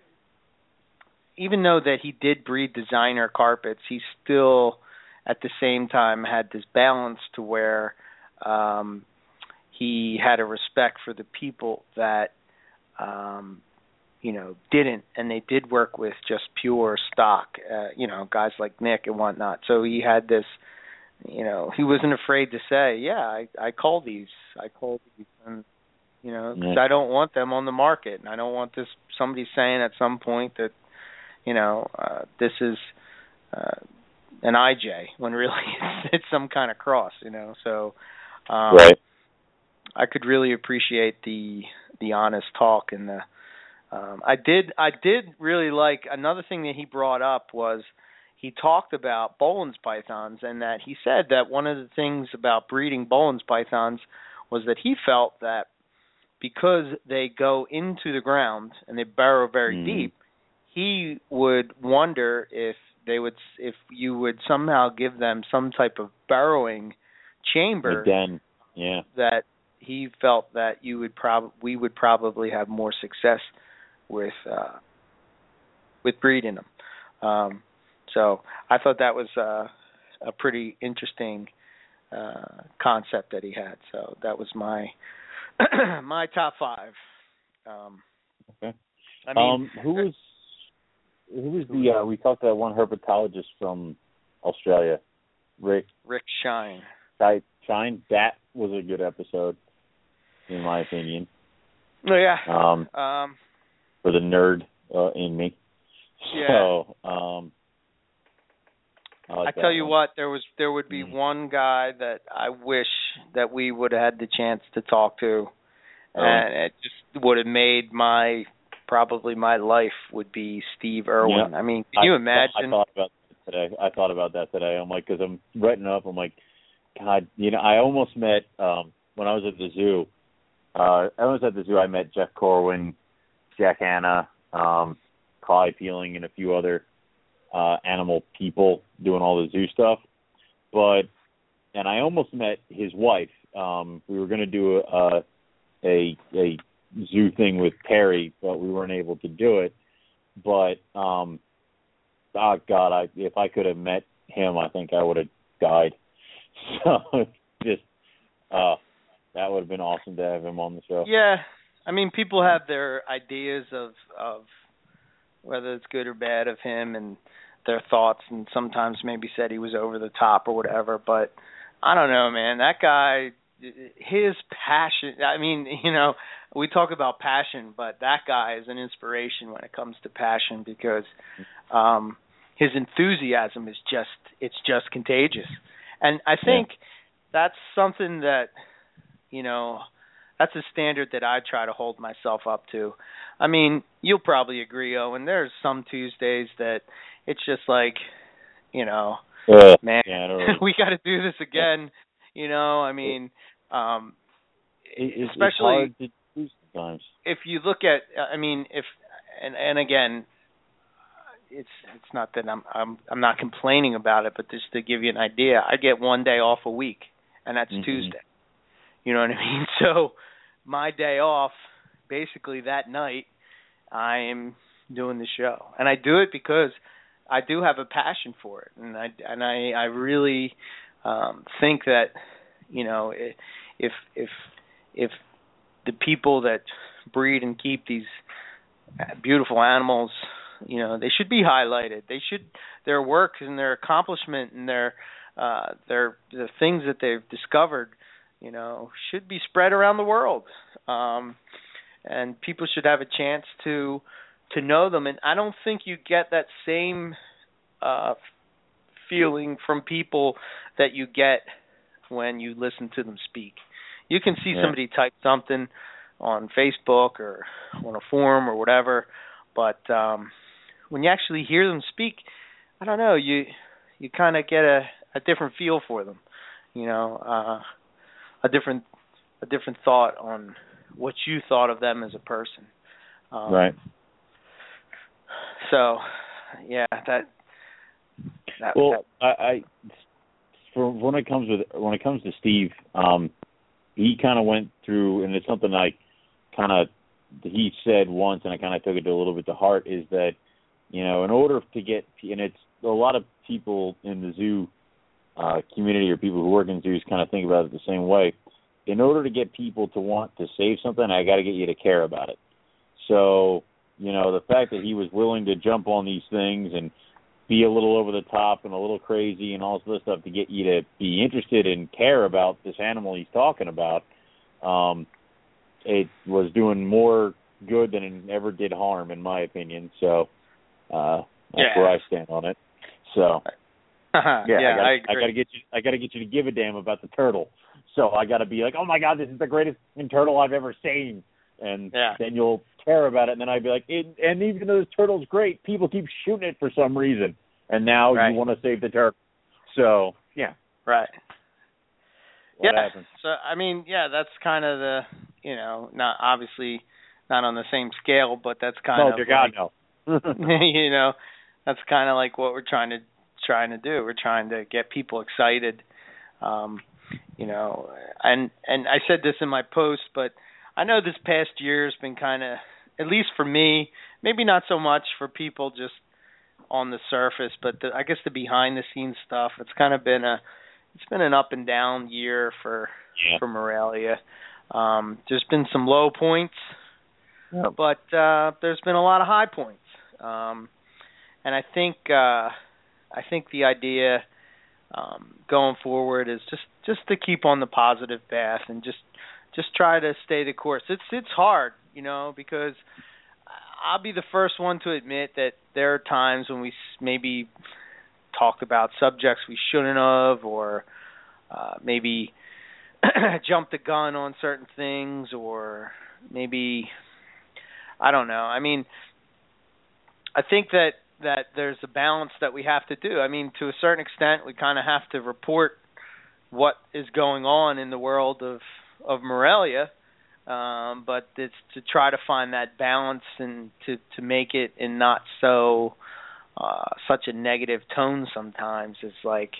even though that he did breed designer carpets, he still at the same time had this balance to where um he had a respect for the people that um you know didn't and they did work with just pure stock uh you know guys like Nick and whatnot so he had this you know he wasn't afraid to say yeah i i call these i call these and you know 'cause Yeah. i don't want them on the market and i don't want this somebody saying at some point that you know uh this is uh an ij when really it's, it's some kind of cross you know so um right. I could really appreciate the the honest talk and the um I did I did really like another thing that he brought up was he talked about Boelen's pythons and that he said that one of the things about breeding Boelen's pythons was that he felt that because they go into the ground and they burrow very Mhm. deep, he would wonder if they would if you would somehow give them some type of burrowing chamber. Yeah. that he felt that you would prob we would probably have more success with uh with breeding them. Um so I thought that was uh a pretty interesting uh concept that he had. So that was my my top 5. Um Okay. I mean um, who was who was the uh, we talked to that one herpetologist from Australia, Rick Rick Shine. Shine. Shine. That was a good episode, in my opinion. Oh yeah. Um, Um for the nerd uh, in me. Yeah. So, um, I, I tell you one. what, there was there would be Mm. one guy that I wish that we would have had the chance to talk to, Oh. and it just would have made my probably my life would be Steve Irwin. I mean, can you I, imagine? I thought about that today. I thought about that today. I'm like, because I'm writing up. I'm like, God, you know, I almost met um when I was at the zoo. Uh, I was at the zoo. I met Jeff Corwin, Jack Hanna, um, Clyde Peeling, and a few other uh animal people doing all the zoo stuff. But and I almost met his wife. Um, we were going to do a, a a zoo thing with Terri, but we weren't able to do it. But um, oh God, I if I could have met him, I think I would have died. So just uh, that would have been awesome to have him on the show. Yeah, I mean, people have their ideas of of whether it's good or bad of him and their thoughts, and sometimes maybe said he was over the top or whatever. But I don't know, man. That guy, his passion. I mean, you know, we talk about passion, but that guy is an inspiration when it comes to passion because um his enthusiasm is just it's just contagious. And I think that's something that you know that's a standard that I try to hold myself up to. I mean, you'll probably agree, Owen. There's some Tuesdays that it's just like, you know, Uh, man, yeah, we got to do this again. You know, I mean, um, It- especially hard to do sometimes. if you look at, I mean, if and and again, it's it's not that I'm I'm I'm not complaining about it, but just to give you an idea, I get one day off a week, and that's Mhm. Tuesday. You know what I mean? So my day off, basically that night, I am doing the show, and I do it because I do have a passion for it, and I and I I really um think that you know if if if the people that breed and keep these beautiful animals you know they should be highlighted. They should their work and their accomplishment and their uh their the things that they've discovered you know should be spread around the world. Um and people should have a chance to to know them. And i don't think you get that same uh feeling from people that you get when you listen to them speak. You can see Yeah. somebody type something on Facebook or on a forum or whatever, but um when you actually hear them speak, I don't know, you you kind of get a a different feel for them, you know, uh a different a different thought on what you thought of them as a person. Um, right. So, yeah, that that, Well, I, I for when it comes with when it comes to Steve, um, he kind of went through, and it's something I kind of he said once, and I kind of took it a little bit to heart, is that you know, in order to get, and it's a lot of people in the zoo uh, community or people who work in zoos kind of think about it the same way. In order to get people to want to save something, I got to get you to care about it. So, you know, the fact that he was willing to jump on these things and be a little over the top and a little crazy and all this other stuff to get you to be interested and care about this animal he's talking about, um, it was doing more good than it ever did harm, in my opinion. So uh, that's Yeah. where I stand on it. So yeah, yeah, I, gotta, I agree. gotta get you. I gotta get you to give a damn about the turtle. So I gotta be like, oh my god, this is the greatest turtle I've ever seen, and Yeah. then you'll care about it. And then I'd be like, it, and even though this turtle's great, people keep shooting it for some reason, and now Right. you want to save the turtle. So yeah, right. what yeah. happens? So I mean, yeah, that's kind of the you know, not obviously not on the same scale, but that's kind Oh of dear like, God, no. you know, that's kind of like what we're trying to trying to do. We're trying to get people excited. Um you know, and and I said this in my post, but I know this past year has been kind of, at least for me, maybe not so much for people just on the surface, but the, I guess the behind the scenes stuff. It's kind of been a, it's been an up and down year for Yeah. for Morelia. Um, there's been some low points, Yep. but uh, there's been a lot of high points. Um, and I think uh, I think the idea um, going forward is just just to keep on the positive path and just just try to stay the course. It's it's hard, you know, because I'll be the first one to admit that there are times when we maybe talk about subjects we shouldn't have, or uh, maybe jumped the gun on certain things, or maybe I don't know. I mean, I think that that there's a balance that we have to do. I mean, to a certain extent, we kind of have to report what is going on in the world of of Morelia, um, but it's to try to find that balance and to to make it in not so uh, such a negative tone. Sometimes it's like,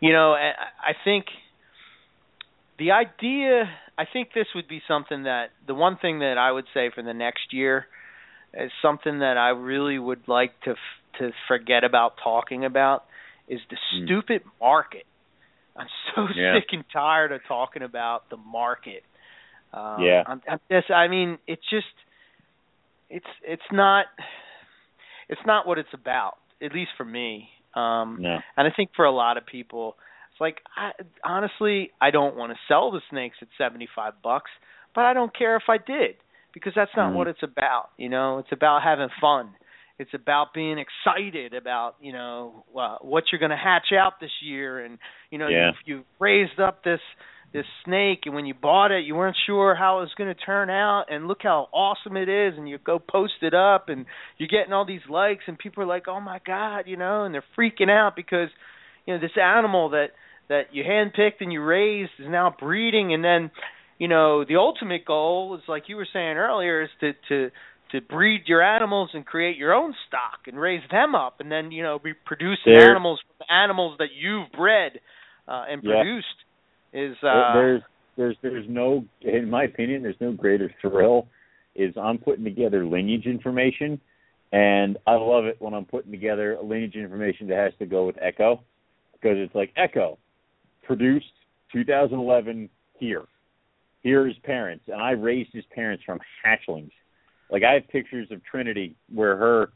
you know, I, I think the idea. I think this would be something that the one thing that I would say for the next year is something that I really would like to f- to forget about talking about is the Hmm. stupid market. I'm so Yeah. sick and tired of talking about the market. Um, Yeah. I'm, I'm just, I mean, it's just, it's it's not, it's not what it's about. At least for me. Um, No. and I think for a lot of people, it's like I, honestly, I don't want to sell the snakes at seventy five bucks, but I don't care if I did because that's not Mhm. what it's about. You know, it's about having fun. It's about being excited about you know uh, what you're going to hatch out this year, and you know Yeah. you've, you've raised up this this snake, and when you bought it, you weren't sure how it was going to turn out, and look how awesome it is, and you go post it up, and you're getting all these likes, and people are like, oh my god, you know, and they're freaking out because you know this animal that that you handpicked and you raised is now breeding, and then you know the ultimate goal is like you were saying earlier is to to to breed your animals and create your own stock and raise them up and then you know be producing There- animals from animals that you've bred uh, and Yeah. produced is uh there's there's there's no in my opinion there's no greater thrill is I'm putting together lineage information and I love it when I'm putting together lineage information that has to go with Echo because it's like Echo produced 2011 here here his parents and I raised his parents from hatchlings like I have pictures of Trinity where her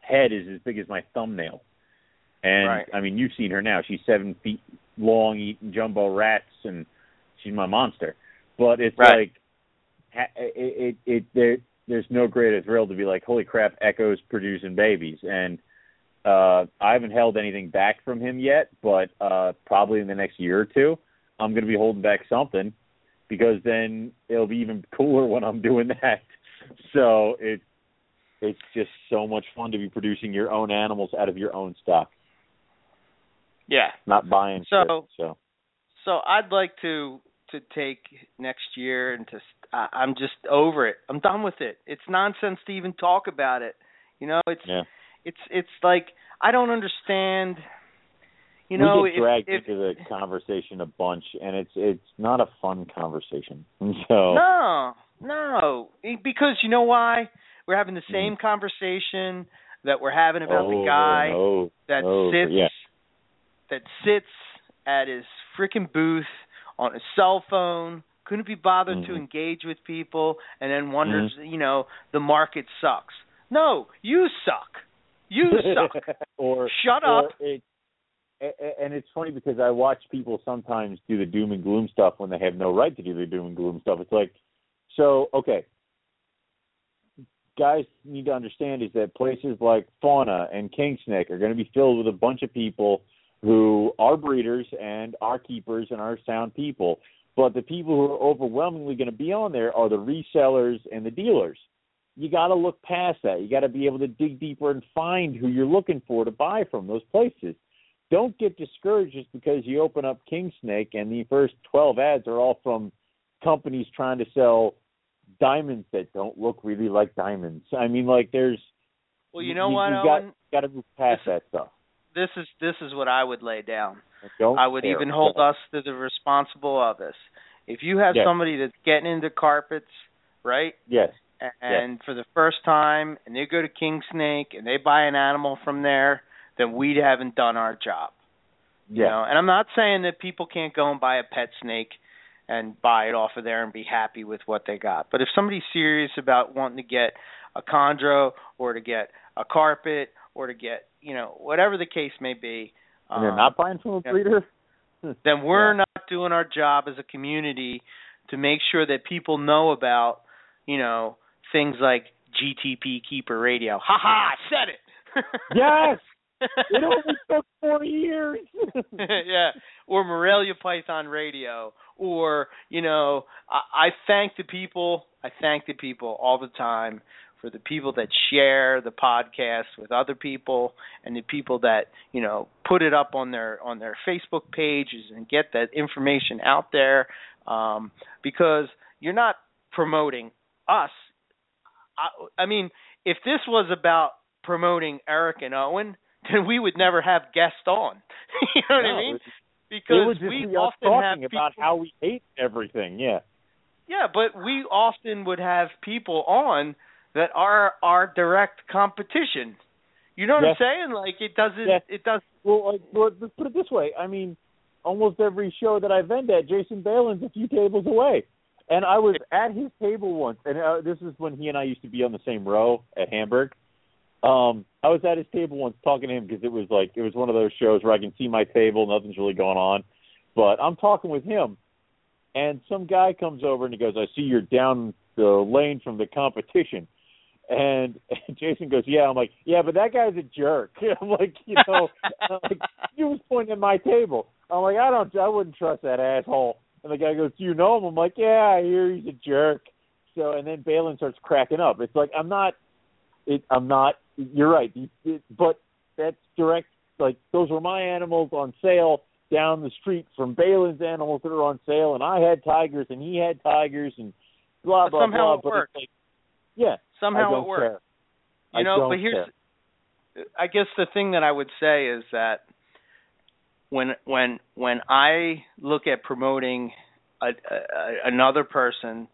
head is as big as my thumbnail. And Right. I mean you've seen her now. She's seven feet long eating jumbo rats and she's my monster. But it's Right. like it, it it there there's no greater thrill to be like holy crap echo's producing babies. And uh i haven't held anything back from him yet but uh probably in the next year or two i'm going to be holding back something because then it'll be even cooler when i'm doing that so it it's just so much fun to be producing your own animals out of your own stock yeah not buying So- shit, so so I'd like to to take next year and to I, I'm just over it. I'm done with it. It's nonsense to even talk about it. You know, it's yeah it's it's like I don't understand. You know, we get if, dragged if, into the conversation a bunch, and it's it's not a fun conversation. So No, no, because you know why? We're having the Mm-hmm. same conversation that we're having about the guy and that and sits yeah. that sits at his freaking booth on his cell phone, couldn't be bothered to Mhm. engage with people, and then wonders, you know, the market sucks. No, you suck. You suck. or Shut or up. It, and it's funny because I watch people sometimes do the doom and gloom stuff when they have no right to do the doom and gloom stuff. It's like, so okay, guys need to understand is that places like Fauna and King Snake are going to be filled with a bunch of people who are breeders and are keepers and are sound people. But the people who are overwhelmingly going to be on there are the resellers and the dealers. You got to look past that. You got to be able to dig deeper and find who you're looking for to buy from those places. Don't get discouraged just because you open up King Snake and the first 12 ads are all from companies trying to sell diamonds that don't look really like diamonds. I mean, like there's Well, you know you, what, you got, Owen? got to move past This- that stuff. this is this is what I would lay down. I would care. even hold us to the responsible of this. If you have Yes. somebody that's getting into carpets, right? Yes. and for the first time and they go to King Snake and they buy an animal from there, then we haven't done our job. You know, and I'm not saying that people can't go and buy a pet snake and buy it off of there and be happy with what they got. But if somebody's serious about wanting to get a chondro or to get a carpet or to get, you know, whatever the case may be, and they're um, not buying from a breeder. then we're Yeah. not doing our job as a community to make sure that people know about, you know, things like GTP Keeper Radio. Ha ha, I said it. Yes. It only took four years. yeah, or Morelia Python Radio, or you know, I, I thank the people. I thank the people all the time for the people that share the podcast with other people, and the people that you know put it up on their on their Facebook pages and get that information out there. Um, because you're not promoting us. I, I mean, if this was about promoting Eric and Owen, then we would never have guests on. you know what I mean? Because it would just we be often have talking about how we hate everything. Yeah. yeah, but we often would have people on that are our direct competition. You know what Yes. I'm saying? Like it doesn't Yes. it does Well, like, well, let's put it this way. I mean, almost every show that I vend at, Jason Balin's a few tables away. And I was at his table once, and uh, this is when he and I used to be on the same row at Hamburg. Um, I was at his table once talking to him because it was like it was one of those shows where I can see my table, nothing's really going on, but I'm talking with him, and some guy comes over and he goes, "I see you're down the lane from the competition." And, and Jason goes, "Yeah." I'm like, "Yeah, but that guy's a jerk." I'm like, you know, like, he was pointing at my table. I'm like, I don't, I wouldn't trust that asshole. And the guy goes, "Do you know him?" I'm like, "Yeah, I hear he's a jerk." So, and then Balin starts cracking up. It's like I'm not, it, I'm not. You're right, it, it, but that's direct. Like those were my animals on sale down the street from Balin's animals that are on sale, and I had tigers and he had tigers and blah blah somehow blah. it but worked. like, yeah, I somehow it works. care. You I know, but here's care. I guess the thing that I would say is that when when when I look at promoting a, a, another person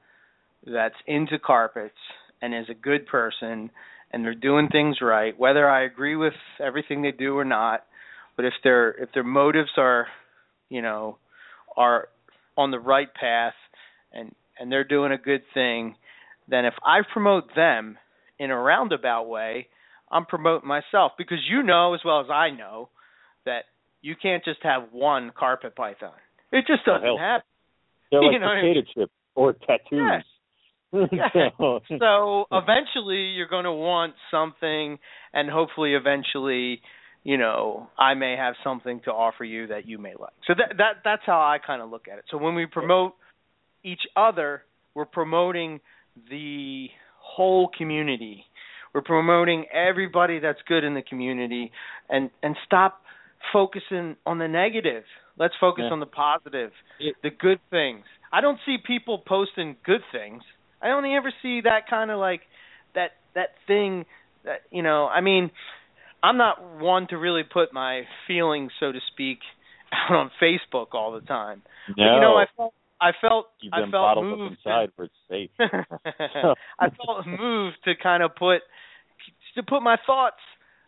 that's into carpets and is a good person and they're doing things right, whether I agree with everything they do or not, but if their if their motives are, you know, are on the right path and and they're doing a good thing, then if I promote them in a roundabout way, I'm promoting myself because you know as well as I know that you can't just have one carpet python. It just Oh, doesn't happen. They're like you know what I potato chips or tattoos. Yeah. so, So eventually you're going to want something and hopefully eventually, you know, I may have something to offer you that you may like. So that that that's how I kind of look at it. So when we promote each other, we're promoting the whole community. We're promoting everybody that's good in the community and and stop focusing on the negative. Let's focus Yeah. on the positive, the good things. I don't see people posting good things. I only ever see that kind of like that that thing that you know, I mean, I'm not one to really put my feelings so to speak out on Facebook all the time. no, But, you know, I felt I felt keep I felt bottled moved up inside where it's safe. I felt moved to kind of put to put my thoughts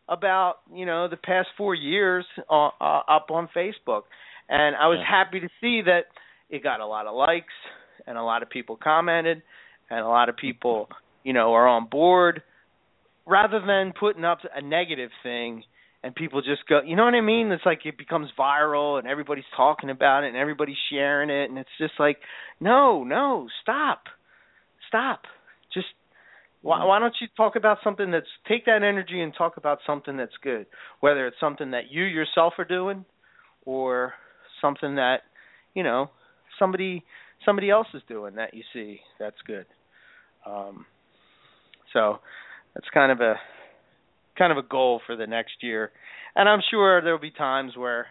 about you know the past four years uh, uh, up on Facebook, and I was Yeah. happy to see that it got a lot of likes and a lot of people commented and a lot of people you know are on board, rather than putting up a negative thing and people just go you know what I mean? It's like it becomes viral and everybody's talking about it and everybody's sharing it and it's just like no, no, stop. Stop. Just why, why don't you talk about something that's take that energy and talk about something that's good, whether it's something that you yourself are doing or something that, you know, somebody somebody else is doing that you see that's good. Um so that's kind of a kind of a goal for the next year. And I'm sure there'll be times where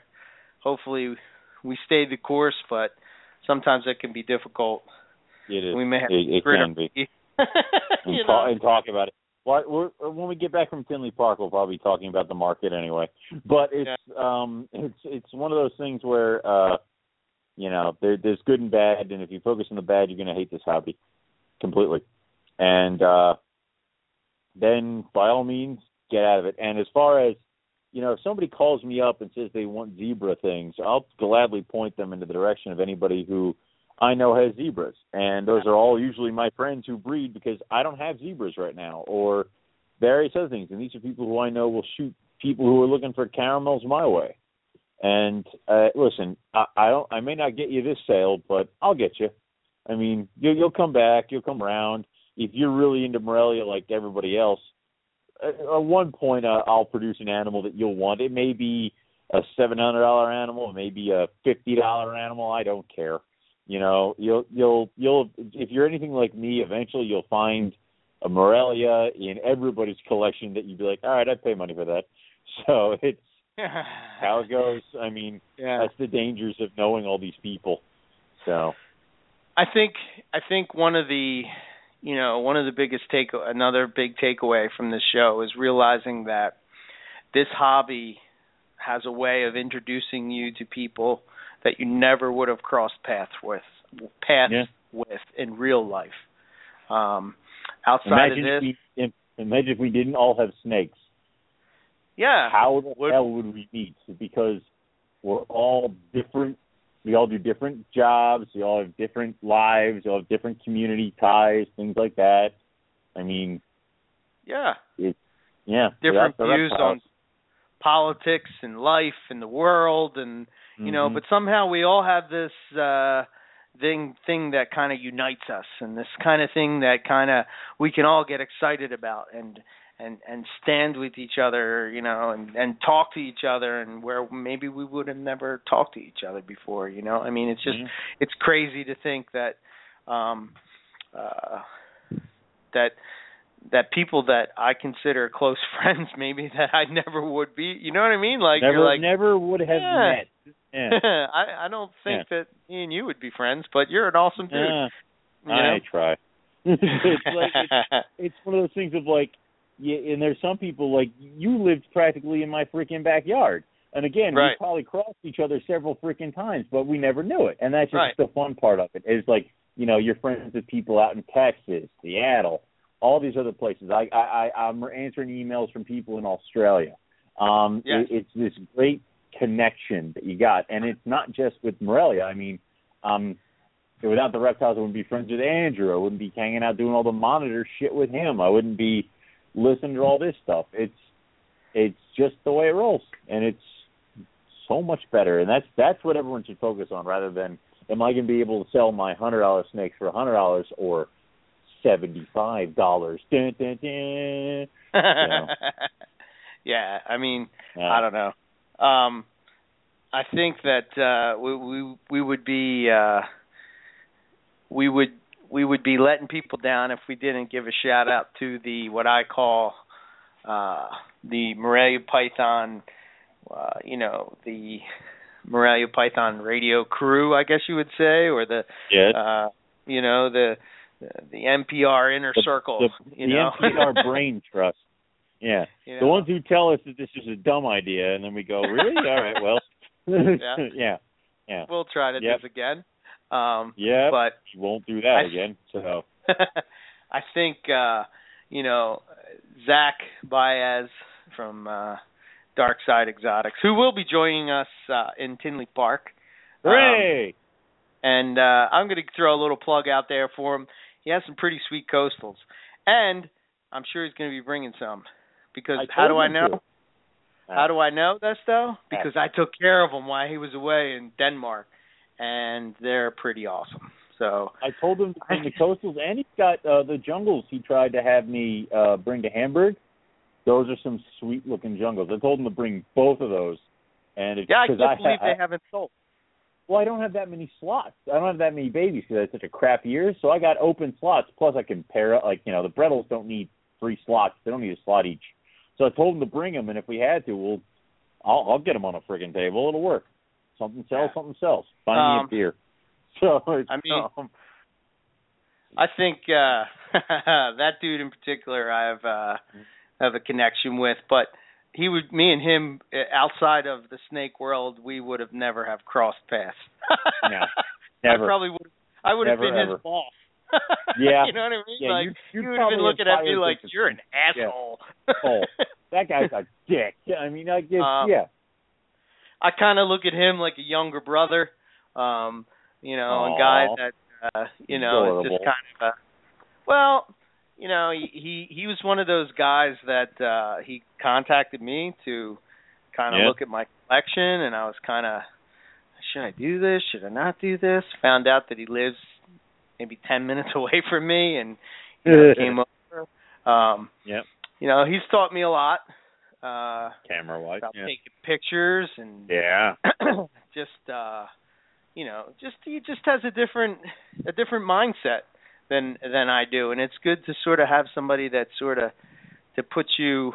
hopefully we stay the course, but sometimes it can be difficult. It is. We may have It, it can be. teeth. And, you talk, and talk about it. Well, we're, when we get back from Tinley Park, we'll probably be talking about the market anyway. But it's um, it's it's one of those things where uh, you know there, there's good and bad, and if you focus on the bad, you're going to hate this hobby completely. And uh, then, by all means, get out of it. And as far as you know, if somebody calls me up and says they want zebra things, I'll gladly point them in the direction of anybody who I know has zebras, and those are all usually my friends who breed because I don't have zebras right now, or various other things. And these are people who I know will shoot people who are looking for caramels my way. And uh, listen, I, I don't, I may not get you this sale, but I'll get you. I mean, you'll, you'll come back, you'll come around. If you're really into Morelia like everybody else, at one point uh, I'll produce an animal that you'll want. It may be a seven hundred dollar animal, it may be a fifty dollar animal. I don't care. You know, you'll you'll you'll if you're anything like me, eventually you'll find a Morelia in everybody's collection that you'd be like, all right, I'd pay money for that. So it's how it goes. I mean, yeah. that's the dangers of knowing all these people. So I think I think one of the you know one of the biggest take another big takeaway from this show is realizing that this hobby has a way of introducing you to people that you never would have crossed paths with paths Yeah. with in real life. Um, outside imagine of if this, we if, imagine if we didn't all have snakes. yeah, How the Would- hell would we meet? Because we're all different. We all do different jobs. We all have different lives. We all have different community ties, things like that. I mean, yeah, yeah, different that's views on politics and life and the world and you know Mhm. but somehow we all have this uh thing thing that kind of unites us and this kind of thing that kind of we can all get excited about and and and stand with each other you know and and talk to each other and where maybe we would have never talked to each other before you know i mean it's just Mhm. it's crazy to think that um uh that that people that I consider close friends maybe that I never would be you know what I mean like never, you're like never would have Yeah. met. Yeah. I I don't think that me and you would be friends but you're an awesome dude Yeah. you know I try. it's like it's, it's one of those things of like, yeah, and there's some people like you lived practically in my freaking backyard, and again, Right. we probably crossed each other several freaking times, but we never knew it, and that's just Right. the fun part of it. Is like you know you're friends with people out in Texas, Seattle, all these other places. I I, I I'm answering emails from people in Australia. Um, Yes. it, it's this great connection that you got, and it's not just with Morelia. I mean, um, without the reptiles, I wouldn't be friends with Andrew. I wouldn't be hanging out doing all the monitor shit with him. I wouldn't be listening to all this stuff. It's it's just the way it rolls, and it's so much better. And that's that's what everyone should focus on, rather than am I going to be able to sell my hundred dollar snakes for a hundred dollars or seventy five dollars? Dun, dun, dun. yeah I mean Uh, I don't know. Um, I think that uh, we we we would be uh, we would we would be letting people down if we didn't give a shout out to the what I call uh, the Morelia Python. Uh, you know the Morelia Python radio crew, I guess you would say, or the Yes. uh, you know the the MPR inner The- circle. the, you the know MPR brain trust. Yeah. You The ones who tell us that this is a dumb idea, and then we go, really? All right, well. Yeah. yeah. Yeah. we'll try to Yep. do this again. Um, Yeah. but you won't do that I- again. So. I think uh you know Zach Baez from uh Dark Side Exotics, who will be joining us uh in Tinley Park. Um, Hooray! and uh I'm going to throw a little plug out there for him. He has some pretty sweet coastals, and I'm sure he's going to be bringing some. Because how do I know? to. How do I know this though? Because I took care of him while he was away in Denmark, and they're pretty awesome. So I told him to bring the coastals, and he's got uh, the jungles he tried to have me uh bring to Hamburg. Those are some sweet looking jungles. I told him to bring both of those. And it's yeah, I can't I, believe I, they haven't sold. Well, I don't have that many slots. I don't have that many babies because I had such a crap year. So I got open slots. Plus, I can pair up. Like you know, the Brettles don't need three slots. They don't need a slot each. So I told him to bring them, and if we had to, we'll I'll, I'll get them on a friggin' table. It'll work. Something sells, Yeah. something sells. Find Um, me a beer. So it's, I mean, um, I think uh that dude in particular I have uh have a connection with, but he would me and him uh, outside of the snake world we would have never have crossed paths. No, never. I probably would I would have been ever. his boss. Yeah. you know what I mean? Yeah, like you- you would have been looking at me like you're an Yeah. asshole. Oh, that guy's a dick. I mean, I guess Um, yeah. I kind of look at him like a younger brother, um, you know, a guy that uh, you know is just kind of a well, you know, he he was one of those guys that uh he contacted me to kind of Yeah. look at my collection and I was kind of should I do this? Should I not do this? Found out that he lives maybe 10 minutes away from me and you know, came over. Um Yep. you know, he's taught me a lot uh Camera wise. about Yeah. taking pictures and yeah. just uh you know just he just has a different a different mindset than than I do and it's good to sort of have somebody that sort of to put you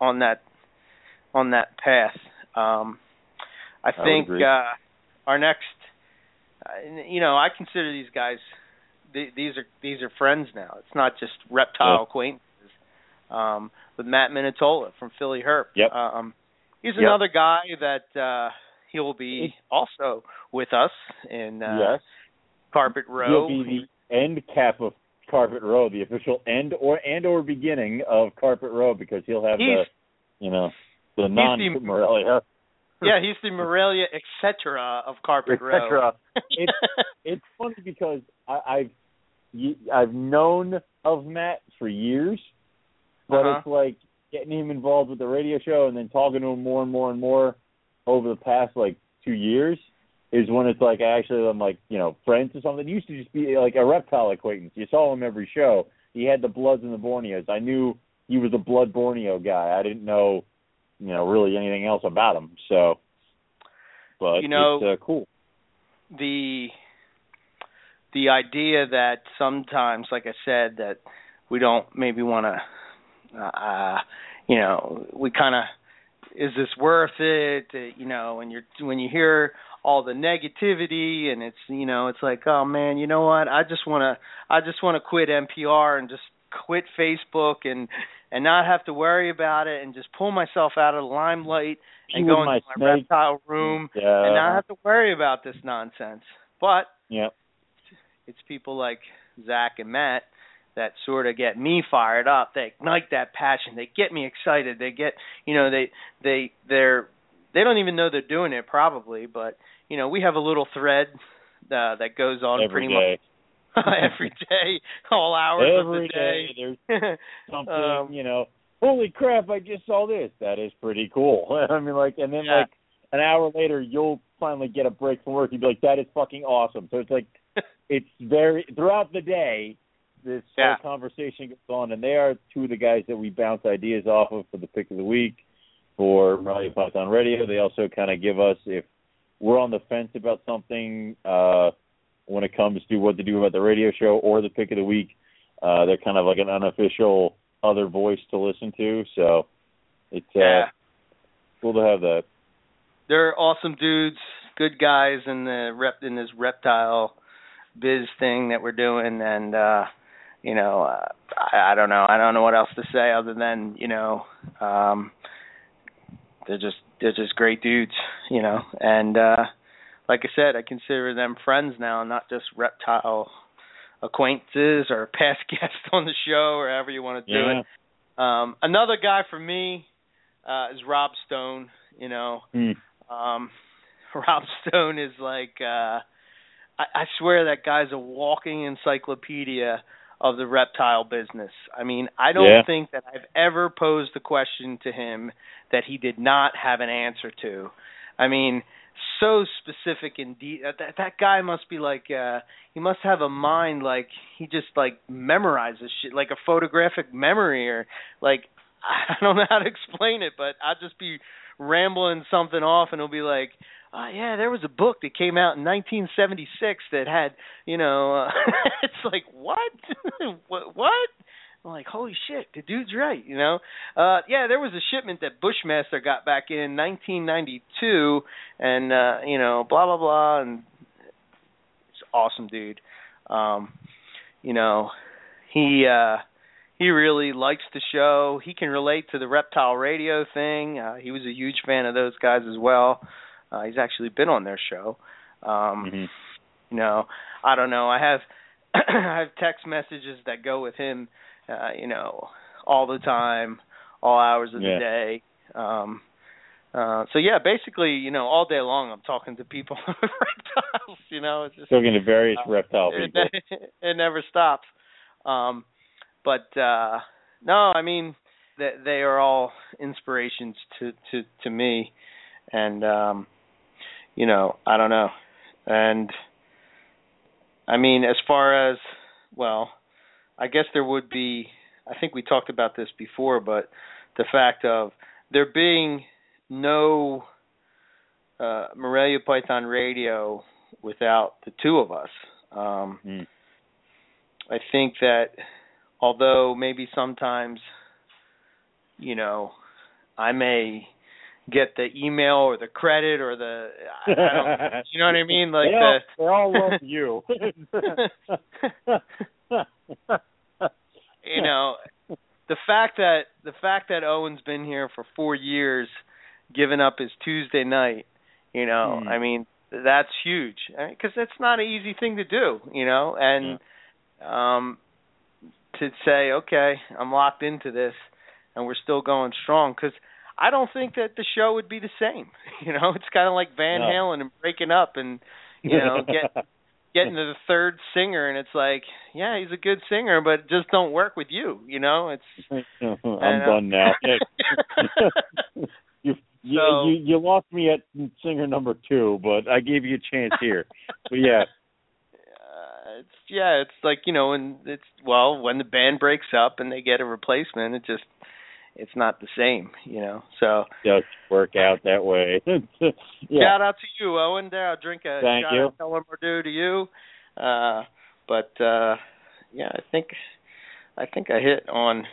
on that on that path um I I think uh our next uh, you know I consider these guys th- these are these are friends now it's not just reptile Yeah. acquaintances um with Matt Minatola from Philly Herp Yep. um he's Yep. another guy that uh he will be also with us in uh yes. Carpet Row. He'll be the end cap of Carpet Row, the official end or and or beginning of Carpet Row because he'll have the you know the non the- Morelia yeah, he's the Morelia etc. of Carpet Row. It's it's funny because I, I've you, I've known of Matt for years, but Uh-huh. it's like getting him involved with the radio show and then talking to him more and more and more over the past like two years is when it's like I actually I'm like you know friends or something. It used to just be like a reptile acquaintance. You saw him every show. He had the Bloods and the Borneos. I knew he was a Blood Borneo guy. I didn't know you know really anything else about him. So, but You know- it's uh, cool. the the idea that sometimes, like I said, that we don't maybe want to, uh, you know, we kind of is this worth it? Uh, you know, when you're when you hear all the negativity and it's you know it's like oh man you know what I just want to I just want to quit MPR and just quit Facebook and and not have to worry about it and just pull myself out of the limelight and go into my my reptile room Yeah. and not have to worry about this nonsense. But yeah. it's people like Zach and Matt that sort of get me fired up. They ignite that passion. They get me excited. They get, you know, they they they're they don't even know they're doing it probably, but you know, we have a little thread uh, that goes on Every pretty day. much every day, all hours Every of the day day. there's something, Um, you know, holy crap, I just saw this. That is pretty cool. I mean like and then Yeah. like an hour later you'll finally get a break from work, you'll be like, That is fucking awesome. So it's like it's very throughout the day this Yeah. whole conversation goes on and they are two of the guys that we bounce ideas off of for the pick of the week for Morelia Python Radio. They also kinda give us if we're on the fence about something, uh when it comes to what to do about the radio show or the pick of the week. Uh, they're kind of like an unofficial other voice to listen to, so it's uh, Yeah. cool to have that. they're awesome dudes, good guys in the rep in this reptile biz thing that we're doing, and uh, you know, uh, I, I don't know, I don't know what else to say other than you know, um, they're just they're just great dudes, you know, and uh, like I said, I consider them friends now, not just reptile acquaintances or past guests on the show or however you want to do it. Um, another guy for me uh, is Rob Stone. You know, Hmm. um, Rob Stone is like uh, I, I swear that guy's a walking encyclopedia of the reptile business. I mean, I don't Yeah. think that I've ever posed a question to him that he did not have an answer to. I mean, so specific and de- that that guy must be like uh he must have a mind like he just like memorizes shit like a photographic memory or like I don't know how to explain it, but I'll just be rambling something off and he'll be like, "Oh yeah, there was a book that came out in 1976 that had, you know, uh, it's like what? what? What? I'm like, holy shit, the dude's right, you know. Uh yeah, there was a shipment that Bushmaster got back in 1992 and uh, you know, blah blah blah and it's awesome dude. Um you know, he uh he really likes the show. He can relate to the reptile radio thing. Uh, he was a huge fan of those guys as well. Uh, he's actually been on their show. Um, Mhm. You know, I don't know. I have I have text messages that go with him. Uh, you know, all the time, all hours of Yeah. the day. Um, uh, so yeah, basically, you know, all day long I'm talking to people reptiles. You know, it's just Talking to various uh, reptile it, it never stops. Um, but uh, no, I mean they, they are all inspirations to to to me, and um, you know I don't know, and I mean as far as well, I guess there would be. I think we talked about this before, but the fact of there being no uh, Morelia Python Radio without the two of us. Um, Mm. I think that although maybe sometimes, you know, I may get the email or the credit or the I, I don't, you know what I mean, like they, all, they all love you. you know the fact that the fact that Owen's been here for four years, giving up his Tuesday night, you know, Hmm. I mean that's huge because that's not an easy thing to do, you know, and um to say okay, I'm locked into this, and we're still going strong because. I don't think that the show would be the same. You know, it's kind of like Van No. Halen and breaking up and you know, get getting to the third singer and it's like, yeah, he's a good singer, but it just don't work with you, you know? It's I'm know. done now. you, you, So- you you lost me at singer number two, but I gave you a chance here. But yeah, uh, it's yeah, it's like, you know, and it's well, when the band breaks up and they get a replacement, it just it's not the same, you know. So does work out that way. yeah. shout out to you, Owen. There, I'll drink a Thank shot you. Mordew to you. Uh but uh yeah, I think I think I hit on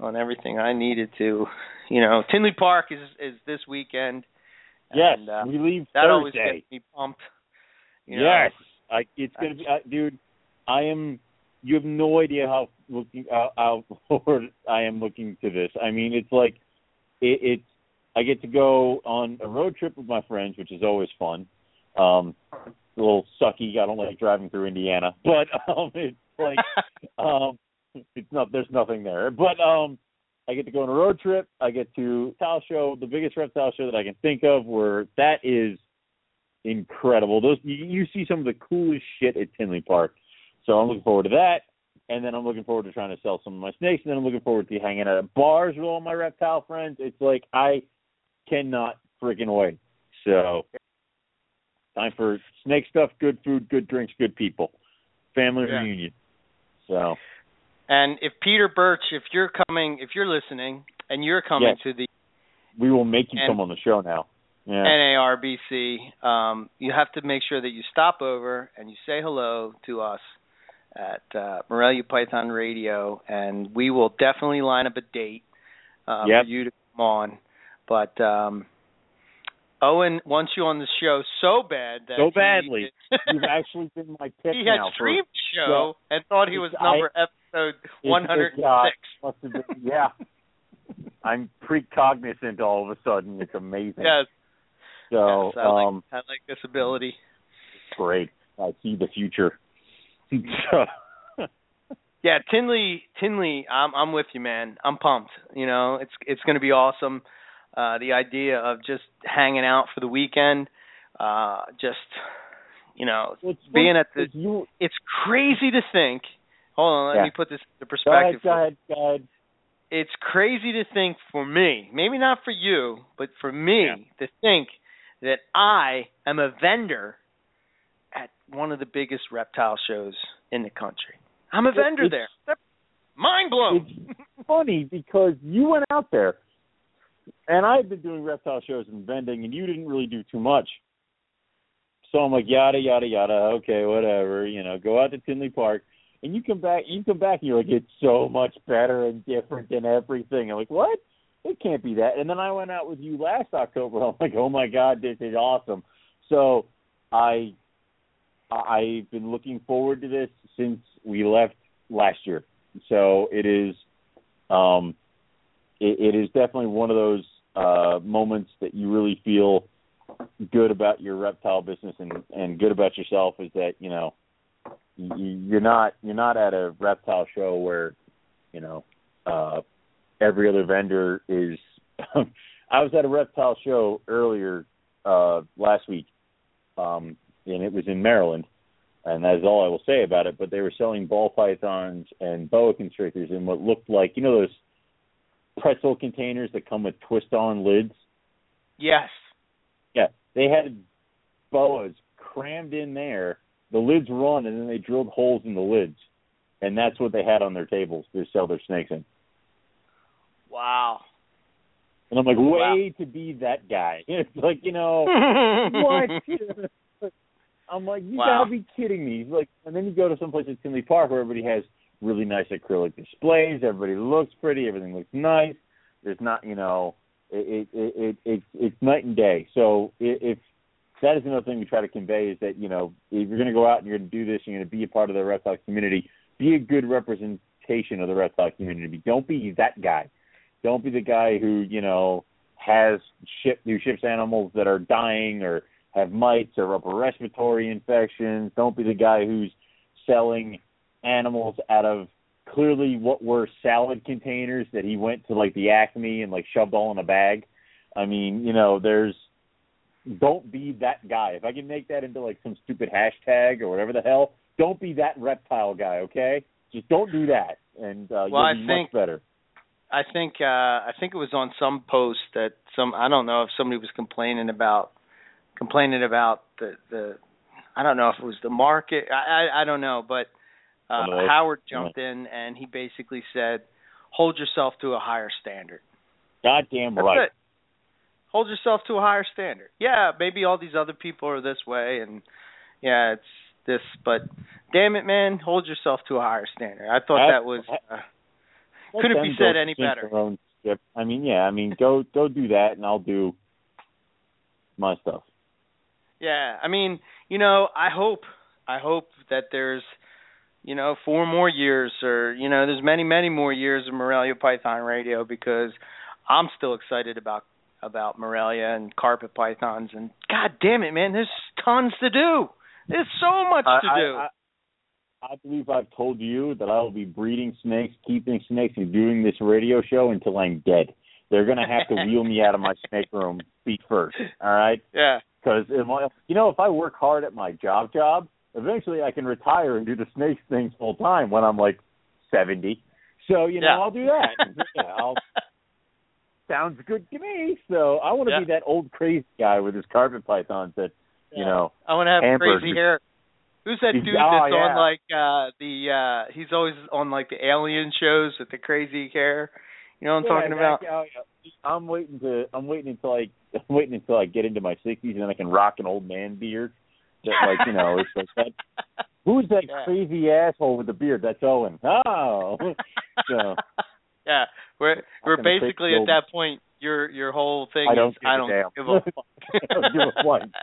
on everything I needed to. You know, Tinley Park is is this weekend. Yes, and, uh, we leave that always Thursday. gets me pumped. You know? Yes, I, it's gonna be, uh, dude. I am. You have no idea how looking how, how forward I am looking to this. I mean, it's like it, it's. I get to go on a road trip with my friends, which is always fun. Um, a little sucky. I don't like driving through Indiana, but um, it's like um, it's not. There's nothing there, but um, I get to go on a road trip. I get to reptile show, the biggest reptile show that I can think of, where that is incredible. Those you, you see some of the coolest shit at Tinley Park. So I'm looking forward to that. And then I'm looking forward to trying to sell some of my snakes. And then I'm looking forward to hanging out at bars with all my reptile friends. It's like I cannot freaking wait. So time for snake stuff, good food, good drinks, good people. Family Yeah. reunion. So And if Peter Birch, if you're coming, if you're listening, and you're coming Yes. to the we will make you And- come on the show now. Yeah. NARBC, um, you have to make sure that you stop over and you say hello to us at uh, Morelia Python Radio, and we will definitely line up a date uh, Yep. for you to come on. But um, Owen wants you on the show so bad that So badly. You've actually been my pick he had streamed the show and thought he was I- number episode It- one hundred it, uh, must have been- yeah. I'm precognizant all of a sudden. It's amazing. Yes, So, yes, I like um, I like this ability. great. I see the future. So, Yeah, Tinley, Tinley, I'm I'm with you, man. I'm pumped. You know, it's it's going to be awesome. Uh the idea of just hanging out for the weekend, uh just you know, it's being at the you. it's crazy to think. Hold on, let Yeah. me put this into Go ahead. perspective. Go ahead. Go ahead. It's crazy to think for me, maybe not for you, but for me Yeah. to think that I am a vendor at one of the biggest reptile shows in the country. I'm a vendor it's- there. That's mind blown. Funny because you went out there, and I've been doing reptile shows and vending, and you didn't really do too much. So I'm like yada yada yada. Okay, whatever. You know, go out to Tinley Park, and you come back. You come back, and you're like, it's so much better and different than everything. I'm like, what? It can't be that. And then I went out with you last October. I'm like, oh my god, this is awesome. So I I've been looking forward to this since we left last year. So it is, um, it, it is definitely one of those uh, moments that you really feel good about your reptile business and and good about yourself is that you know you, you're not you're not at a reptile show where you know uh every other vendor is I was at a reptile show earlier uh last week um and it was in Maryland. And that is all I will say about it. But they were selling ball pythons and boa constrictors in what looked like you know those pretzel containers that come with twist on lids? Yes. yeah. They had boas crammed in there. The lids run and then they drilled holes in the lids. And that's what they had on their tables to sell their snakes in. Wow. and i'm like way Wow. to be that guy. It's like you know what i'm like you Wow. gotta be kidding me like and then you go to some place at tinley park where everybody has really nice acrylic displays everybody looks pretty everything looks nice there's not you know it it it, it it's it's night and day so if that is another thing we try to convey is that you know if you're going to go out and you're going to do this, you're going to be a part of the reptile community. Be a good representation of the reptile community. Don't be that guy. Don't be the guy who you know has ship who ships animals that are dying or have mites or upper respiratory infections. Don't be the guy who's selling animals out of clearly what were salad containers that he went to like the Acme and like shoved all in a bag. I mean, you know, there's don't be that guy. If I can make that into like some stupid hashtag or whatever the hell, don't be that reptile guy, okay? Just don't do that, and uh, Well, I you'll be think- much better. I think uh I think it was on some post that some I don't know if somebody was complaining about complaining about the the I don't know if it was the market I I, I don't know but uh of. Howard jumped in and he basically said hold yourself to a higher standard. Goddamn That's right. it. Hold yourself to a higher standard. Yeah, maybe all these other people are this way and yeah, it's this but damn it man, hold yourself to a higher standard. I thought That's- that was uh, couldn't be said any better. Their own ship. I mean, yeah. I mean, go go do that, and I'll do my stuff. Yeah, I mean, you know, I hope I hope that there's you know, four more years or you know, there's many many more years of Morelia Python Radio because I'm still excited about about Morelia and carpet pythons and god damn it, man, there's tons to do. There's so much I, to I- do. I, I believe I've told you that I will be breeding snakes, keeping snakes, and doing this radio show until I'm dead. They're gonna have to wheel me out of my snake room feet first. All right. yeah. Because you know, if I work hard at my job, job, eventually I can retire and do the snake things full time when I'm like seventy. So you know, Yeah. I'll do that. yeah, I'll, sounds good to me. So I want to Yeah. be that old crazy guy with his carpet pythons that you know. I want to have crazy hair. Who's that dude oh, that's on like uh the uh he's always on like the alien shows with the crazy hair? You know what I'm Yeah, talking about? exactly. Oh, yeah. I'm waiting to. I'm waiting until I. I'm waiting until I get into my 60s and then I can rock an old man beard. That like you know, it's like that. Who's that Yeah. crazy asshole with the beard? That's Owen. Oh, so yeah, we're we're basically at that point. Your your whole thing I don't is give I a don't give a fuck. I don't give a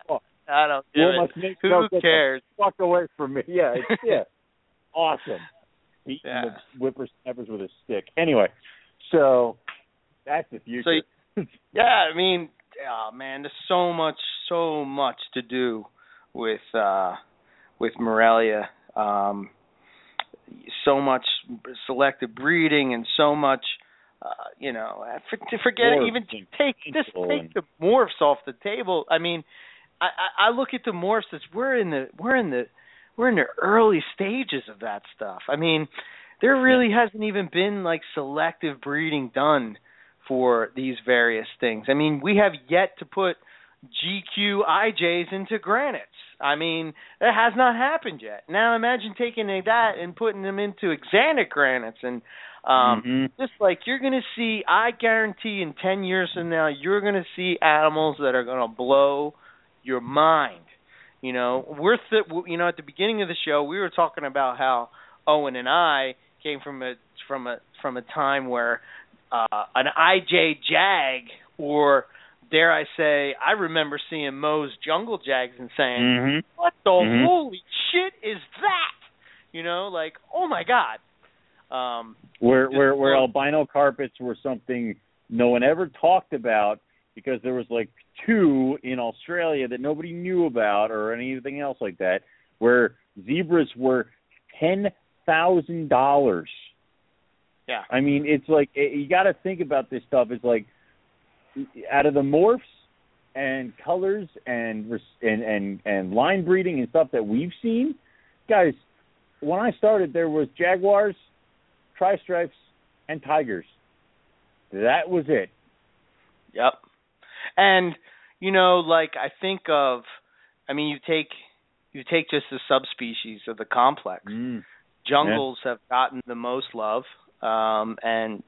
fuck. I don't give Well, it. Who no, cares? Fuck away from me. Yeah, it's, yeah, awesome. Beating Yeah. the whippersnappers with a stick. Anyway, so that's the future. Yeah, I mean, oh man, there's so much, so much to do with uh with Morelia. Um so much selective breeding and so much uh you know, for, to forget Morphs even and take just take the morphs off the table. I mean, I, I I look at the morphs as we're in the we're in the we're in the early stages of that stuff. I mean, there really hasn't even been like selective breeding done for these various things. I mean, we have yet to put GQIJs into granites. I mean, that has not happened yet. Now imagine taking that and putting them into axanthic granites and um Mhm. just like you're going to see I guarantee in 10 years from now you're going to see animals that are going to blow your mind. You know, we're th- you know at the beginning of the show we were talking about how Owen and I came from a from a from a time where uh an IJ Jag or dare I say I remember seeing Moe's Jungle Jags and saying Mhm. what the Mhm. holy shit is that? You know, like, oh my god. Um, where where where albino carpets were something no one ever talked about because there was like two in Australia that nobody knew about or anything else like that. Where zebras were ten thousand dollars. Yeah. I mean, it's like eh, you got to think about this stuff. It's like out of the morphs and colors and and and and line breeding and stuff that we've seen, guys. When I started, there was jaguars, tri stripes, and tigers. That was it. Yep. And you know, like I think of, I mean, you take you take just the subspecies of the complex. Mm. Jungles have gotten the most love, um, and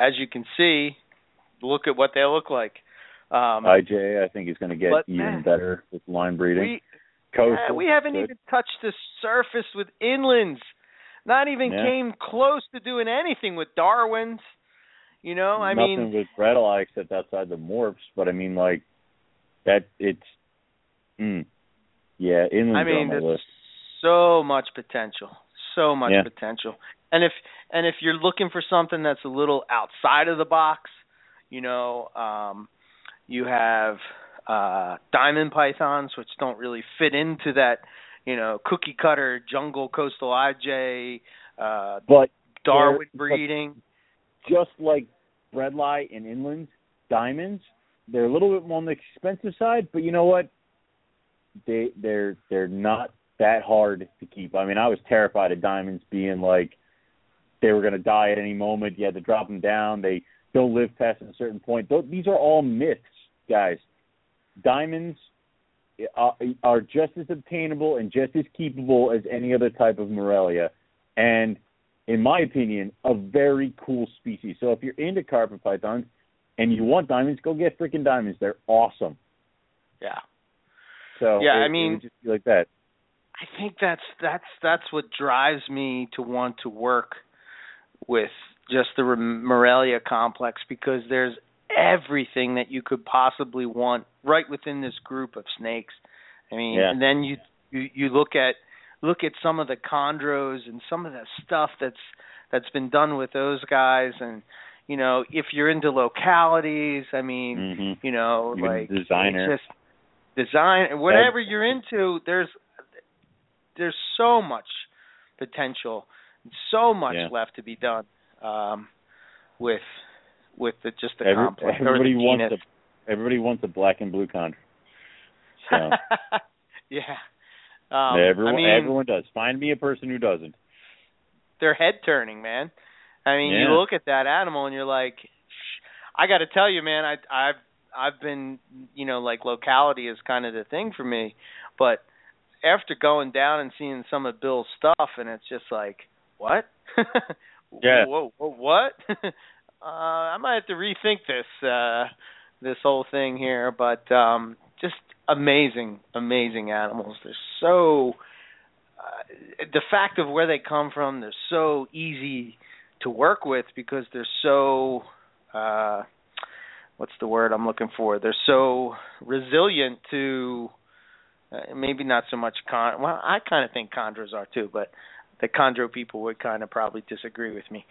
as you can see, look at what they look like. Um, IJ, I think is going to get But, even better with line breeding. we yeah, we haven't good. even touched the surface with inlands. Not even Yeah. came close to doing anything with Darwin's. You know, I nothing mean, with red eye except outside the morphs, but I mean like that. It's mm, yeah, inland's I mean, on list. so much potential, so much Yeah. potential. And if and if you're looking for something that's a little outside of the box, you know, um, you have uh, diamond pythons, which don't really fit into that, you know, cookie cutter jungle coastal IJ, uh, But Darwin breeding. just like red Bredli and inland diamonds, they're a little bit more on the expensive side. But you know what? They they're they're not that hard to keep. I mean, I was terrified of diamonds being like they were going to die at any moment. You had to drop them down. They don't live past a certain point. These are all myths, guys. Diamonds are, are just as obtainable and just as keepable as any other type of Morelia, and in my opinion, a very cool species. So if you're into carpet pythons and you want diamonds, go get freaking diamonds. They're awesome. Yeah. So Yeah, it- I mean- just be like that. I think that's that's that's what drives me to want to work with just the Morelia complex because there's everything that you could possibly want right within this group of snakes. I mean, Yeah. and then you, you you look at look at some of the chondros and some of the stuff that's that's been done with those guys and you know, if you're into localities, I mean, hmm you know, like designer. just design whatever you're into there's there's so much potential so much Yeah. left to be done um with with the just the Every, complex everybody the wants genus. a everybody wants a black and blue chondro. So yeah um everyone i mean everyone does. Find me a person who doesn't. they're head turning man i mean Yeah. you look at that animal and you're like i got to tell you man i i've i've been you know like locality is kind of the thing for me but after going down and seeing some of bill's stuff and it's just like what? Yeah. whoa, whoa what? Uh i might have to rethink this uh this whole thing here but um just amazing amazing animals. They're so uh, the fact of where they come from they're so easy to work with because they're so uh what's the word I'm looking for? They're so resilient to uh, maybe not so much con well I kind of think chondros are too but the chondro people would kind of probably disagree with me.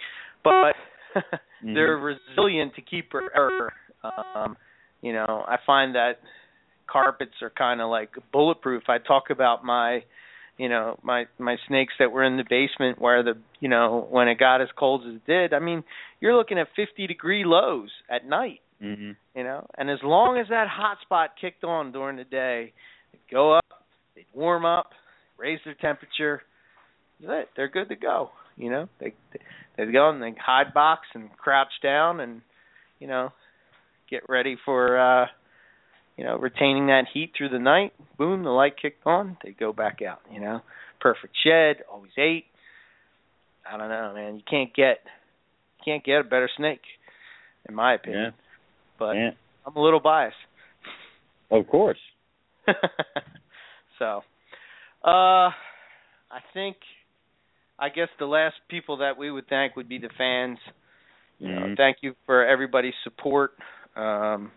But they're resilient to keep forever um you know I find that carpets are kind of like bulletproof. I talk about my you know my my snakes that were in the basement where the you know when it got as cold as it did. I mean you're looking at 50 degree lows at night hmm you know and as long as that hot spot kicked on during the day go up they'd warm up raise their temperature they're they're good to go you know they they go and they hide box and crouch down and you know get ready for uh you know, retaining that heat through the night. Boom, the light kicked on. They go back out. You know, perfect shed, always ate. I don't know, man. You can't get you can't get a better snake, in my opinion. Yeah. But yeah. I'm a little biased. Of course. so, uh, I think, I guess the last people that we would thank would be the fans. You know, Mhm. thank you for everybody's support. Um,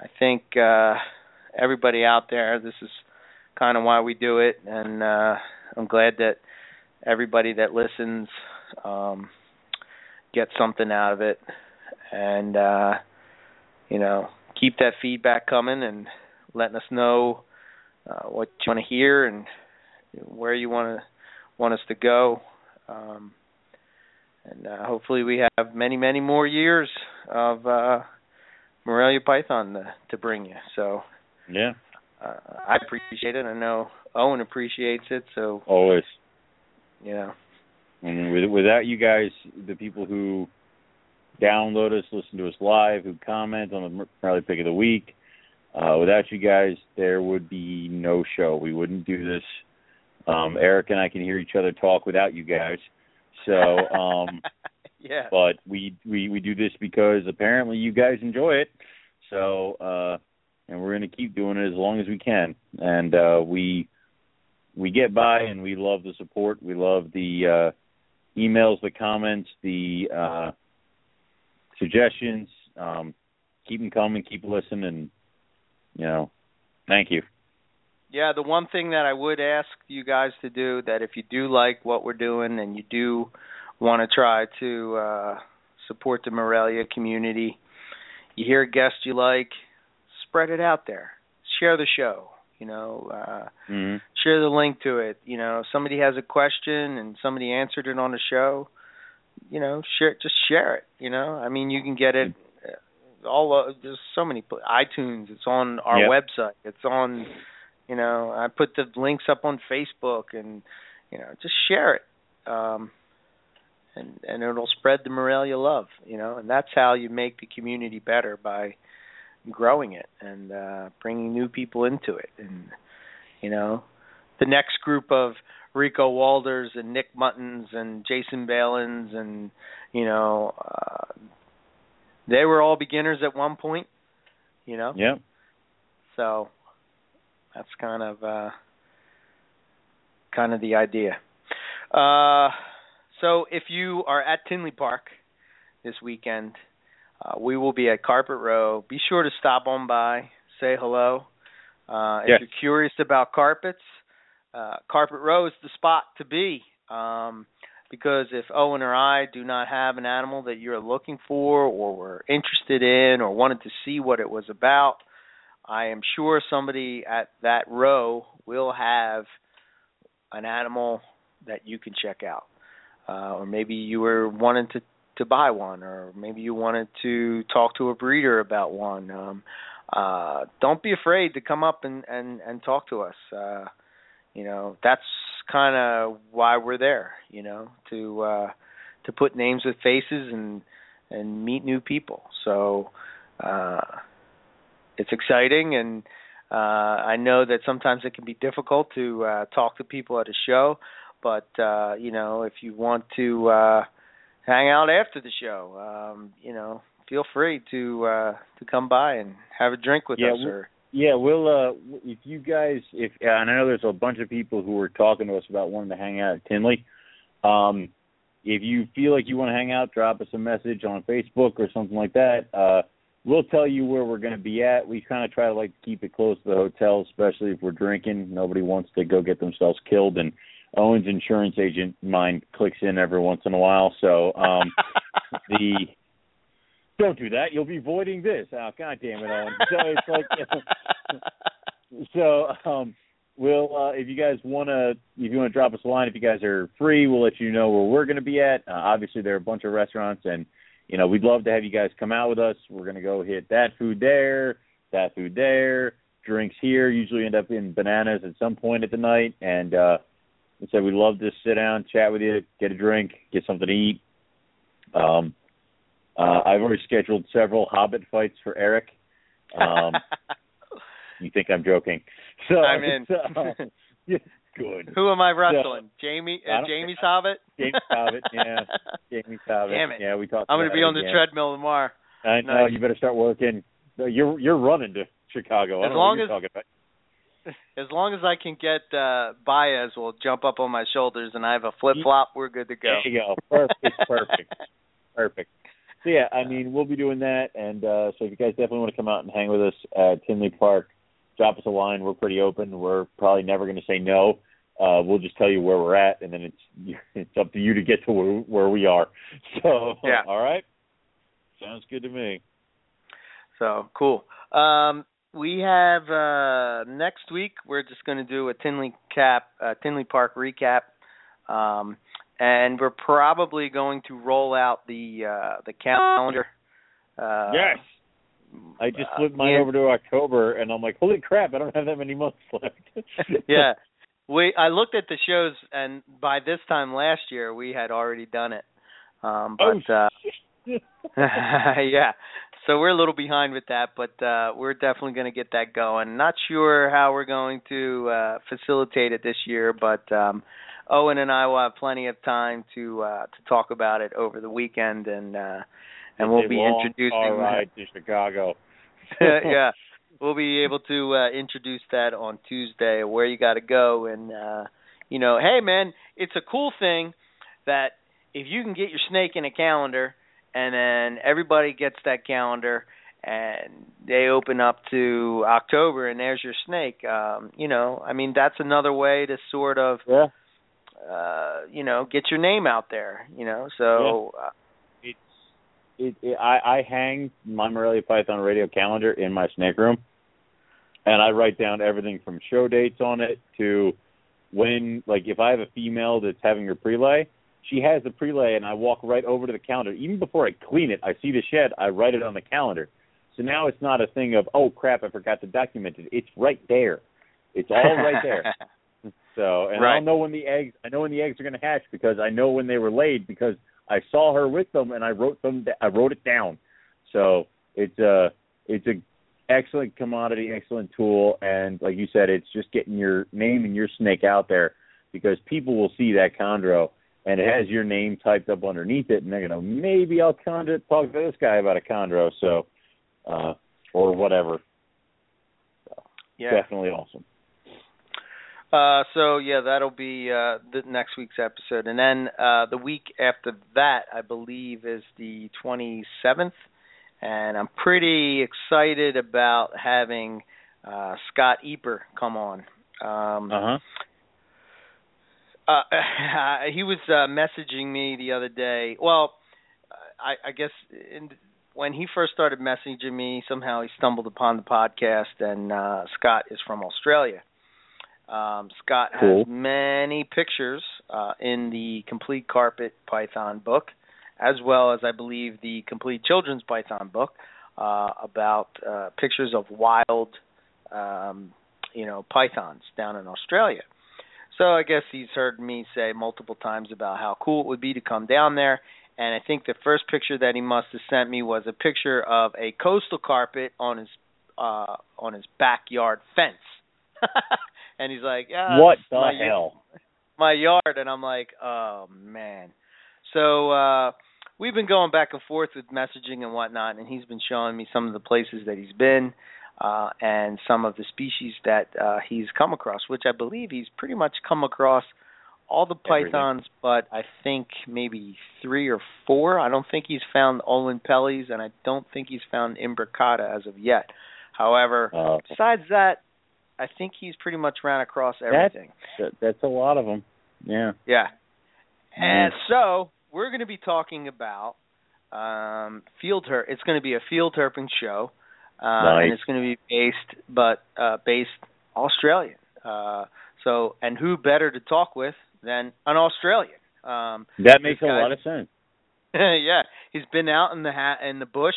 I think uh, everybody out there, this is kind of why we do it, and uh, I'm glad that everybody that listens um, gets something out of it, and uh, you know, keep that feedback coming and letting us know uh, what you want to hear and where you want to want us to go. Um, and uh, hopefully we have many, many more years of uh, Morelia Python to, to bring you. So yeah, uh, I appreciate it. I know Owen appreciates it. So always, you know, and with, without you guys, the people who download us, listen to us live, who comment on the Morelia Pick of the Week, uh, without you guys, there would be no show. We wouldn't do this. Um, Eric and I can hear each other talk without you guys. So, um, yeah. But we we we do this because apparently you guys enjoy it. So, uh, and we're going to keep doing it as long as we can. And uh, we we get by, and we love the support. We love the uh, emails, the comments, the uh, suggestions. Um, keep them coming. Keep listening. You know, thank you. Yeah, the one thing that I would ask you guys to do that if you do like what we're doing and you do want to try to uh support the Morelia community, you hear a guest you like, spread it out there. Share the show, you know, uh mm-hmm. share the link to it. You know, if somebody has a question and somebody answered it on the show, you know, share just share it, you know. I mean, you can get it all uh, there's so many iTunes, it's on our yep. website, it's on you know i put the links up on facebook and you know just share it um and and it'll spread the morelia love you know and that's how you make the community better by growing it and uh bringing new people into it and you know the next group of rico walders and nick muttons and jason balins and you know uh they were all beginners at one point you know yeah so that's kind of uh, kind of the idea. Uh, so if you are at Tinley Park this weekend, uh, we will be at Carpet Row. Be sure to stop on by, say hello. Uh, if yes. you're curious about carpets, uh, Carpet Row is the spot to be. Um, because if Owen or I do not have an animal that you're looking for or were interested in or wanted to see what it was about, I am sure somebody at that row will have an animal that you can check out. Uh, or maybe you were wanting to to buy one or maybe you wanted to talk to a breeder about one. Um uh don't be afraid to come up and and and talk to us. Uh you know, that's kind of why we're there, you know, to uh to put names with faces and and meet new people. So uh it's exciting and uh I know that sometimes it can be difficult to uh talk to people at a show, but uh you know, if you want to uh hang out after the show, um you know, feel free to uh to come by and have a drink with yeah, us or yeah, we'll uh if you guys if and I know there's a bunch of people who were talking to us about wanting to hang out at Tinley. Um if you feel like you want to hang out, drop us a message on Facebook or something like that. Uh we'll tell you where we're going to be at. We kind of try to like keep it close to the hotel, especially if we're drinking. Nobody wants to go get themselves killed, and Owen's insurance agent mind clicks in every once in a while. So um the don't do that. You'll be voiding this. Oh, God damn it, Owen. So it's like so. Um, we'll uh, if you guys want to if you want to drop us a line if you guys are free, we'll let you know where we're going to be at. Uh, obviously, there are a bunch of restaurants and you know, we'd love to have you guys come out with us. We're going to go hit that food there, that food there, drinks here. Usually end up in bananas at some point at the night. And uh, said we'd love to sit down, chat with you, get a drink, get something to eat. Um, uh, I've already scheduled several Hobbit fights for Eric. Um, you think I'm joking? So I'm in. Uh, yeah, good. Who am I wrestling? So, Jamie uh, Jamie's Hobbit? Jamie's Hobbit, yeah. Jamie's Hobbit. Damn it. Yeah, we talked I'm going to be on the treadmill tomorrow. I know, nice. you better start working. You're you're running to Chicago. I As don't long know as what you're talking about. as long as I can get uh Baez will jump up on my shoulders and I have a flip flop, we're good to go. There you go. Perfect, perfect. perfect. So yeah, I mean we'll be doing that and uh so if you guys definitely want to come out and hang with us at Tinley Park, drop us a line. We're pretty open. We're probably never going to say no. Uh, we'll just tell you where we're at, and then it's it's up to you to get to where, where we are. So, Yeah. all right, sounds good to me. So cool. Um, we have uh, next week. We're just going to do a Tinley cap, uh, Tinley Park recap, um, and we're probably going to roll out the uh, the calendar. Uh, yes, I just uh, flipped mine over to October, and I'm like, holy crap, I don't have that many months left. yeah. We I looked at the shows and by this time last year we had already done it. Um Oh, but uh yeah. So we're a little behind with that, but uh we're definitely going to get that going. Not sure how we're going to uh facilitate it this year, but um Owen and I will have plenty of time to uh to talk about it over the weekend and uh and we'll be introducing car ride to Chicago. yeah, we'll be able to uh, introduce that on Tuesday. Where you got to go, and uh, you know, hey man, it's a cool thing that if you can get your snake in a calendar, and then everybody gets that calendar, and they open up to October, and there's your snake. Um, you know, I mean, that's another way to sort of Yeah. Uh, you know, get your name out there. You know, so. Uh, it's it, it I, I hang my Morelia Python radio calendar in my snake room and I write down everything from show dates on it to when like if I have a female that's having her prelay, she has the prelay and I walk right over to the calendar. Even before I clean it, I see the shed, I write it on the calendar. So now it's not a thing of, oh crap, I forgot to document it. It's right there. It's all right there. So, and Right. I'll know when the eggs. I know when the eggs are going to hatch because I know when they were laid because I saw her with them and I wrote them. I wrote it down. So it's a it's a excellent commodity, excellent tool, and like you said, it's just getting your name and your snake out there because people will see that chondro and it has your name typed up underneath it, and they're gonna maybe I'll chondro talk to this guy about a chondro. So, uh, or whatever. yeah. Definitely awesome. Uh, so yeah, that'll be uh, the next week's episode, and then uh, the week after that, I believe, is the 27th, and I'm pretty excited about having uh, Scott Eipper come on. Um, Uh huh. uh, he was uh, messaging me the other day. Well, I, I guess in, when he first started messaging me, somehow he stumbled upon the podcast, and uh, Scott is from Australia. Um, Scott Cool. has many pictures uh, in the Complete Carpet Python book, as well as I believe the Complete Children's Python book uh, about uh, pictures of wild, um, you know, pythons down in Australia. So I guess he's heard me say multiple times about how cool it would be to come down there. And I think the first picture that he must have sent me was a picture of a coastal carpet on his uh on his backyard fence. and he's like, yeah, what the my, hell? my yard and I'm like, oh man. So uh we've been going back and forth with messaging and whatnot and he's been showing me some of the places that he's been uh and some of the species that uh he's come across, which I believe he's pretty much come across all the Everything. pythons but I think maybe three or four. I don't think he's found Oenpellis and I don't think he's found Imbricata as of yet. However, Uh, besides that, I think he's pretty much ran across everything. that, that's a lot of them. Yeah. Yeah. And so we're going to be talking about um, field herp. It's going to be a field herping show, uh, Nice. and it's going to be based, but uh, based Australian. Uh, so, and who better to talk with than an Australian? Um, That makes a lot of sense. yeah, he's been out in the ha- in the bush,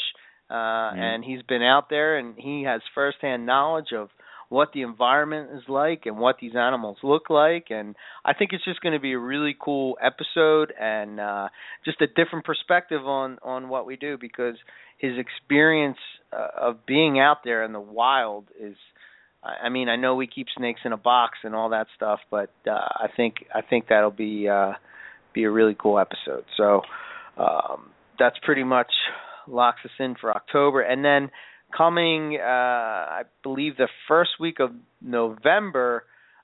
uh, and he's been out there, and he has firsthand knowledge of what the environment is like and what these animals look like. And I think it's just going to be a really cool episode and uh, just a different perspective on on what we do because his experience uh, of being out there in the wild is. I mean, I know we keep snakes in a box and all that stuff, but uh, I think I think that'll be uh, be a really cool episode. So um, that's pretty much locks us in for October, and then coming, uh, I believe the first week of November,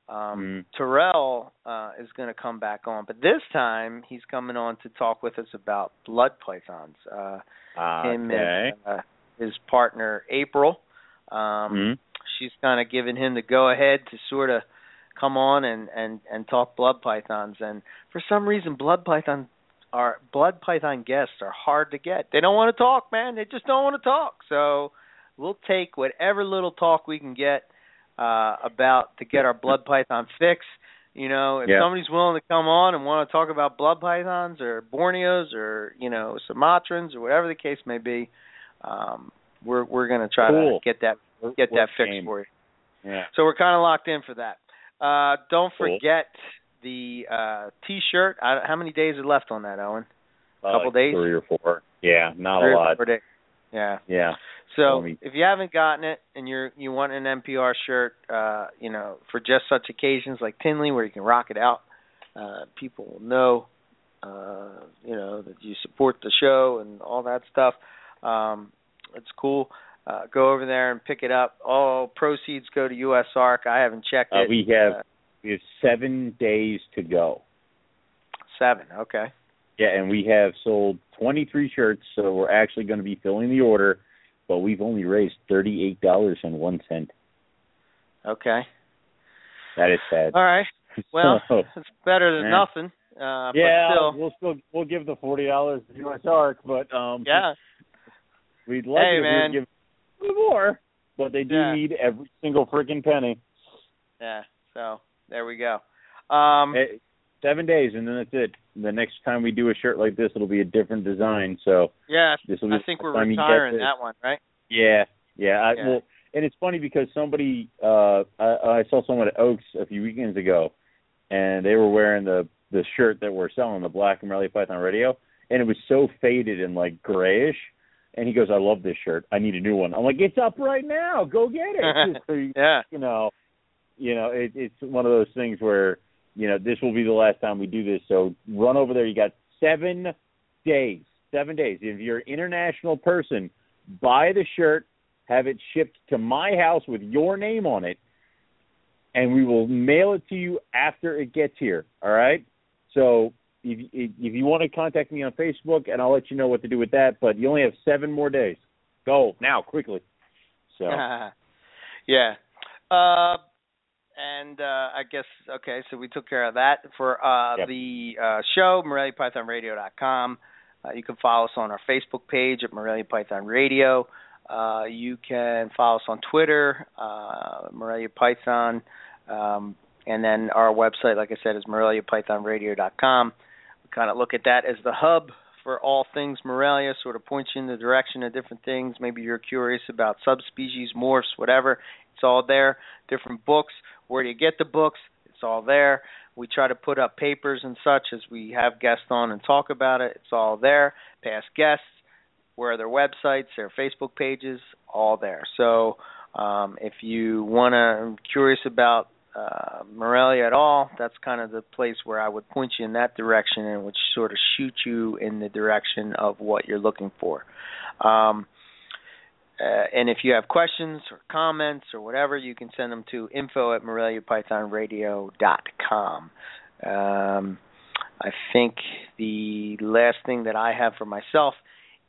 um, Mm. Terrell uh, is going to come back on, but this time he's coming on to talk with us about blood pythons. Uh, him Okay. and uh, his partner April. Um, Mhm. she's kind of given him the go ahead to sort of come on and and and talk blood pythons. And for some reason, blood python are blood python guests are hard to get. They don't want to talk, man. They just don't want to talk. So we'll take whatever little talk we can get uh about to get our blood python fix. You know, if Yeah. somebody's willing to come on and want to talk about blood pythons or Borneos or you know Sumatrans or whatever the case may be, um, we're we're going to try Cool. to get that get we're that fixed game. for you. Yeah. So we're kind of locked in for that. Uh, don't Cool. forget the uh, T-shirt. I, how many days are left on that, Owen? A Couple like days? Three or four. Yeah, not Three a or lot. four days. Yeah. Yeah. So me- if you haven't gotten it and you're you want an MPR shirt, uh, you know, for just such occasions like Tinley where you can rock it out, uh, people will know, uh, you know, that you support the show and all that stuff. Um, it's cool. Uh, go over there and pick it up. All proceeds go to US Arc. I haven't checked Uh, it. we have Uh, we have seven days to go. seven. Okay. Yeah, and we have sold 23 shirts, so we're actually going to be filling the order, but we've only raised $38.01. Okay. That is sad. All right. Well, So, it's better than Yeah. nothing. Uh, yeah, still, we'll still we'll give the forty dollars to USARK, but um, yeah. we'd like Hey, it if man. we'd give more, but they do Yeah. need every single freaking penny. Yeah. So there we go. Um, Eh, seven days, and then that's it. The next time we do a shirt like this, it'll be a different design. So yeah. this will be I think we're time you get retiring that one, right? Yeah, yeah. I, Yeah. Well, and it's funny because somebody uh I, I saw someone at Oaks a few weekends ago, and they were wearing the the shirt that we're selling, the Black and Morelia Python Radio, and it was so faded and like grayish. And he goes, "I love this shirt. I need a new one." I'm like, "It's up right now. Go get it." Yeah. you know, you know, it, it's one of those things where you know this will be the last time we do this. So run over there. You got seven days. Seven days. If you're an international person, buy the shirt, have it shipped to my house with your name on it, and we will mail it to you after it gets here. All right. So if if you want to contact me on Facebook, and I'll let you know what to do with that. But you only have seven more days. Go now, quickly. So yeah. Uh, and uh, I guess okay, so we took care of that for uh, Yep. the uh, show, MoreliaPythonRadio.com. Uh, you can follow us on our Facebook page at Morelia Python Radio. Uh, you can follow us on Twitter, uh, Morelia Python, um, and then our website, like I said, is MoreliaPythonRadio.com. We kind of look at that as the hub for all things Morelia, sort of points you in the direction of different things. Maybe you're curious about subspecies, morphs, whatever. It's all there. Different books. Where do you get the books? It's all there. We try to put up papers and such as we have guests on and talk about it. It's all there. Past guests, where are their websites, their Facebook pages, all there. So um, if you want to curious about uh, Morelia at all, that's kind of the place where I would point you in that direction and would sort of shoot you in the direction of what you're looking for. Um, uh, and if you have questions or comments or whatever, you can send them to info at moreliapythonradio.com. Um, I think the last thing that I have for myself,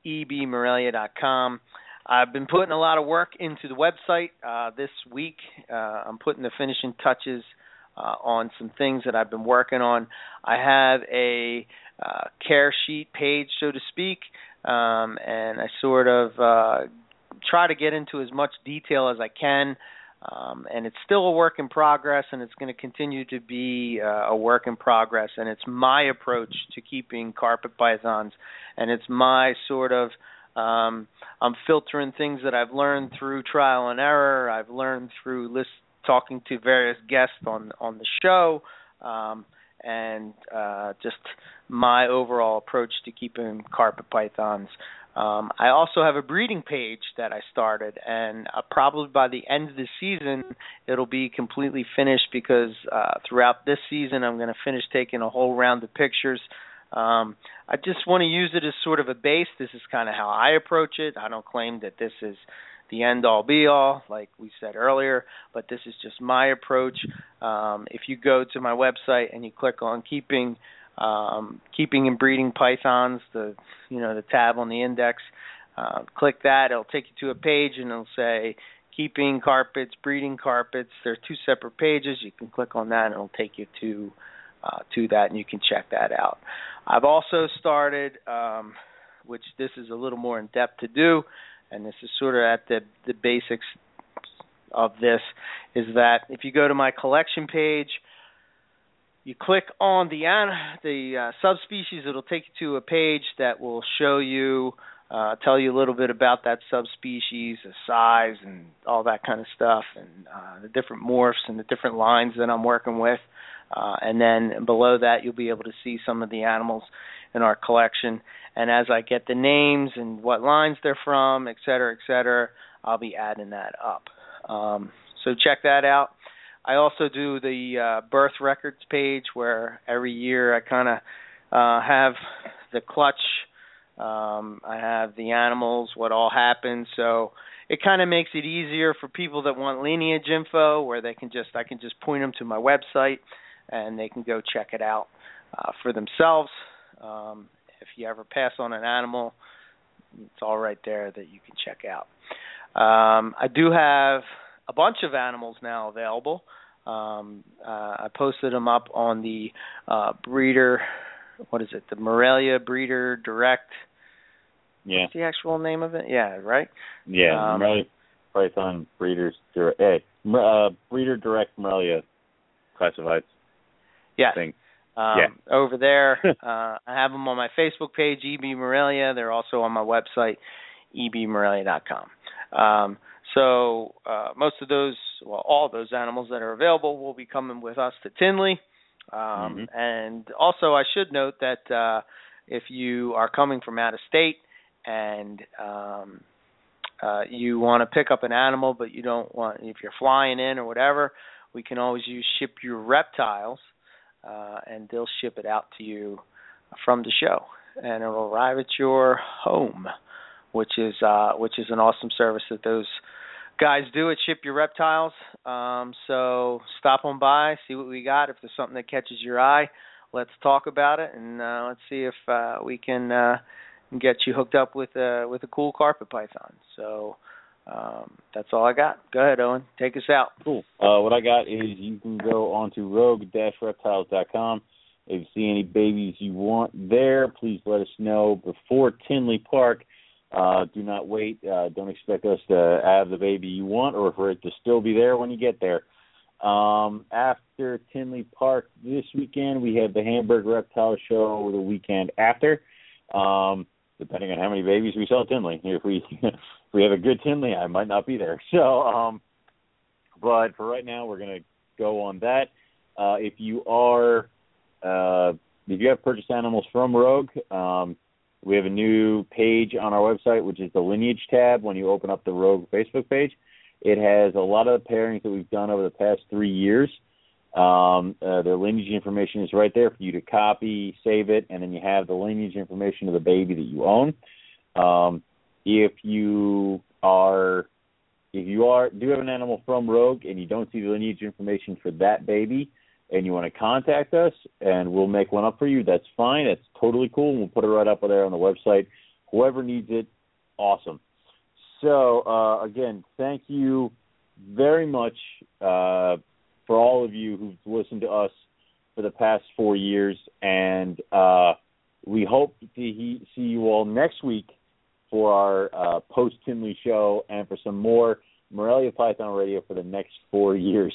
ebmorelia.com. I've been putting a lot of work into the website uh, this week. Uh, I'm putting the finishing touches uh, on some things that I've been working on. I have a uh, care sheet page, so to speak, um, and I sort of uh, try to get into as much detail as I can. Um, and it's still a work in progress, and it's going to continue to be uh, a work in progress. And it's my approach to keeping carpet pythons, and it's my sort of um, I'm filtering things that I've learned through trial and error. I've learned through list talking to various guests on on the show, um, and uh, just my overall approach to keeping carpet pythons. Um, I also have a breeding page that I started, and uh, probably by the end of the season, it'll be completely finished because uh, throughout this season, I'm going to finish taking a whole round of pictures. Um, I just want to use it as sort of a base. This is kind of how I approach it. I don't claim that this is the end all be all, like we said earlier, but this is just my approach. Um, if you go to my website and you click on keeping um, keeping and breeding pythons, the you know the tab on the index, uh, click that. It'll take you to a page and it'll say keeping carpets, breeding carpets. There are two separate pages. You can click on that, and it'll take you to uh, to that, and you can check that out. I've also started, um, which this is a little more in depth to do, and this is sort of at the the basics of this, is that if you go to my collection page, you click on the the uh, subspecies, it'll take you to a page that will show you uh, tell you a little bit about that subspecies, the size, and all that kind of stuff, and uh, the different morphs and the different lines that I'm working with. Uh, and then below that, you'll be able to see some of the animals in our collection. And as I get the names and what lines they're from, et cetera, et cetera, I'll be adding that up. Um, so check that out. I also do the uh, birth records page where every year I kind of uh, have the clutch um, I have the animals, what all happened. So it kind of makes it easier for people that want lineage info, where they can just I can just point them to my website, and they can go check it out uh, for themselves. Um, if you ever pass on an animal, it's all right there that you can check out. Um, I do have a bunch of animals now available. Um, uh, I posted them up on the uh, breeder what is it? The Morelia Breeder Direct. Yeah. What's the actual name of it? Yeah, right. Yeah, um, Morelia Python Breeders Direct. Hey, uh, Breeder Direct Morelia classifieds. Yeah. Thing. Um, yeah. Over there, uh, I have them on my Facebook page, EB Morelia. They're also on my website, ebmorelia.com. Um, so uh, most of those, well, all those animals that are available will be coming with us to Tinley. Um, mm-hmm. And also, I should note that uh, if you are coming from out of state and um, uh, you want to pick up an animal, but you don't want, if you're flying in or whatever, we can always use Ship Your Reptiles, uh, and they'll ship it out to you from the show, and it'll arrive at your home, which is uh, which is an awesome service that those guys do at Ship Your Reptiles. Um, so stop on by, see what we got. If there's something that catches your eye, let's talk about it, and uh, let's see if uh, we can uh, get you hooked up with a with a cool carpet python. So um, that's all I got. Go ahead, Owen. Take us out. Cool. Uh, what I got is you can go on to rogue-reptiles.com. If you see any babies you want there, please let us know before Tinley Park. Uh, do not wait. Uh, don't expect us to have the baby you want or for it to still be there when you get there. Um, after Tinley Park this weekend, we have the Hamburg Reptile Show the weekend after. Um, depending on how many babies we sell at Tinley. If we if we have a good Tinley, I might not be there. So, um, but for right now, we're gonna go on that. Uh, if you are uh, if you have purchased animals from Rogue, um, we have a new page on our website, which is the lineage tab. When you open up the Rogue Facebook page, it has a lot of the pairings that we've done over the past three years. Um, uh, the lineage information is right there for you to copy, save it, and then you have the lineage information of the baby that you own. Um, if you are if you are do have an animal from Rogue and you don't see the lineage information for that baby, and you want to contact us and we'll make one up for you, that's fine. That's totally cool. We'll put it right up there on the website. Whoever needs it, awesome. So uh, again, thank you very much uh, for all of you who've listened to us for the past four years, and uh, we hope to he- see you all next week for our uh, post Tinley show and for some more Morelia Python Radio for the next four years.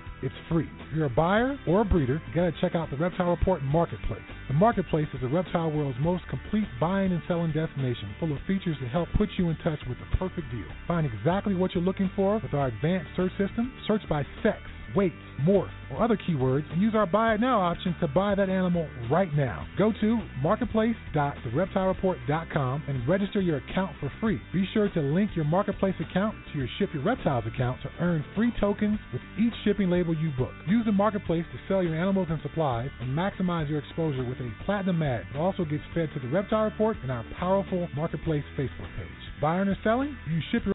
It's free. If you're a buyer or a breeder, you gotta check out the Reptile Report Marketplace. The Marketplace is the reptile world's most complete buying and selling destination, full of features to help put you in touch with the perfect deal. Find exactly what you're looking for with our advanced search system. Search by sex weight, morph, or other keywords and use our buy it now option to buy that animal right now. Go to marketplace.thereptilereport.com and register your account for free. Be sure to link your marketplace account to your Ship Your Reptiles account to earn free tokens with each shipping label you book. Use the marketplace to sell your animals and supplies and maximize your exposure with a platinum ad that also gets fed to the Reptile Report and our powerful marketplace Facebook page. Buying or selling? You Ship Your